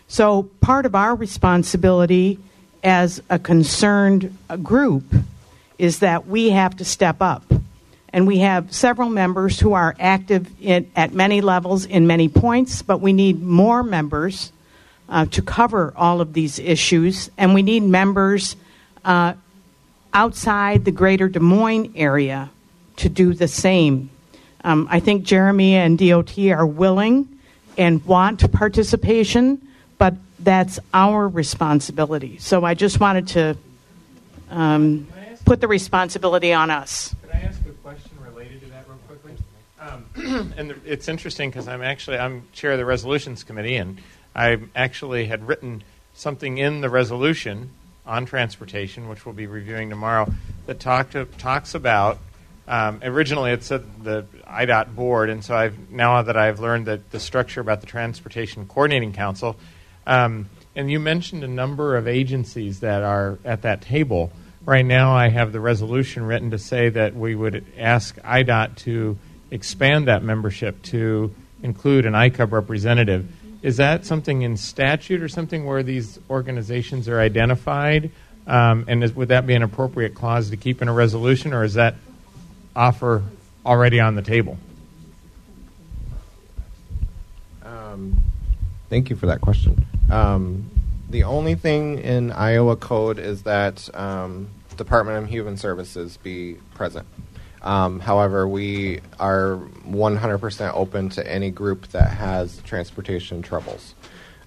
So, part of our responsibility as a concerned uh, group is that we have to step up. And we have several members who are active in, at many levels in many points, but we need more members uh, to cover all of these issues. And we need members uh, outside the greater Des Moines area to do the same. Um, I think Jeremy and DOT are willing and want participation, but that's our responsibility. So I just wanted to um, put the responsibility on us. Could I ask a question related to that real quickly? Um, and it's interesting because I'm actually I'm chair of the resolutions committee, and I actually had written something in the resolution on transportation, which we'll be reviewing tomorrow, that talked to, talks about. Um, originally, it said the IDOT board, and so I've now that I've learned that the structure about the Transportation Coordinating Council, um, and you mentioned a number of agencies that are at that table. Right now, I have the resolution written to say that we would ask IDOT to expand that membership to include an ICUB representative. Is that something in statute or something where these organizations are identified? Um, and is, would that be an appropriate clause to keep in a resolution, or is that offer already on the table? Um, thank you for that question. Um, the only thing in Iowa code is that um, Department of Human Services be present. Um, however, we are 100% open to any group that has transportation troubles.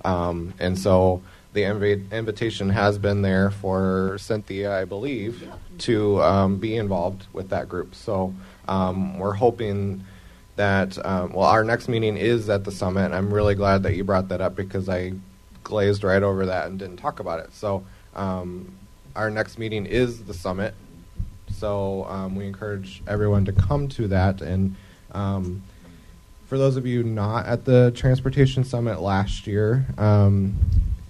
Um, and so the inv- invitation has been there for Cynthia, I believe, to um, be involved with that group. So um, we're hoping that, um, well, our next meeting is at the summit. I'm really glad that you brought that up because I glazed right over that and didn't talk about it. So um, our next meeting is the summit so um, we encourage everyone to come to that. And um, for those of you not at the Transportation Summit last year,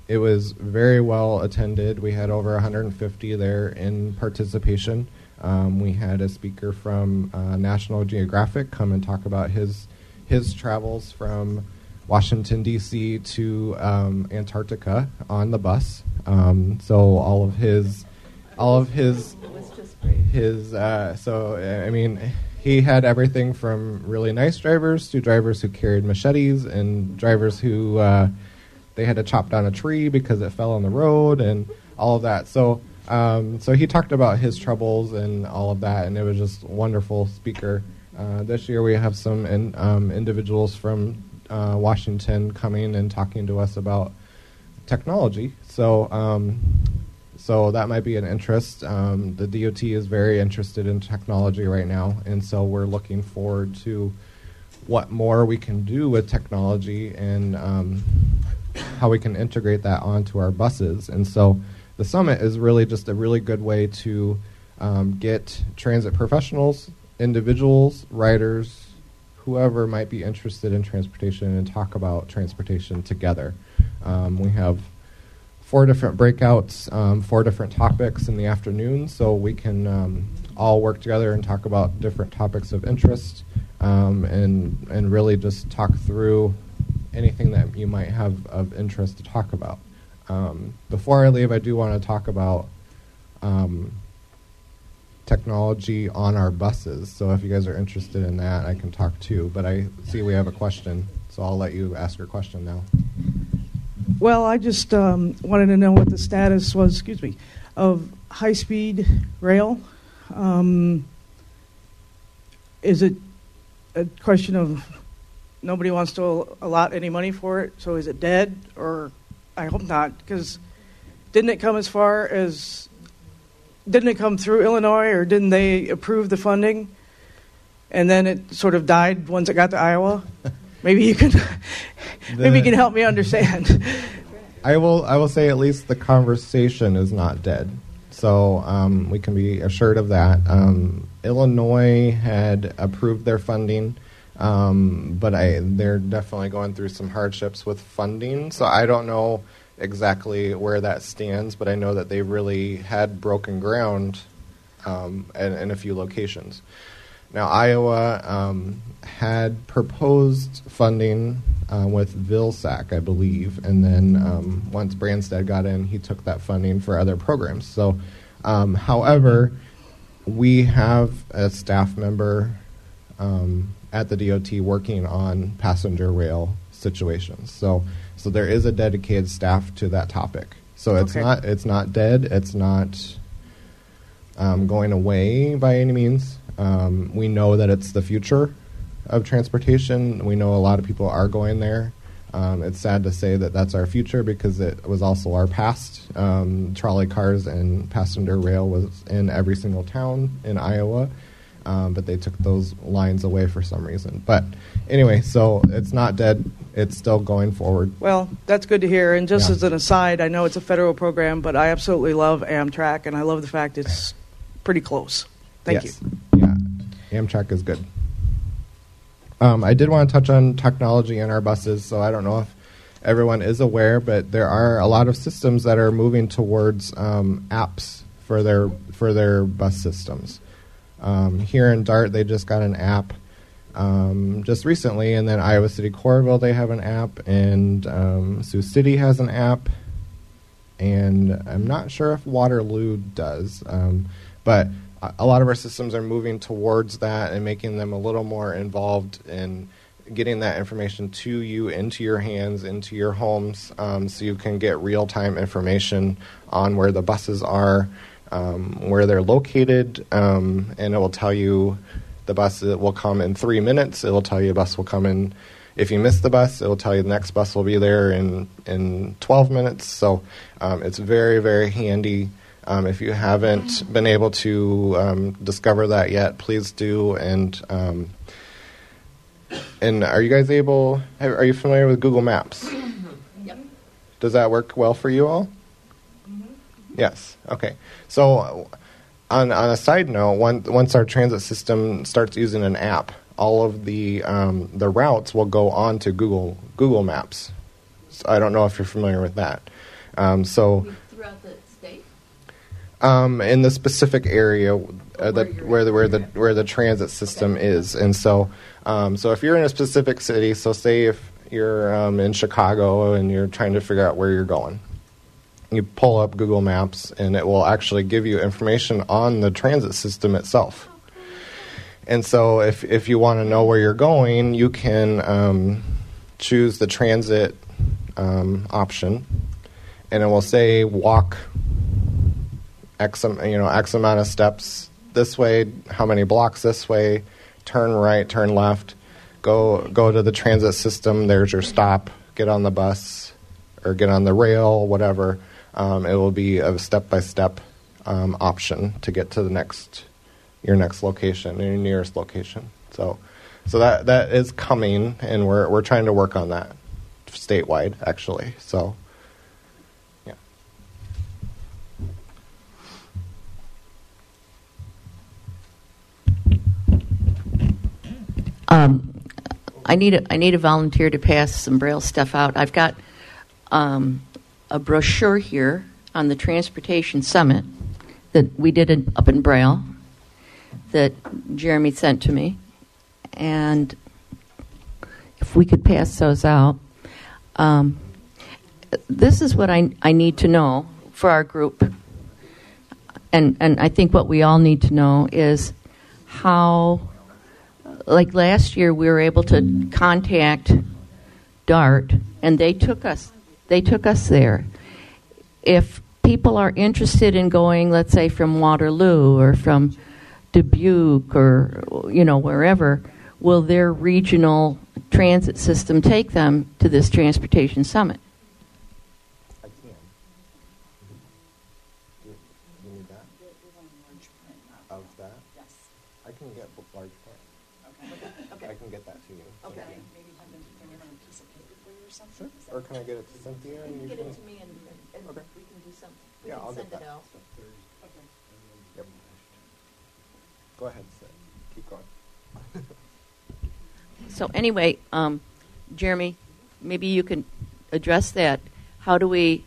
it was very well attended. We had over 150 there in participation. Um, we had a speaker from uh, National Geographic come and talk about his his travels from Washington D.C. to um, Antarctica on the bus. Um, so all of his all of his his uh, so I mean he had everything from really nice drivers to drivers who carried machetes and drivers who uh, they had to chop down a tree because it fell on the road and all of that. So um, so he talked about his troubles and all of that, and it was just wonderful speaker. Uh, this year we have some in, um, individuals from uh, Washington coming and talking to us about technology. So um, so that might be an interest. Um, the DOT is very interested in technology right now, and so we're looking forward to what more we can do with technology and um, how we can integrate that onto our buses. And so the summit is really just a really good way to um, get transit professionals, individuals, riders, whoever might be interested in transportation and talk about transportation together. Um, we have four different breakouts, um, four different topics in the afternoon, so we can um, all work together and talk about different topics of interest, um, and and really just talk through anything that you might have of interest to talk about. Um, before I leave, I do want to talk about um, technology on our buses. So if you guys are interested in that, I can talk too. But I see we have a question, so I'll let you ask your question now. Well, I just um, wanted to know what the status was, excuse me, of high speed rail. Um, is it a question of nobody wants to allot any money for it? So is it dead? Or I hope not, because didn't it come as far as. Didn't it come through Illinois, or didn't they approve the funding? And then it sort of died once it got to Iowa? Maybe you can maybe you can help me understand. I will I will say at least the conversation is not dead. So um, we can be assured of that. Um, Illinois had approved their funding, um, but I, they're definitely going through some hardships with funding. So I don't know exactly where that stands, but I know that they really had broken ground um, in, in a few locations. Now, Iowa um, had proposed funding uh, with Vilsack, I believe, and then um, once Branstad got in, he took that funding for other programs. So, um, however, we have a staff member um, at the DOT working on passenger rail situations. So, so there is a dedicated staff to that topic. So it's Okay. not it's not dead. It's not um, going away by any means. Um, we know that it's the future of transportation. We know a lot of people are going there. Um, it's sad to say that that's our future because it was also our past. Um, trolley cars and passenger rail was in every single town in Iowa, um, but they took those lines away for some reason. But anyway, so it's not dead. It's still going forward. Well, that's good to hear. And just Yeah. as an aside, I know it's a federal program, but I absolutely love Amtrak, and I love the fact it's pretty close. Thank Yes. you. Yeah, Amtrak is good. Um, I did want to touch on technology in our buses, so I don't know if everyone is aware, but there are a lot of systems that are moving towards um, apps for their for their bus systems. Um, here in Dart, they just got an app um, just recently, and then Iowa City Coralville they have an app, and um, Sioux City has an app, and I'm not sure if Waterloo does, um, but a- lot of our systems are moving towards that and making them a little more involved in getting that information to you into your hands, into your homes, um, so you can get real time information on where the buses are, um, where they're located, um, and it will tell you the bus will come in three minutes. It will tell you the bus will come in. If you miss the bus, it will tell you the next bus will be there in in 12 minutes. So um, it's very very handy. Um, if you haven't been able to um, discover that yet, please do. And um, and are you guys able? Are you familiar with Google Maps? Yep. Does that work well for you all? Yes. Okay. So, on on a side note, one, once our transit system starts using an app, all of the um, the routes will go on to Google Google Maps. So I don't know if you're familiar with that. Um, so, Throughout the state? um, in the specific area uh, that where the where the where the transit system is, and so um, so if you're in a specific city, so say if you're um, in Chicago and you're trying to figure out where you're going, you pull up Google Maps and it will actually give you information on the transit system itself. And so if if you want to know where you're going, you can um, choose the transit um, option, and it will say walk x you know x amount of steps this way, how many blocks this way, turn right, turn left, go go to the transit system. There's your stop. Get on the bus or get on the rail, whatever. Um, it will be a step by step option to get to the next your next location, your nearest location. So, so that that is coming, and we're we're trying to work on that statewide, actually. So, yeah. Um, I need a, I need a volunteer to pass some braille stuff out. I've got um, a brochure here on the transportation summit that we did in, up in braille that Jeremy sent to me, and if we could pass those out. Um, this is what I, I need to know for our group, and and I think what we all need to know is how like last year we were able to contact dart and they took us they took us there. If people are interested in going let's say from waterloo or from dubuque or you know wherever will their regional transit system take them to this transportation summit Of that? Yes. I can get large print. Okay. I can get that to you. Okay. Maybe have them bring it on a piece of paper for you or something? Is that- Or can I get it to Cynthia? and you get can- it to me and, and we can do something we Yeah, can I'll send get it that. out Yep. Go ahead, Sid. Keep going. So anyway, um, Jeremy, maybe you can address that. How do we?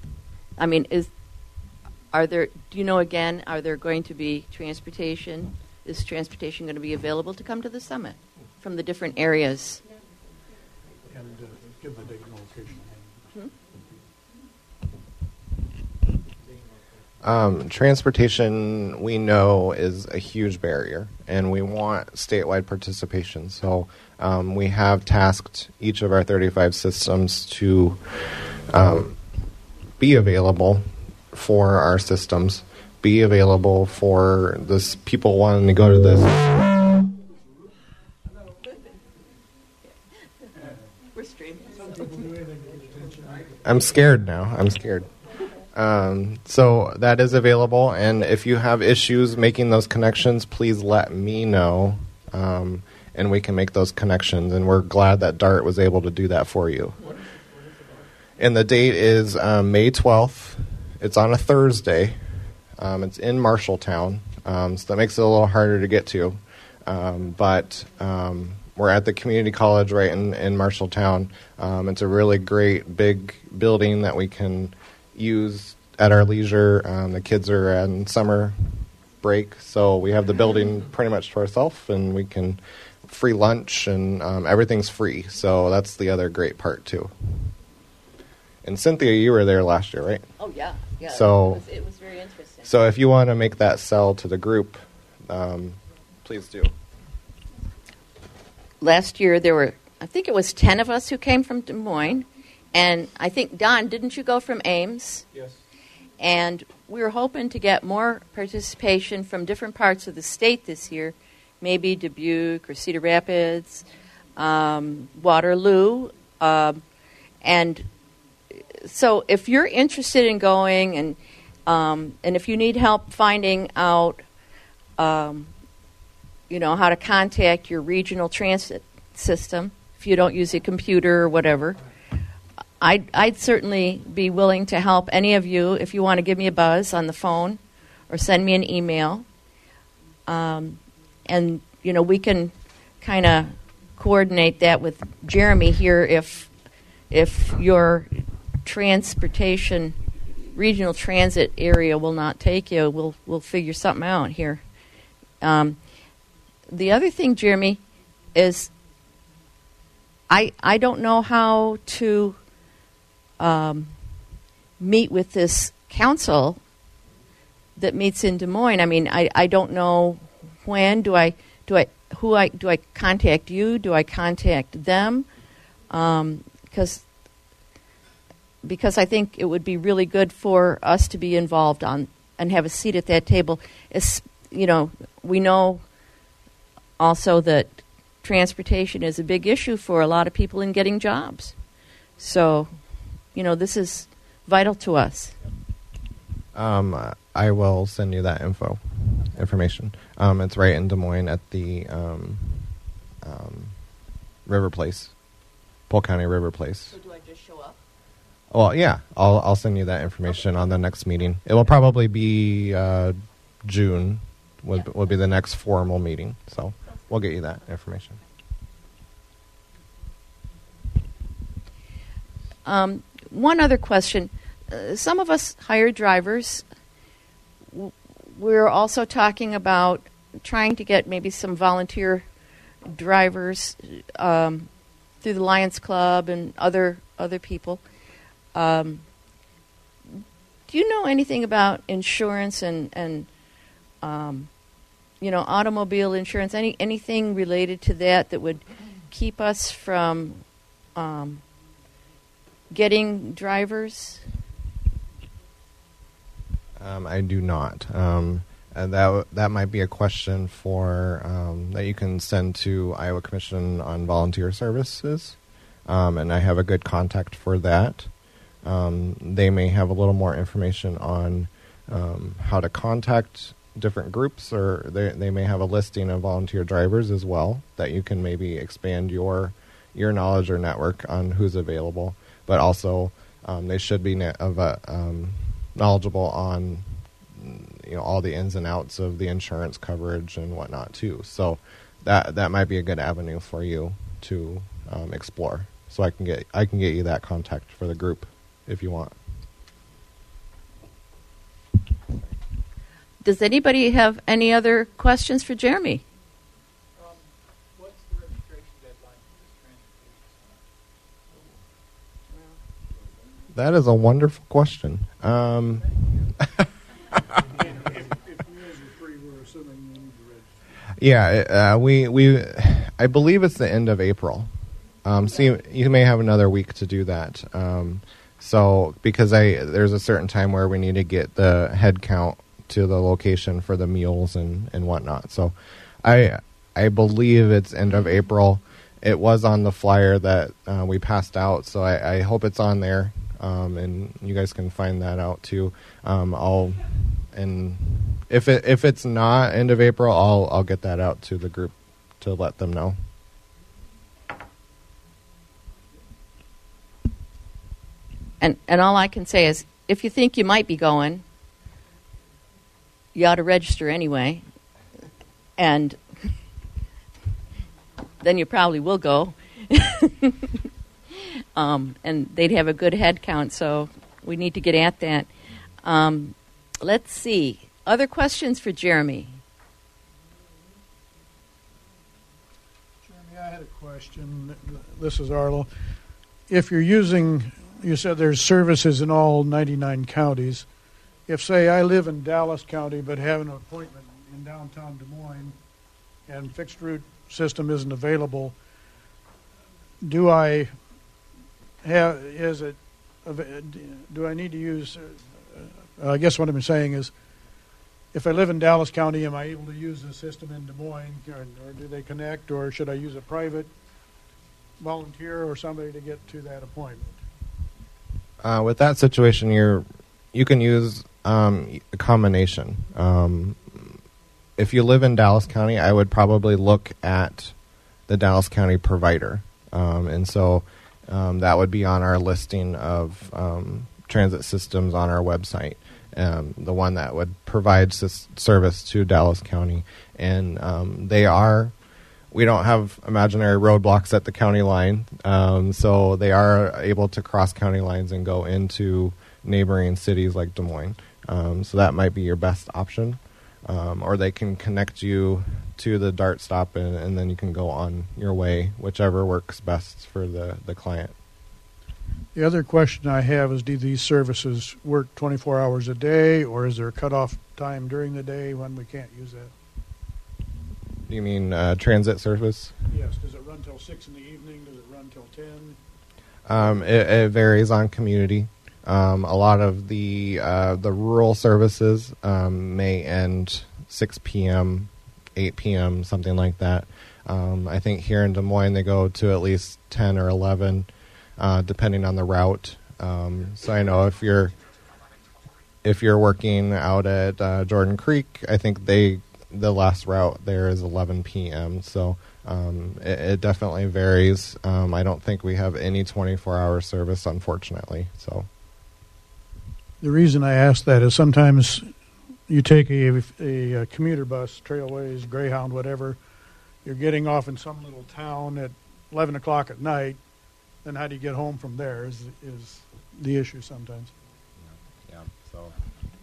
I mean, is are there? Do you know again? Are there going to be transportation is transportation going to be available to come to the summit from the different areas? And uh, give the date and location. Hmm? Um, transportation, we know, is a huge barrier, and we want statewide participation. So um, we have tasked each of our 35 systems to um, be available for our systems, be available for this people wanting to go to this. We're streaming. I'm scared now. I'm scared. Um, so that is available, and if you have issues making those connections, please let me know, um, and we can make those connections. And we're glad that Dart was able to do that for you. And the date is um, May 12th. It's on a Thursday. Um, it's in Marshalltown, um, so that makes it a little harder to get to. Um, but we're at the community college right in, in Marshalltown. It's a really great big building that we can use at our leisure. Um, the kids are on summer break, so we have the building pretty much to ourselves, and we can free lunch and um, everything's free. So that's the other great part too. And Cynthia, you were there last year, right? Oh yeah, yeah. So- it was, it was very interesting. So if you want to make that sell to the group, um, please do. last year there were I think it was 10 of us who came from Des Moines and I think Don didn't you go from Ames Yes. and we were hoping to get more participation from different parts of the state this year maybe Dubuque or Cedar Rapids um, Waterloo um, and so if you're interested in going and um, and if you need help finding out um, you know how to contact your regional transit system if you don't use a computer or whatever I'd, I'd certainly be willing to help any of you if you want to give me a buzz on the phone or send me an email. Um, and you know we can kind of coordinate that with Jeremy here if if your transportation regional transit area will not take you. We'll we'll figure something out here. Um, the other thing Jeremy is I I don't know how to um, meet with this council that meets in Des Moines. I mean, I, I don't know when do I do I who I do I contact you? Do I contact them? Because because I think it would be really good for us to be involved on and have a seat at that table. It's, you know, we know also that transportation is a big issue for a lot of people in getting jobs. So, you know, this is vital to us. Um, I will send you that info, information. Um, it's right in Des Moines at the um, um, River Place, Polk County River Place. So do I just show up? Well, yeah, I'll I'll send you that information on the next meeting. It will probably be uh, June. Would would be the next formal meeting. So we'll get you that information. Um, one other question. Uh, some of us hire drivers. We're also talking about trying to get maybe some volunteer drivers um, through the Lions Club and other other people. Um, do you know anything about insurance and and um, you know automobile insurance? Any anything related to that that would keep us from um, getting drivers? Um, I do not. Um, and that that might be a question for um, that you can send to Iowa Commission on Volunteer Services, um, and I have a good contact for that. Um, they may have a little more information on um, how to contact different groups, or they they may have a listing of volunteer drivers as well that you can maybe expand your your knowledge or network on who's available. But also, um, they should be ne- of a, um, knowledgeable on you know all the ins and outs of the insurance coverage and whatnot too. So that that might be a good avenue for you to um, explore. So I can get I can get you that contact for the group if you want. does anybody have any other questions for Jeremy? That is a wonderful question. Um, yeah, uh, we we I believe it's the end of April. Um, so you, you may have another week to do that. Um, so because I there's a certain time where we need to get the head count to the location for the meals and and whatnot. So I I believe it's end of April. It was on the flyer that uh, we passed out, so I, I hope it's on there, um, and you guys can find that out too. Um, I'll and if it if it's not end of April, I'll I'll get that out to the group to let them know. And and all I can say is, if you think you might be going, you ought to register anyway, and then you probably will go. um, and they'd have a good head count, so we need to get at that. Um, let's see. Other questions for Jeremy? Jeremy, I had a question. This is Arlo. If you're using, you said there's services in all 99 counties. If, say, I live in Dallas County but have an appointment in downtown Des Moines and fixed route system isn't available, do I have, is it, do I need to use, uh, I guess what I'm saying is, if I live in Dallas County, am I able to use the system in Des Moines, or, or do they connect, or should I use a private volunteer or somebody to get to that appointment? Uh, with that situation, you're you can use um, a combination. Um, if you live in Dallas County, I would probably look at the Dallas County provider, um, and so um, that would be on our listing of um, transit systems on our website. Um, the one that would provide s- service to Dallas County, and um, they are. We don't have imaginary roadblocks at the county line, um, so they are able to cross county lines and go into neighboring cities like Des Moines. Um, so that might be your best option, or they can connect you to the Dart stop, and, and then you can go on your way, whichever works best for the the client. The other question I have is do these services work 24 hours a day, or is there a cutoff time during the day when we can't use that? You mean uh, transit service? Yes. Does it run till 6 in the evening? Does it run till 10? Um, it, it varies on community. Um, a lot of the uh, the rural services um, may end 6 p.m., 8 p.m., something like that. Um, I think here in Des Moines they go to at least 10 or 11, uh, depending on the route. Um, so I know if you're if you're working out at uh, Jordan Creek, I think they the last route there is 11 p.m. So um, it, it, definitely varies. Um, I don't think we have any 24 hour service, unfortunately. So the reason I ask that is sometimes you take a, a, commuter bus, Trailways, Greyhound, whatever. You're getting off in some little town at 11 o'clock at night. Then how do you get home from there? Is is the issue sometimes? Yeah. So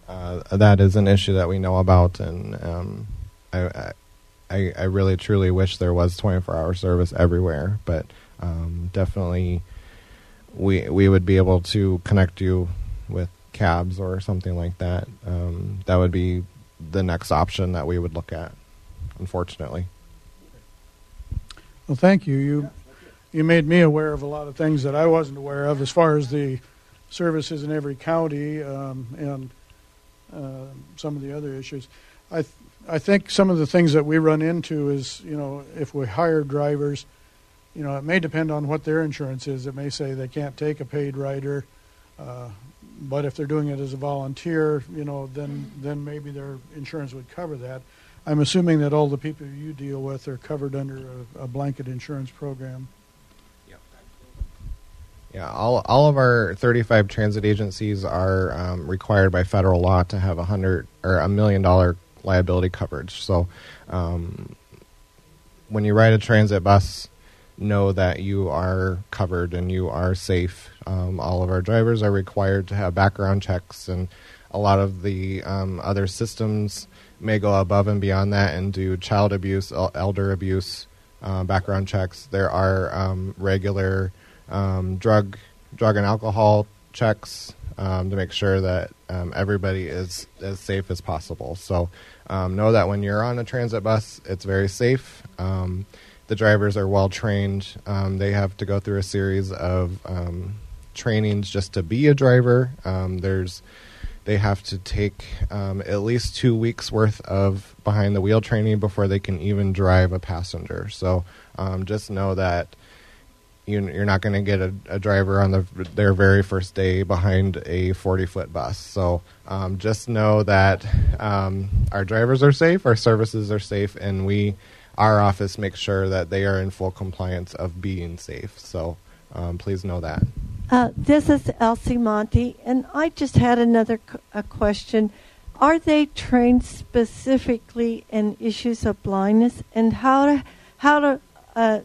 uh, that is an issue that we know about, and um, I, I, I really truly wish there was 24 hour service everywhere, but um, definitely we we would be able to connect you with cabs or something like that. Um, that would be the next option that we would look at. Unfortunately. Well, thank you. You you made me aware of a lot of things that I wasn't aware of as far as the services in every county um, and uh, some of the other issues. I th- I think some of the things that we run into is you know if we hire drivers, you know it may depend on what their insurance is. It may say they can't take a paid rider, uh, but if they're doing it as a volunteer, you know then then maybe their insurance would cover that. I'm assuming that all the people you deal with are covered under a, a blanket insurance program. Yeah, all all of our 35 transit agencies are um, required by federal law to have a hundred or a million dollar liability coverage. So, um, when you ride a transit bus, know that you are covered and you are safe. Um, all of our drivers are required to have background checks, and a lot of the um, other systems may go above and beyond that and do child abuse, elder abuse uh, background checks. There are um, regular um, drug, drug and alcohol checks um, to make sure that um, everybody is as safe as possible. So know that when you're on a transit bus, it's very safe. The drivers are well trained. Um, they have to go through a series of um, trainings just to be a driver. Um, there's they have to take um, at least two weeks worth of behind the wheel training before they can even drive a passenger. So um, just know that you, you're not going to get a, a driver on the, their very first day behind a 40 foot bus. So um, just know that um, our drivers are safe, our services are safe, and we, our office, makes sure that they are in full compliance of being safe. So um, please know that. Uh, this is Elsie Monty, and I just had another a question. Are they trained specifically in issues of blindness and how to how to uh,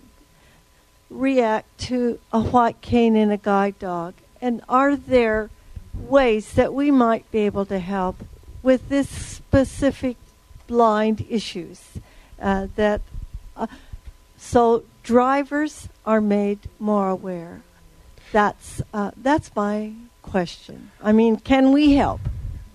react to a white cane and a guide dog? And are there ways that we might be able to help with this specific blind issues uh, that uh, so drivers are made more aware? That's uh, that's my question. I mean, can we help?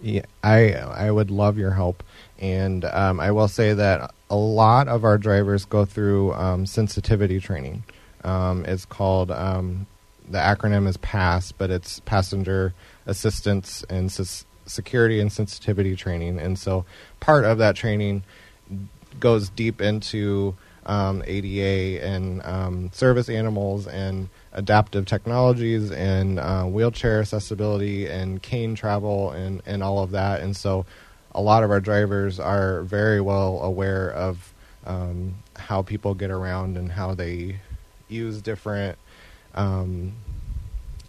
Yeah, I I would love your help, and um, I will say that a lot of our drivers go through um, sensitivity training. Um, it's called um, the acronym is PASS, but it's Passenger Assistance and Sus- Security and Sensitivity Training, and so part of that training goes deep into um, ADA and um, service animals and adaptive technologies and uh, wheelchair accessibility and cane travel and, and all of that. And so a lot of our drivers are very well aware of um, how people get around and how they use different um,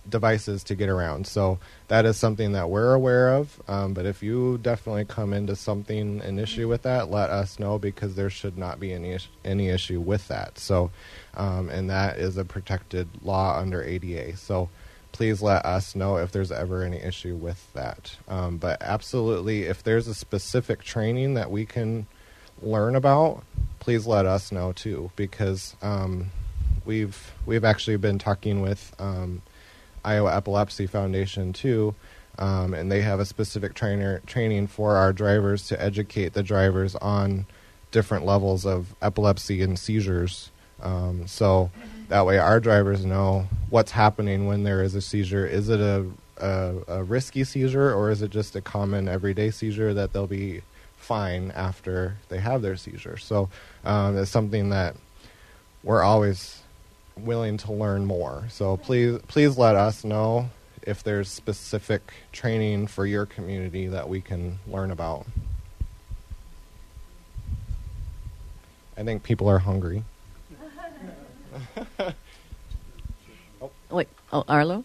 devices to get around. So that is something that we're aware of. Um, but if you definitely come into something an issue with that, let us know because there should not be any any issue with that. So, um, and that is a protected law under ADA. So. Please let us know if there's ever any issue with that. Um, but absolutely, if there's a specific training that we can learn about, please let us know too, because um, we've we've actually been talking with um, Iowa Epilepsy Foundation too, um, and they have a specific trainer training for our drivers to educate the drivers on different levels of epilepsy and seizures. Um, so that way, our drivers know what's happening when there is a seizure. Is it a, a, a risky seizure, or is it just a common everyday seizure that they'll be fine after they have their seizure? So um, it's something that we're always willing to learn more. So please, please let us know if there's specific training for your community that we can learn about. I think people are hungry. Wait, oh, Arlo?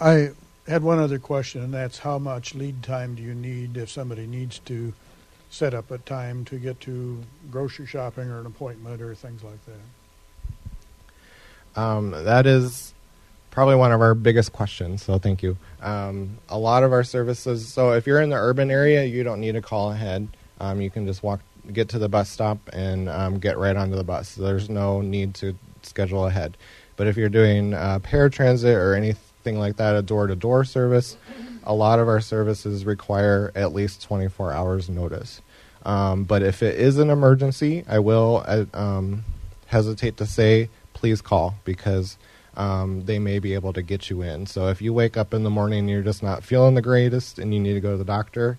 I had one other question, and that's how much lead time do you need if somebody needs to set up a time to get to grocery shopping or an appointment or things like that? Um, that is probably one of our biggest questions. So thank you. Um, a lot of our services. So if you're in the urban area, you don't need to call ahead. Um, you can just walk, get to the bus stop, and um, get right onto the bus. There's no need to schedule ahead. But if you're doing uh, paratransit or anything like that, a door-to-door service, a lot of our services require at least 24 hours notice. Um, but if it is an emergency, I will uh, um, hesitate to say please call because um, they may be able to get you in. So if you wake up in the morning and you're just not feeling the greatest and you need to go to the doctor,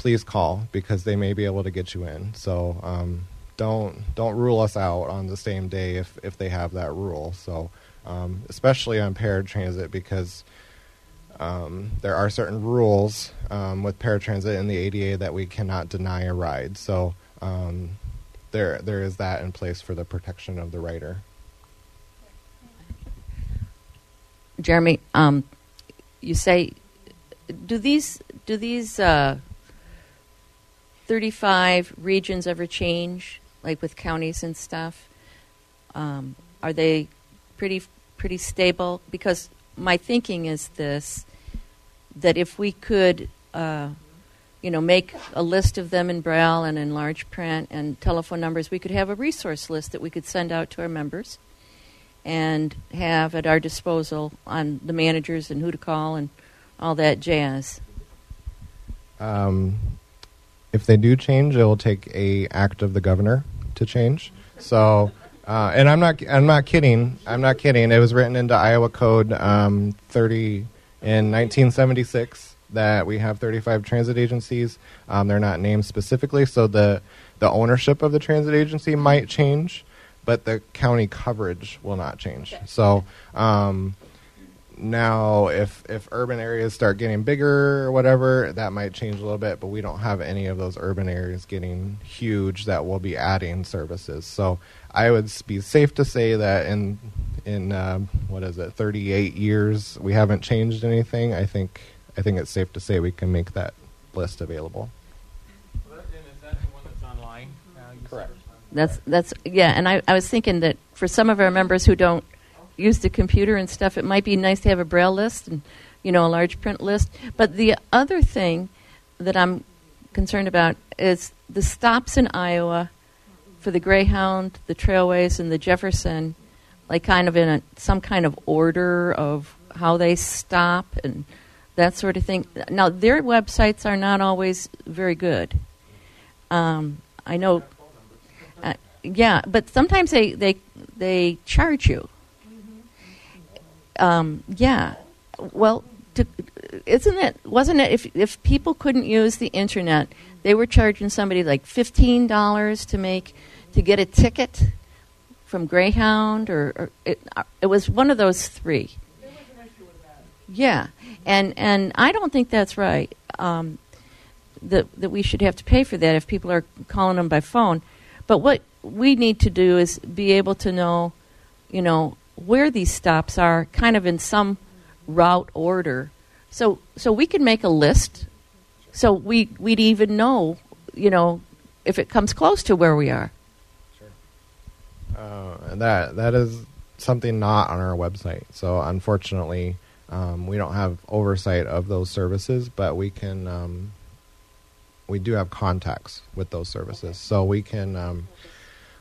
please call because they may be able to get you in. So um, don't don't rule us out on the same day if if they have that rule. So um, especially on paratransit because um, there are certain rules um, with paratransit and the ADA that we cannot deny a ride. So um, there there is that in place for the protection of the rider. Jeremy, um, you say, do these do these uh, thirty-five regions ever change? like with counties and stuff? Um, are they pretty pretty stable? Because my thinking is this: that if we could, uh, you know, make a list of them in braille and in large print and telephone numbers, we could have a resource list that we could send out to our members and have at our disposal on the managers and who to call and all that jazz. Um, if they do change, it will take a act of the governor to change. So, uh, and I'm not, I'm not kidding. I'm not kidding. It was written into Iowa Code um, 30 in 1976 that we have 35 transit agencies. Um, they're not named specifically, so the the ownership of the transit agency might change, but the county coverage will not change. So. Um, now if if urban areas start getting bigger or whatever that might change a little bit but we don't have any of those urban areas getting huge that will be adding services. So i would be safe to say that in in uh, what is it 38 years we haven't changed anything. I think i think it's safe to say we can make that list available. Correct. That's that's yeah, and I, I was thinking that for some of our members who don't use the computer and stuff, it might be nice to have a braille list and you know a large print list. But the other thing that I'm concerned about is the stops in Iowa for the Greyhound, the Trailways, and the Jefferson, like kind of in a, some kind of order of how they stop and that sort of thing. Now their websites are not always very good. Um, I know. Uh, yeah, but sometimes they, they they charge you. Um, yeah. Well, to, isn't it? Wasn't it? If if people couldn't use the internet, they were charging somebody like fifteen dollars to make to get a ticket from Greyhound, or, or it, it was one of those three. Yeah, and and I don't think that's right. Um, that that we should have to pay for that if people are calling them by phone. But what we need to do is be able to know, you know, where these stops are, kind of in some route order. So so we can make a list. So we we'd even know, you know, if it comes close to where we are. Uh, that that is something not on our website. So unfortunately, um, we don't have oversight of those services, but we can. Um, we do have contacts with those services, so we can. Um,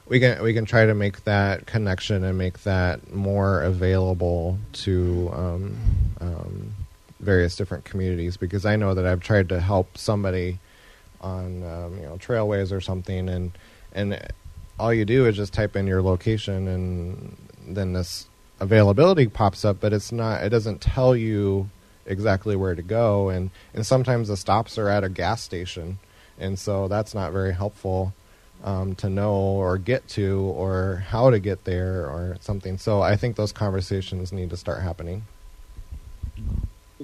we can we can try to make that connection and make that more available to um, um, various different communities because I know that I've tried to help somebody on um, you know trailways or something and and all you do is just type in your location and then this availability pops up but it's not it doesn't tell you exactly where to go and and sometimes the stops are at a gas station and so that's not very helpful um, to know or get to or how to get there or something. So I think those conversations need to start happening.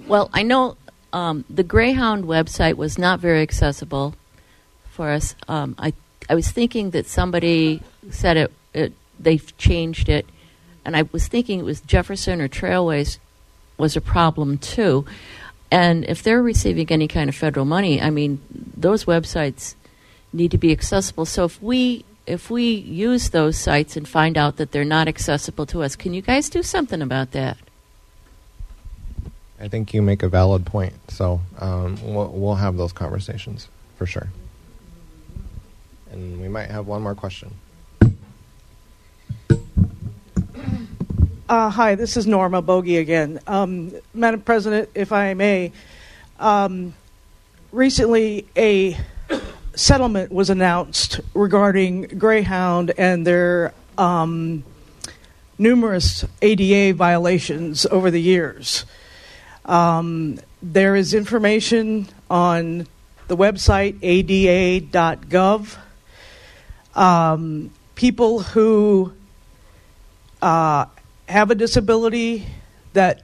Well, I know um, the Greyhound website was not very accessible for us. Um, I I was thinking that somebody said it, it they've changed it, and I was thinking it was Jefferson or Trailways was a problem too. And if they're receiving any kind of federal money, I mean, those websites need to be accessible. So if we if we use those sites and find out that they're not accessible to us, can you guys do something about that? I think you make a valid point. So um, we'll, we'll have those conversations for sure. And we might have one more question. Uh, hi, this is Norma Bogey again. Um, Madam President, if I may, um, recently a settlement was announced regarding Greyhound and their um, numerous ADA violations over the years. Um, there is information on the website ada.gov. Um, people who uh, have a disability that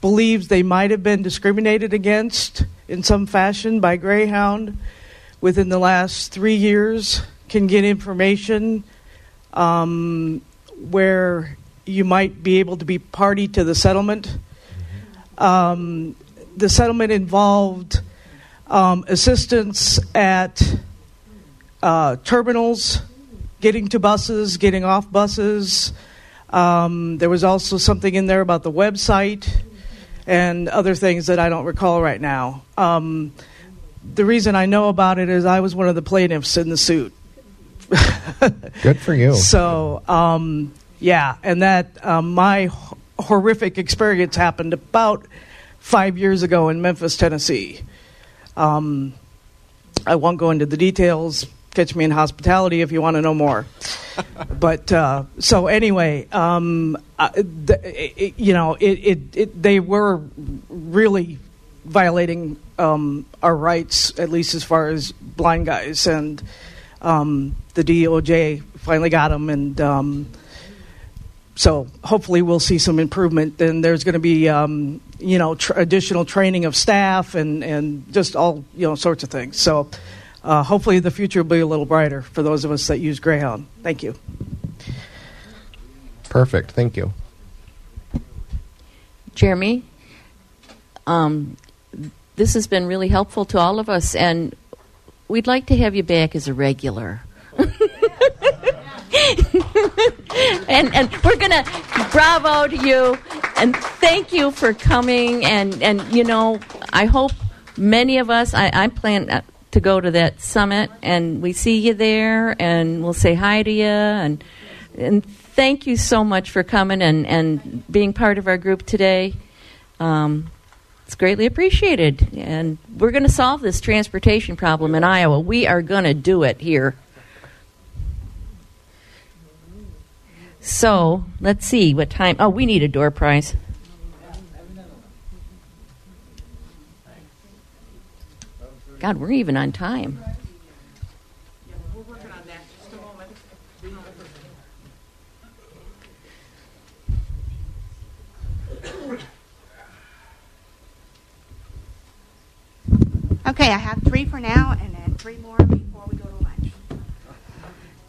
believes they might have been discriminated against in some fashion by Greyhound within the last three years can get information um, where you might be able to be party to the settlement. Um, the settlement involved um, assistance at uh, terminals getting to buses, getting off buses. Um, there was also something in there about the website and other things that I don't recall right now. Um, the reason I know about it is I was one of the plaintiffs in the suit. Good for you. So, um, yeah, and that um, my h- horrific experience happened about five years ago in Memphis, Tennessee. Um, I won't go into the details. Catch me in hospitality if you want to know more. but uh, so anyway, um, uh, the, it, you know, it, it, they were really violating um, our rights, at least as far as blind guys, and um, the DOJ finally got them, and um, so hopefully we'll see some improvement. And there's going to be, um, you know, tr- additional training of staff and and just all you know sorts of things. So uh, hopefully the future will be a little brighter for those of us that use Greyhound. Thank you. Perfect. Thank you. Jeremy, um, this has been really helpful to all of us, and we'd like to have you back as a regular. and and we're gonna bravo to you and thank you for coming and and you know I hope many of us I, I plan uh, to go to that summit and we see you there and we'll say hi to you and and thank you so much for coming and and being part of our group today. Um, it's greatly appreciated, and we're going to solve this transportation problem in Iowa. We are going to do it here. So let's see what time. Oh, we need a door prize. God, we're even on time. Okay, I have three for now and then three more before we go to lunch.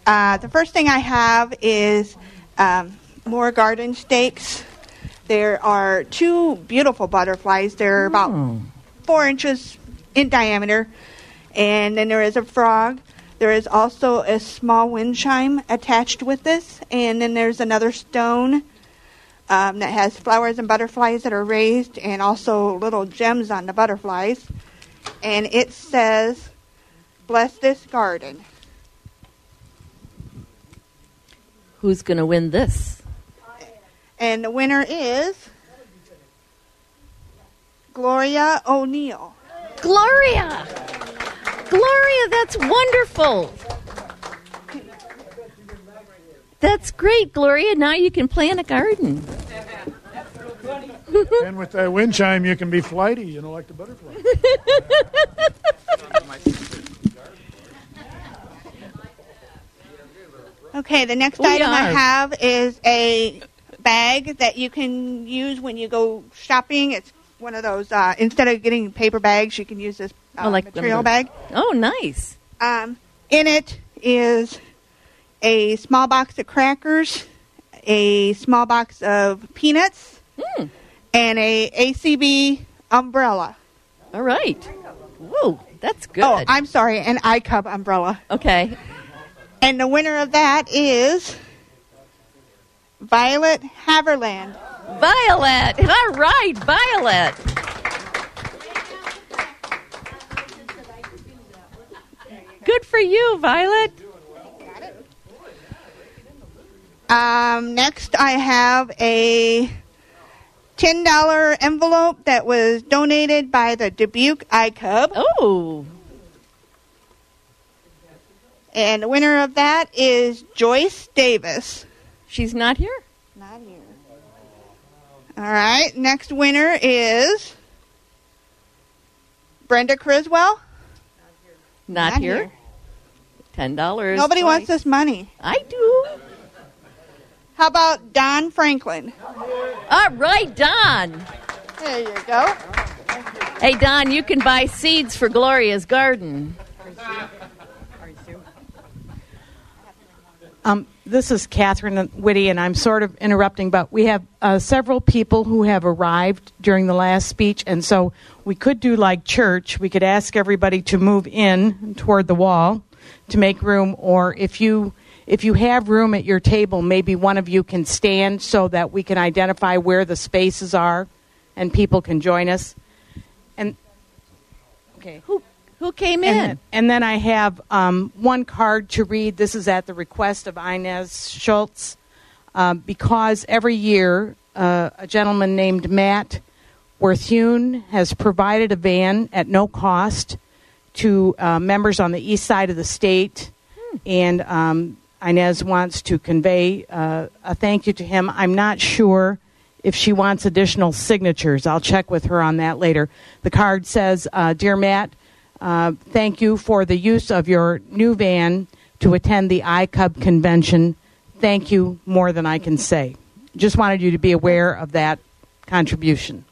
Uh, the first thing I have is um, more garden stakes. There are two beautiful butterflies. They're about four inches in diameter. And then there is a frog. There is also a small wind chime attached with this. And then there's another stone um, that has flowers and butterflies that are raised and also little gems on the butterflies and it says, Bless this garden. Who's going to win this? And the winner is Gloria O'Neill. Gloria! Gloria, that's wonderful. That's great, Gloria. Now you can plant a garden. And with that wind chime, you can be flighty, you know, like the butterfly. Okay, the next We item I have is a bag that you can use when you go shopping. It's one of those, uh, instead of getting paper bags, you can use this uh, I like them material bag. Oh, nice. Um, in it is a small box of crackers, a small box of peanuts, Hmm. And a ACB umbrella. All right. Whoa, that's good. Oh, I'm sorry, an ICUB umbrella. Okay. And the winner of that is Violet Haverland. Violet. All right, Violet. Good for you, Violet. Um, next, I have a $10 envelope that was donated by the Dubuque ICUB. Oh. And the winner of that is Joyce Davis. She's not here? Not here. All right. Next winner is Brenda Criswell. Not, Not here. here. Ten dollars. Nobody wants this money. I do. How about Don Franklin? All right, Don. There you go. Hey, Don, you can buy seeds for Gloria's garden. Um, this is Catherine Whitty, and I'm sort of interrupting, but we have uh, several people who have arrived during the last speech, and so we could do like church. We could ask everybody to move in toward the wall to make room, or if you if you have room at your table, maybe one of you can stand so that we can identify where the spaces are and people can join us. And okay, who who came in? Then, and then I have um, one card to read. This is at the request of Inez Schultz, um, because every year uh, a gentleman named Matt Worthune has provided a van at no cost to uh, members on the east side of the state, and um, Inez wants to convey uh, a thank you to him. I'm not sure if she wants additional signatures. I'll check with her on that later. The card says, uh, "Dear Matt." Uh, thank you for the use of your new van to attend the ICUB convention. Thank you more than I can say. Just wanted you to be aware of that contribution.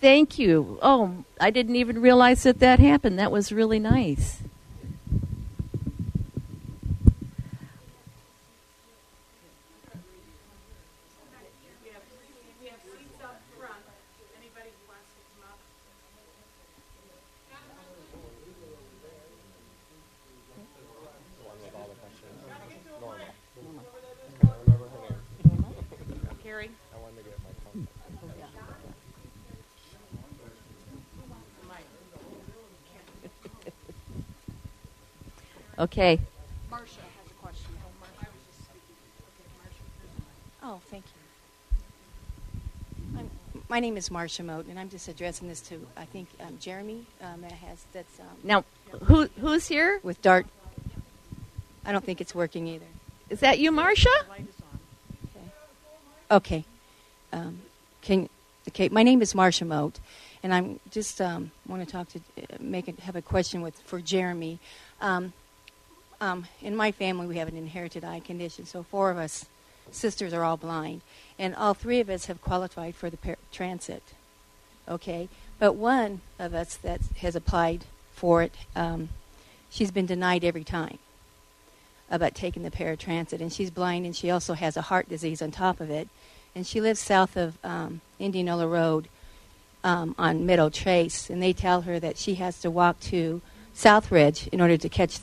Thank you. Oh, I didn't even realize that that happened. That was really nice. Okay. Marcia has a question. Oh, Marcia, I was just speaking. Okay, Marcia. Oh, thank you. I'm, my name is Marcia Moat, and I'm just addressing this to I think um, Jeremy um, that has that's um, Now, who who's here? with Dart. I don't think it's working either. Is that you, Marcia? Okay. Um, can okay. My name is Marcia Moat, and I'm just um, want to talk to uh, make it, have a question with for Jeremy. Um, um, in my family, we have an inherited eye condition, so four of us sisters are all blind, and all three of us have qualified for the par- transit. Okay, but one of us that has applied for it, um, she's been denied every time about taking the paratransit, and she's blind, and she also has a heart disease on top of it, and she lives south of um, Indianola Road um, on Meadow Trace, and they tell her that she has to walk to Southridge in order to catch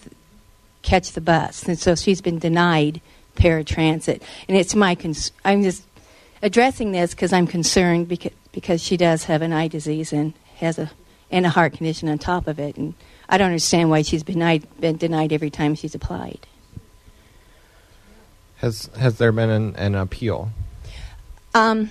catch the bus, and so she's been denied paratransit. And it's my cons- I'm just addressing this because I'm concerned because because she does have an eye disease and has a and a heart condition on top of it, and I don't understand why she's been denied, been denied every time she's applied. Has has there been an, an appeal? Um,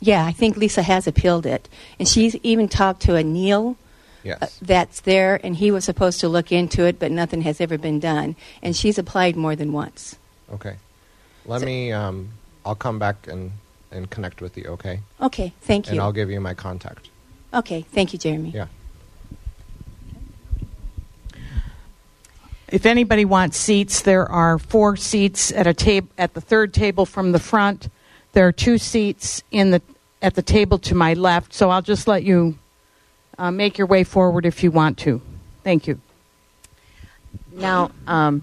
yeah, I think Lisa has appealed it, and she's even talked to a Neil. Yes. uh, that's there, and he was supposed to look into it, but nothing has ever been done. And she's applied more than once. Okay. Let me. Um, I'll come back and and connect with you. Okay. Okay, thank you. And you. I'll give you my contact. Okay, thank you, Jeremy. Yeah. If anybody wants seats, there are four seats at a table at the third table from the front. There are two seats in the at the table to my left. So I'll just let you uh, make your way forward if you want to. Thank you. Now, um,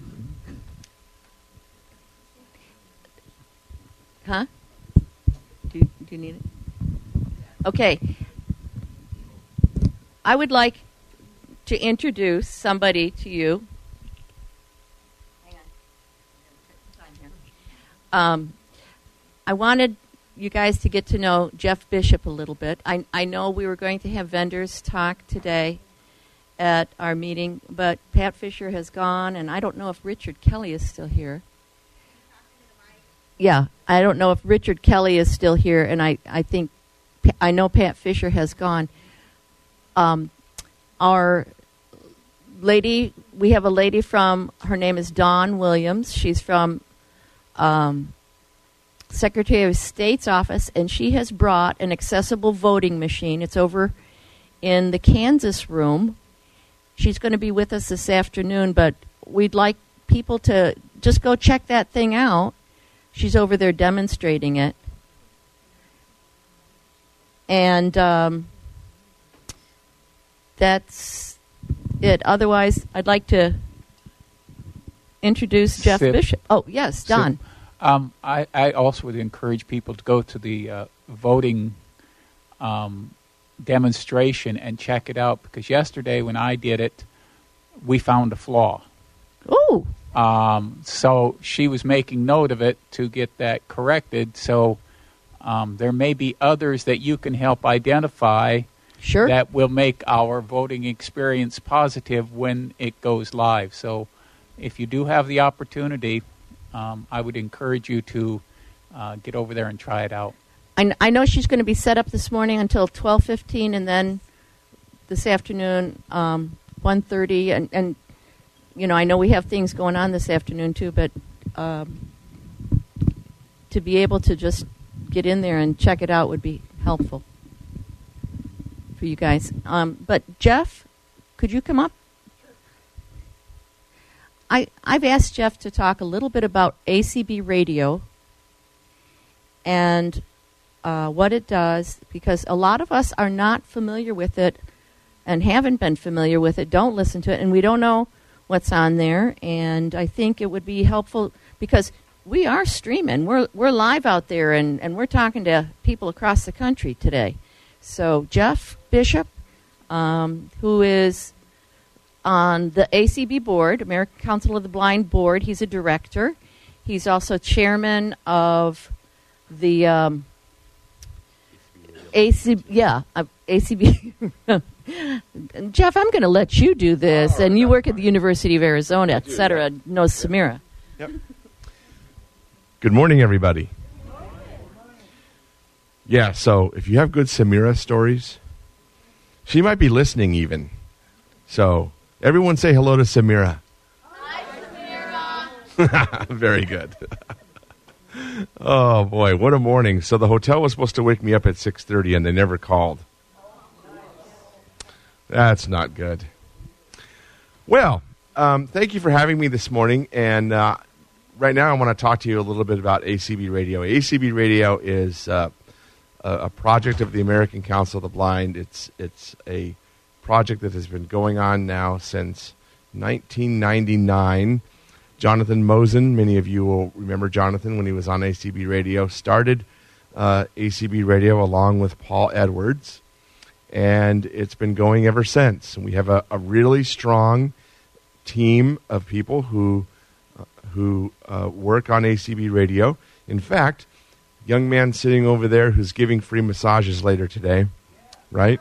huh? Do, do you need it? Okay. I would like to introduce somebody to you. Um, I wanted you guys to get to know Jeff Bishop a little bit. I, I know we were going to have vendors talk today at our meeting, but Pat Fisher has gone, and I don't know if Richard Kelly is still here. Yeah, I don't know if Richard Kelly is still here, and I, I think I know Pat Fisher has gone. Um, our lady, we have a lady from, her name is Dawn Williams. She's from um, Secretary of State's office, and she has brought an accessible voting machine. It's over in the Kansas room. She's going to be with us this afternoon, but we'd like people to just go check that thing out. She's over there demonstrating it. And um, that's it. Otherwise, I'd like to introduce Jeff Sid. Bishop. Oh, yes, Don. So, um, I, I also would encourage people to go to the uh, voting um, demonstration and check it out because yesterday when I did it, we found a flaw. Ooh. Um, so she was making note of it to get that corrected. So um, there may be others that you can help identify sure. that will make our voting experience positive when it goes live. So if you do have the opportunity, um, I would encourage you to uh, get over there and try it out. I, I know she's going to be set up this morning until 12:15 and then this afternoon um 1:30 and and you know, I know we have things going on this afternoon too, but um, to be able to just get in there and check it out would be helpful for you guys. Um, but Jeff, could you come up? I I've asked Jeff to talk a little bit about ACB radio and uh, what it does because a lot of us are not familiar with it and haven't been familiar with it, don't listen to it, and we don't know what's on there. And I think it would be helpful because we are streaming. We're we're live out there, and, and we're talking to people across the country today. So Jeff Bishop, um, who is on the ACB board, American Council of the Blind board, he's a director. He's also chairman of the um, ACB. Yeah, uh, ACB. Jeff, I'm going to let you do this, and you work at the University of Arizona, et cetera. Knows Samira. Yep. Good morning, everybody. Yeah, so if you have good Samira stories, she might be listening even. So everyone say hello to Samira. Hi, Samira. Very good. oh boy, what a morning! So the hotel was supposed to wake me up at six thirty, and they never called. That's not good. Well, um, thank you for having me this morning. And uh, right now, I want to talk to you a little bit about ACB Radio. ACB Radio is uh, a, a project of the American Council of the Blind. It's it's a project that has been going on now since 1999. Jonathan Mosen, many of you will remember Jonathan when he was on ACB Radio, started uh, ACB Radio along with Paul Edwards and it's been going ever since. And we have a, a really strong team of people who uh, who uh, work on ACB radio. In fact, young man sitting over there who's giving free massages later today, right?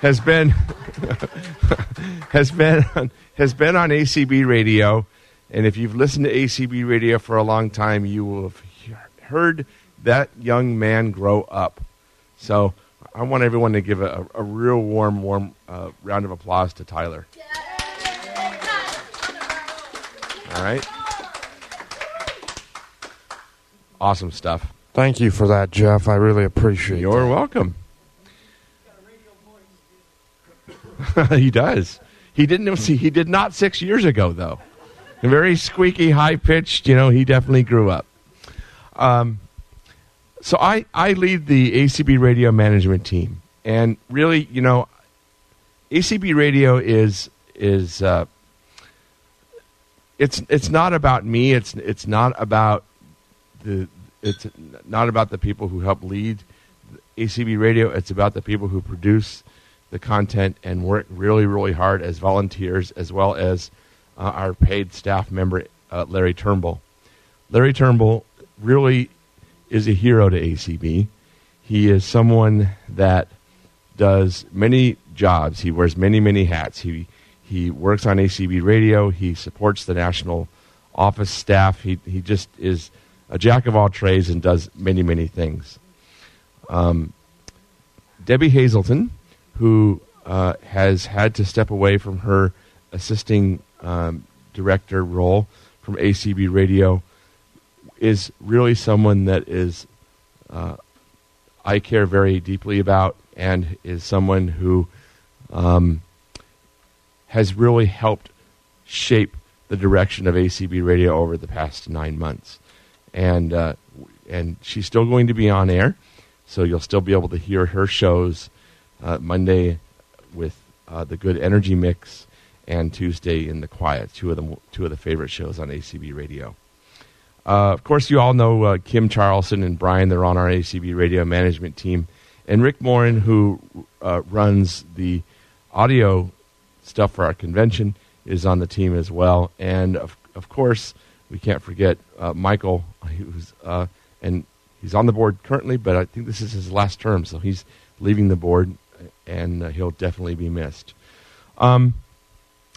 has been has been on, has been on ACB radio, and if you've listened to ACB radio for a long time, you will have heard that young man grow up. So I want everyone to give a, a real warm, warm uh, round of applause to Tyler. All right. Awesome stuff. Thank you for that, Jeff. I really appreciate it. You're that. welcome. he does. He didn't see he did not 6 years ago though. Very squeaky, high pitched, you know, he definitely grew up. Um, so I, I lead the ACB radio management team, and really, you know, ACB radio is is uh, it's it's not about me. It's it's not about the it's not about the people who help lead ACB radio. It's about the people who produce the content and work really really hard as volunteers, as well as uh, our paid staff member uh, Larry Turnbull. Larry Turnbull really is a hero to ACB. He is someone that does many jobs. He wears many, many hats. He he works on ACB radio. He supports the national office staff. He he just is a jack of all trades and does many, many things. Um, Debbie Hazelton, who uh, has had to step away from her assisting um, director role from ACB radio is really someone that is uh, I care very deeply about and is someone who um, has really helped shape the direction of ACB radio over the past nine months. And uh, and she's still going to be on air, so you'll still be able to hear her shows uh, Monday with uh, the Good Energy Mix and Tuesday in the Quiet, two of the two of the favorite shows on ACB radio. Uh, of course, you all know uh, Kim Charlson and Brian. They're on our ACB radio management team. And Rick Morin, who uh, runs the audio stuff for our convention, is on the team as well, and of of course we can't forget uh, Michael, who's and he's on the board currently, but I think this is his last term, so he's leaving the board, and uh, he'll definitely be missed. Um,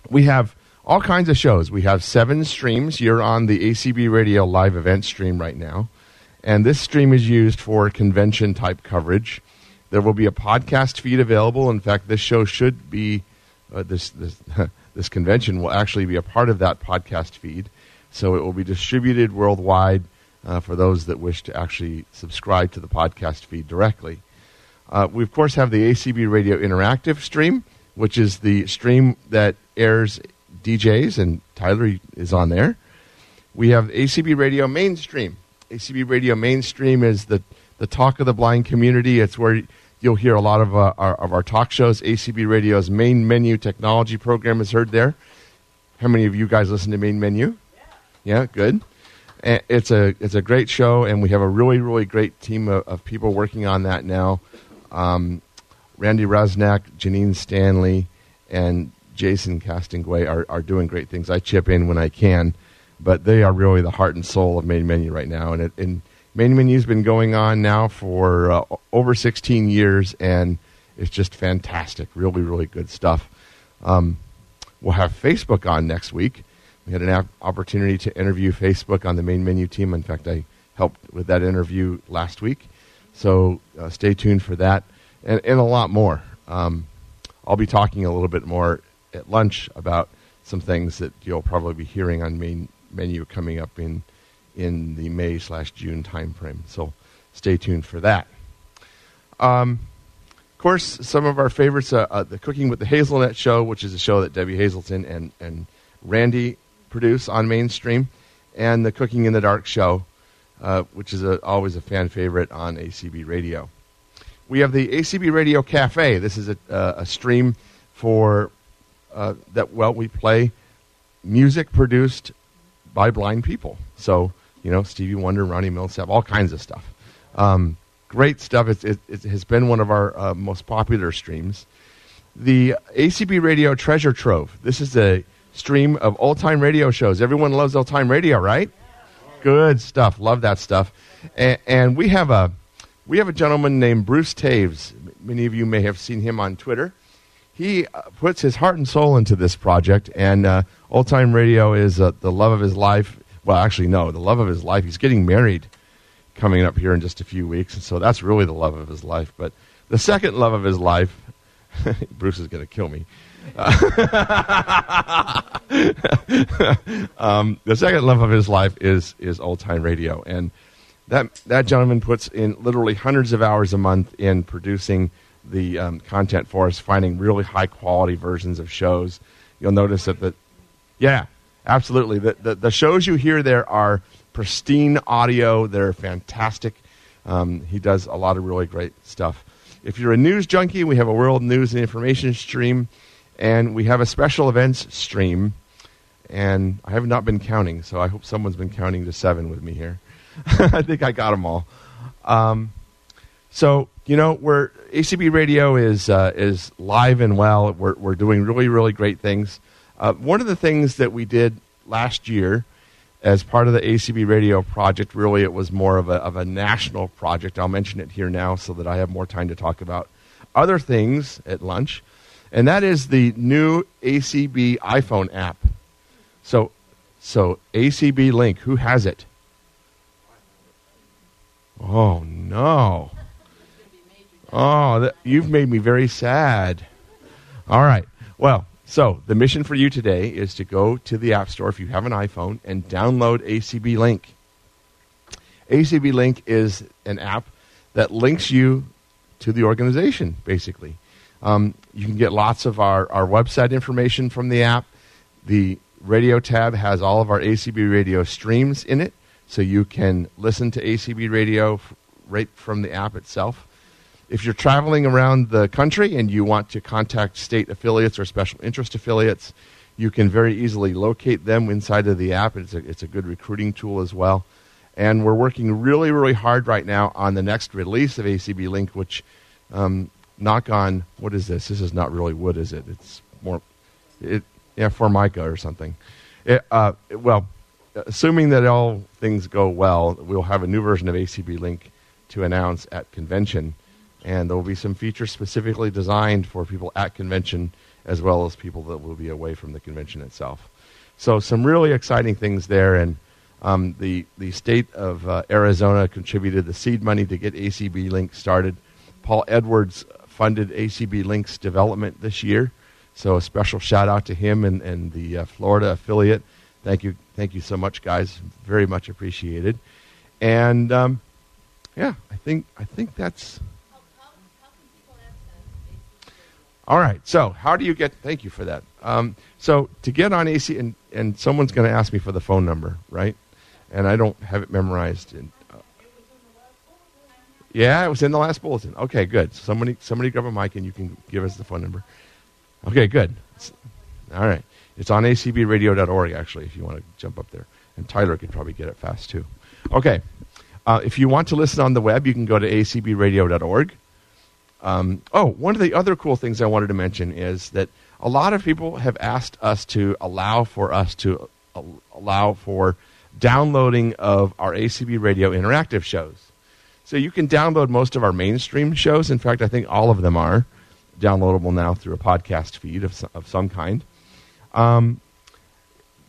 we have all kinds of shows. We have seven streams. You're on the ACB Radio live event stream right now. And this stream is used for convention type coverage. There will be a podcast feed available. In fact, this show should be, uh, this, this, this convention will actually be a part of that podcast feed. So it will be distributed worldwide uh, for those that wish to actually subscribe to the podcast feed directly. Uh, we, of course, have the ACB Radio Interactive stream, which is the stream that airs DJs, and Tyler is on there. We have ACB Radio Mainstream. ACB Radio Mainstream is the, the talk of the blind community. It's where you'll hear a lot of, uh, our, of our talk shows. ACB Radio's main menu technology program is heard there. How many of you guys listen to Main Menu? Yeah, yeah good. It's a it's a great show, and we have a really really great team of, of people working on that now. Um, Randy Rasnak, Janine Stanley, and Jason Castonguay are, are doing great things. I chip in when I can, but they are really the heart and soul of Main Menu right now. And, it, and Main Menu's been going on now for uh, over 16 years, and it's just fantastic. Really, really good stuff. Um, we'll have Facebook on next week. We had an opportunity to interview Facebook on the Main Menu team. In fact, I helped with that interview last week. So uh, stay tuned for that and, and a lot more. Um, I'll be talking a little bit more at lunch about some things that you'll probably be hearing on main menu coming up in in the May slash June timeframe. So stay tuned for that. Um, of course, some of our favorites: uh, uh, the Cooking with the Hazelnut show, which is a show that Debbie Hazelton and and Randy produce on mainstream, and the Cooking in the Dark show, uh, which is a, always a fan favorite on ACB Radio. We have the ACB Radio Cafe. This is a, uh, a stream for uh, that well we play music produced by blind people. So you know Stevie Wonder, Ronnie Milsap, all kinds of stuff. Um, great stuff. It, it, it, has been one of our uh, most popular streams. The ACB Radio Treasure Trove. This is a stream of old time radio shows. Everyone loves old time radio, right? Good stuff. Love that stuff. And, and, we have a we have a gentleman named Bruce Taves. Many of you may have seen him on Twitter he uh, puts his heart and soul into this project, and uh, Old Time Radio is uh, the love of his life. Well, actually, no, the love of his life. He's getting married coming up here in just a few weeks, and so that's really the love of his life. But the second love of his life, Bruce is going to kill me. um, the second love of his life is is old time radio, and that that gentleman puts in literally hundreds of hours a month in producing the um, content for us, finding really high quality versions of shows. You'll notice that the, yeah, absolutely. The, the, the shows you hear there are pristine audio. They're fantastic. Um, he does a lot of really great stuff. If you're a news junkie, we have a world news and information stream, and we have a special events stream. And I have not been counting, so I hope someone's been counting to seven with me here. I think I got them all. Um, so you know, we're ACB Radio is uh, is live and well. We're we're doing really really great things. Uh, one of the things that we did last year, as part of the ACB Radio project, really it was more of a of a national project. I'll mention it here now so that I have more time to talk about other things at lunch, and that is the new ACB iPhone app. So, so ACB Link, who has it? Oh no. Oh, that, you've made me very sad. All right. Well, so the mission for you today is to go to the App Store if you have an iPhone and download ACB Link. ACB Link is an app that links you to the organization, basically. Um, you can get lots of our, our website information from the app. The radio tab has all of our ACB radio streams in it, so you can listen to ACB radio f- right from the app itself. If you're traveling around the country and you want to contact state affiliates or special interest affiliates, you can very easily locate them inside of the app. It's a, it's a good recruiting tool as well. And we're working really, really hard right now on the next release of ACB Link, which, um, knock on, what is this? This is not really wood, is it? It's more, it, yeah, Formica or something. It, uh, well, assuming that all things go well, we'll have a new version of ACB Link to announce at convention, and there will be some features specifically designed for people at convention as well as people that will be away from the convention itself. So some really exciting things there, and um, the the state of uh, Arizona contributed the seed money to get ACB Link started. Paul Edwards funded ACB Link's development this year, so a special shout out to him and, and the uh, Florida affiliate. Thank you, thank you so much, guys. Very much appreciated. And um, yeah, I think I think that's. All right. So, how do you get? Thank you for that. Um, so, to get on AC, and, and someone's going to ask me for the phone number, right? And I don't have it memorized. And, yeah, it was in the last bulletin. Okay, good. Somebody, somebody grab a mic and you can give us the phone number. Okay, good. All right. It's on acbradio.org, actually, if you want to jump up there. And Tyler could probably get it fast, too. Okay. Uh, if you want to listen on the web, you can go to acbradio.org. Um, oh, one of the other cool things I wanted to mention is that a lot of people have asked us to allow for us to allow for downloading of our ACB Radio interactive shows. So you can download most of our mainstream shows. In fact, I think all of them are downloadable now through a podcast feed of, of some kind. Um,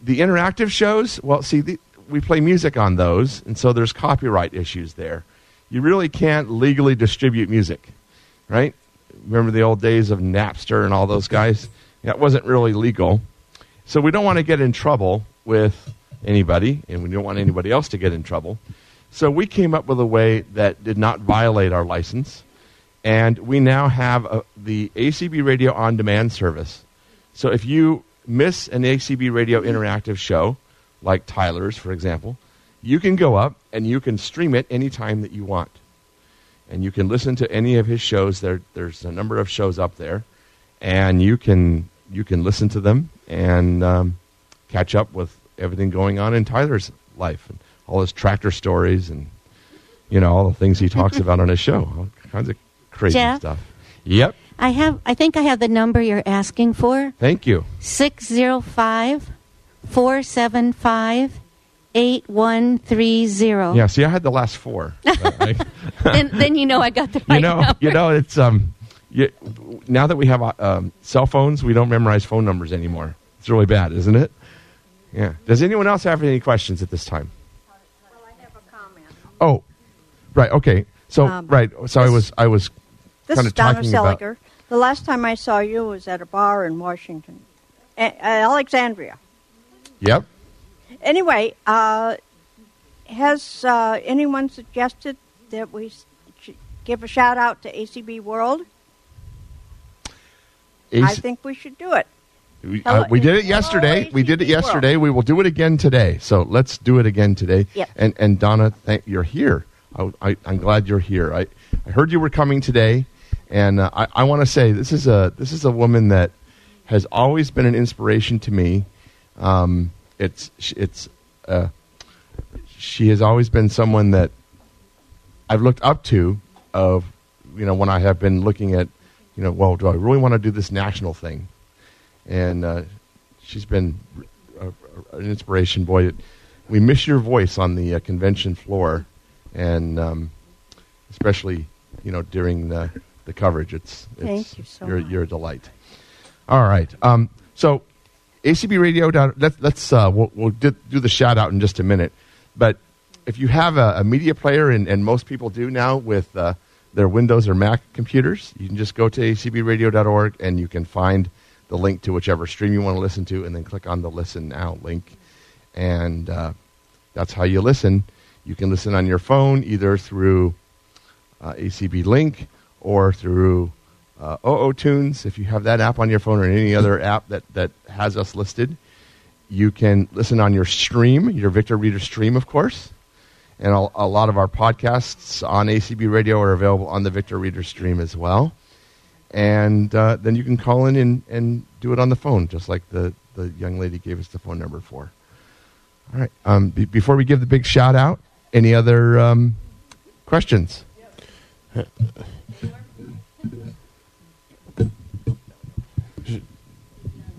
the interactive shows, well, see, the, we play music on those, and so there's copyright issues there. You really can't legally distribute music right? Remember the old days of Napster and all those guys? That wasn't really legal. So we don't want to get in trouble with anybody, and we don't want anybody else to get in trouble. So we came up with a way that did not violate our license, and we now have a, the ACB Radio On Demand service. So if you miss an ACB Radio interactive show, like Tyler's, for example, you can go up and you can stream it anytime that you want and you can listen to any of his shows. There, there's a number of shows up there, and you can you can listen to them and um, catch up with everything going on in Tyler's life and all his tractor stories and you know all the things he talks about on his show, all kinds of crazy Jeff? stuff. Yep. I have. I think I have the number you're asking for. Thank you. 605 475 8130. Yeah. See, I had the last four. then, then you know I got the right you know, number. you know, it's um, you, now that we have uh, um, cell phones, we don't memorize phone numbers anymore. It's really bad, isn't it? Yeah. Does anyone else have any questions at this time? Oh, right. Okay. So Um, right. So I was I was This kind is of Donna talking about. Seliger. The last time I saw you was at a bar in Washington, A- Alexandria. Yep. Anyway, uh, has uh, anyone suggested that we s- sh- give a shout out to ACB World? I AC think we should do it. We, uh, we did it yesterday. We did it yesterday. We will do it again today. So let's do it again today. Yep. And and Donna, thank, you're here. I, I, I'm glad you're here. I, I heard you were coming today, and uh, I, I want to say this is a this is a woman that has always been an inspiration to me. Um, it's it's uh, she has always been someone that I've looked up to. Of you know when I have been looking at you know well do I really want to do this national thing, and uh, she's been a, a, an inspiration. Boy, it, we miss your voice on the uh, convention floor, and um, especially you know during the, the coverage. It's, it's Thank you so you're, much. You're a delight. All right. Um, so ACB Radio. Dot, let's let's uh, we'll, we'll do, do the shout out in just a minute. But if you have a, a media player, and, and most people do now with uh, their Windows or Mac computers, you can just go to acbradio.org and you can find the link to whichever stream you want to listen to, and then click on the Listen Now link, and uh, that's how you listen. You can listen on your phone either through uh, ACB Link or through uh, OO Tunes. If you have that app on your phone or any other app that, that has us listed, you can listen on your stream, your Victor Reader stream, of course. And a, a lot of our podcasts on ACB Radio are available on the Victor Reader stream as well. And uh, then you can call in and, and do it on the phone, just like the, the young lady gave us the phone number for. All right. Um, be, before we give the big shout out, any other um, questions?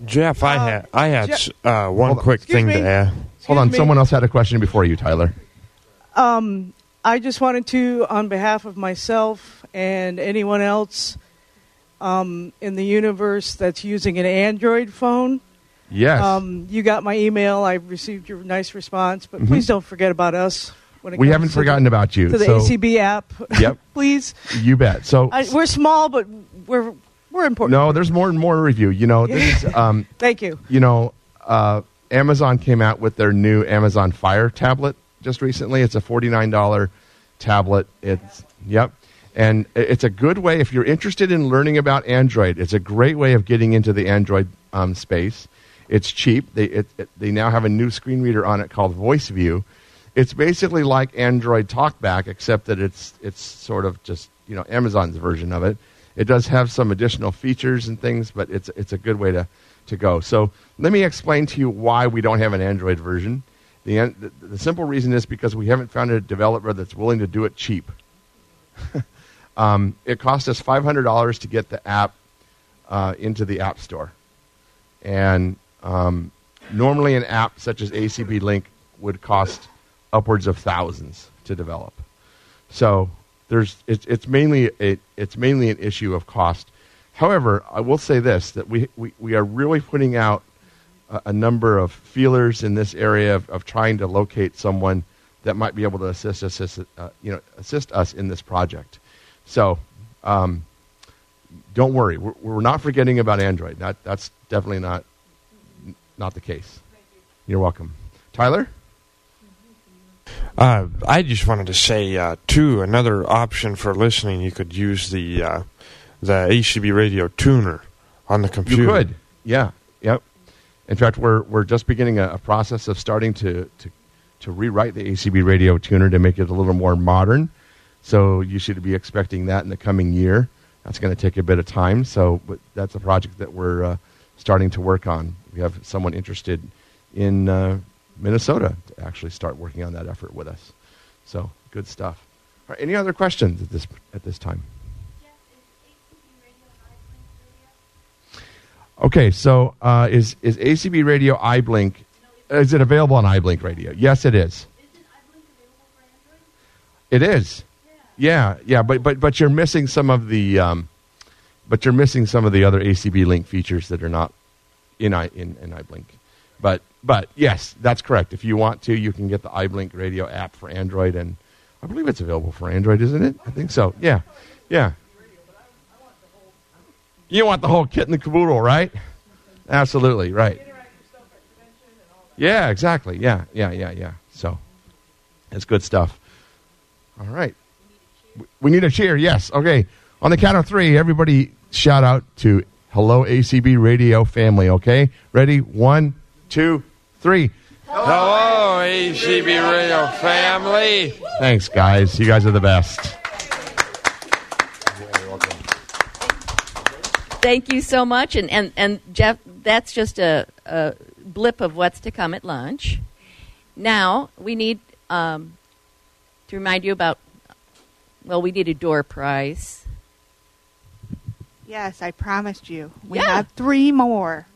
Jeff, I had I had Jeff- uh, one Hold on. quick Excuse thing me. to add. Hold on, me. someone else had a question before you, Tyler. Um, I just wanted to, on behalf of myself and anyone else um, in the universe that's using an Android phone. Yes. Um, you got my email. I received your nice response, but Mhm. please don't forget about us. When it We haven't forgotten the, about you, To the so- ACB app. Yep. please. You bet. So I, we're small, but we're we're important. no, there's more and more review. You know, this is um, Thank you. you know, uh, Amazon came out with their new Amazon Fire tablet just recently. It's a forty-nine dollar tablet. It's yep, and it's a good way if you're interested in learning about Android. It's a great way of getting into the Android um, space. It's cheap. They it, it, they now have a new screen reader on it called Voice View. It's basically like Android TalkBack, except that it's it's sort of just you know Amazon's version of it. It does have some additional features and things, but it's it's a good way to to go. So let me explain to you why we don't have an Android version. The, the, the simple reason is because we haven't found a developer that's willing to do it cheap. um, it cost us $500 to get the app uh, into the App Store. And um, normally, an app such as ACB Link would cost upwards of thousands to develop. So there's it's, it's mainly a, it's mainly an issue of cost. However, I will say this that we, we, we are really putting out a, a number of feelers in this area of, of trying to locate someone that might be able to assist us, uh, you know, assist us in this project. So um, don't worry, we're, we're not forgetting about Android. That, that's definitely not not the case. You're welcome, Tyler. Uh, I just wanted to say uh, too another option for listening. You could use the uh, the ACB radio tuner on the computer. You could, yeah, yep. In fact, we're we're just beginning a, a process of starting to, to to rewrite the ACB radio tuner to make it a little more modern. So you should be expecting that in the coming year. That's going to take a bit of time. So, but that's a project that we're uh, starting to work on. We have someone interested in uh, Minnesota to actually start working on that effort with us. So, good stuff. Right, any other questions at this at this time? Okay, so uh, is is ACB Radio iBlink? Is it available on iBlink Radio? Yes, it is. It is. Yeah, yeah, but but but you're missing some of the, um, but you're missing some of the other ACB Link features that are not in i in, in iBlink. But but yes, that's correct. If you want to, you can get the iBlink Radio app for Android, and I believe it's available for Android, isn't it? I think so. Yeah, yeah. You want the whole kit and the caboodle, right? Absolutely, right. Yeah, exactly. Yeah, yeah, yeah, yeah. So, it's good stuff. All right. W- We need a cheer, yes. Okay. On the count of three, everybody shout out to Hello ACB Radio family, okay? Ready? One, two, three. Hello, ACB radio family. Thanks, guys. You guys are the best. Thank you so much. And, and, and Jeff, that's just a, a blip of what's to come at lunch. Now, we need um, to remind you about, well, we need a door prize. Yes, I promised you. We Yeah. have three more.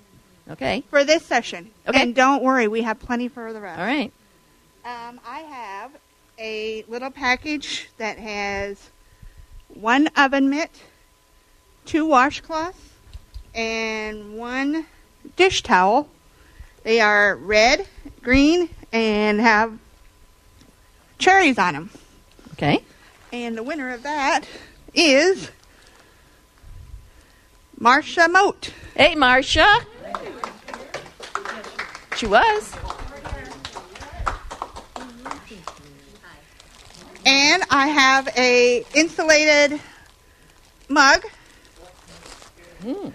Okay. For this session. Okay. And don't worry, we have plenty for the rest. All right. Um, I have a little package that has one oven mitt, two washcloths, and one dish towel. They are red, green, and have cherries on them. Okay. And the winner of that is Marcia Moat. Hey, Marcia. She was. And I have a insulated mug. Hmm.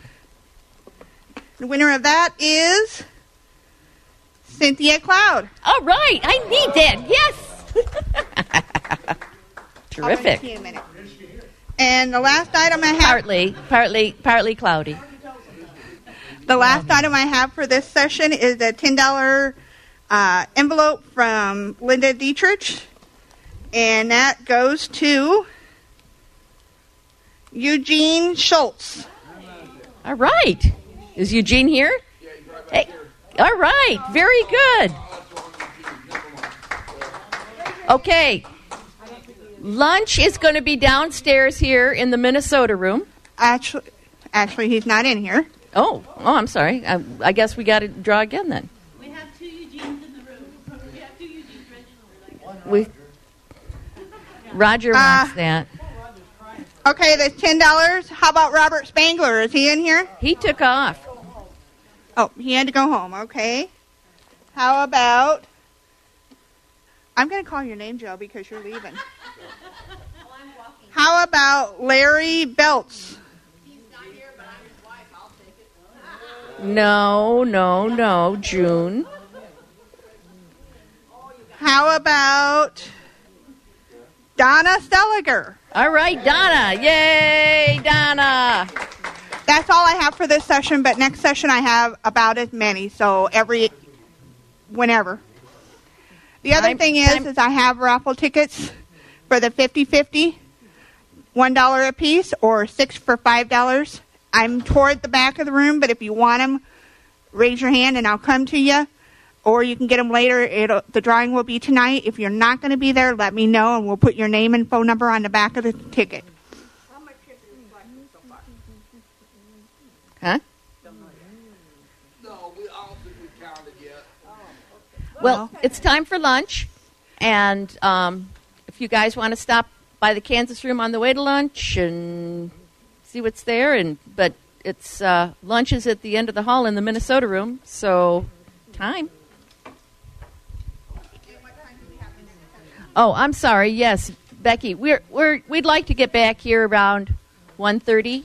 The winner of that is Cynthia Cloud. All right, I need that. Yes. Terrific. in a minute. And the last item I have Partly, partly, partly cloudy. the last item I have for this session is a ten dollar uh, envelope from Linda Dietrich, and that goes to Eugene Schultz. All right. Is Eugene here? Hey, all right, very good. Okay, lunch is going to be downstairs here in the Minnesota room. Actually, actually, he's not in here. Oh, oh, I'm sorry. I, I guess we got to draw again then. We have two Eugenes in the room. We have two Eugenes registered. We Roger Uh, wants that. Okay, that's ten dollars. How about Robert Spangler? Is he in here? He took off. Oh, he had to go home. Okay. How about? I'm going to call your name, Joe, because you're leaving. How about Larry Belts? No, no, no, June. How about Donna Stelliger? All right, Donna. Yay, Donna. That's all I have for this session, but next session I have about as many, so every whenever. The other I'm- thing is I'm- is I have raffle tickets for the 50-50, one dollar a piece or six for five dollars. I'm toward the back of the room, but if you want them, raise your hand and I'll come to you. Or you can get them later. It'll, the drawing will be tonight. If you're not going to be there, let me know and we'll put your name and phone number on the back of the ticket. Huh? No, we all think we counted yet. Well, it's time for lunch, and um, if you guys want to stop by the Kansas room on the way to lunch and see what's there, and but it's uh, lunch is at the end of the hall in the Minnesota room, so time. Oh, I'm sorry. Yes, Becky, we're we're we'd like to get back here around 1:30.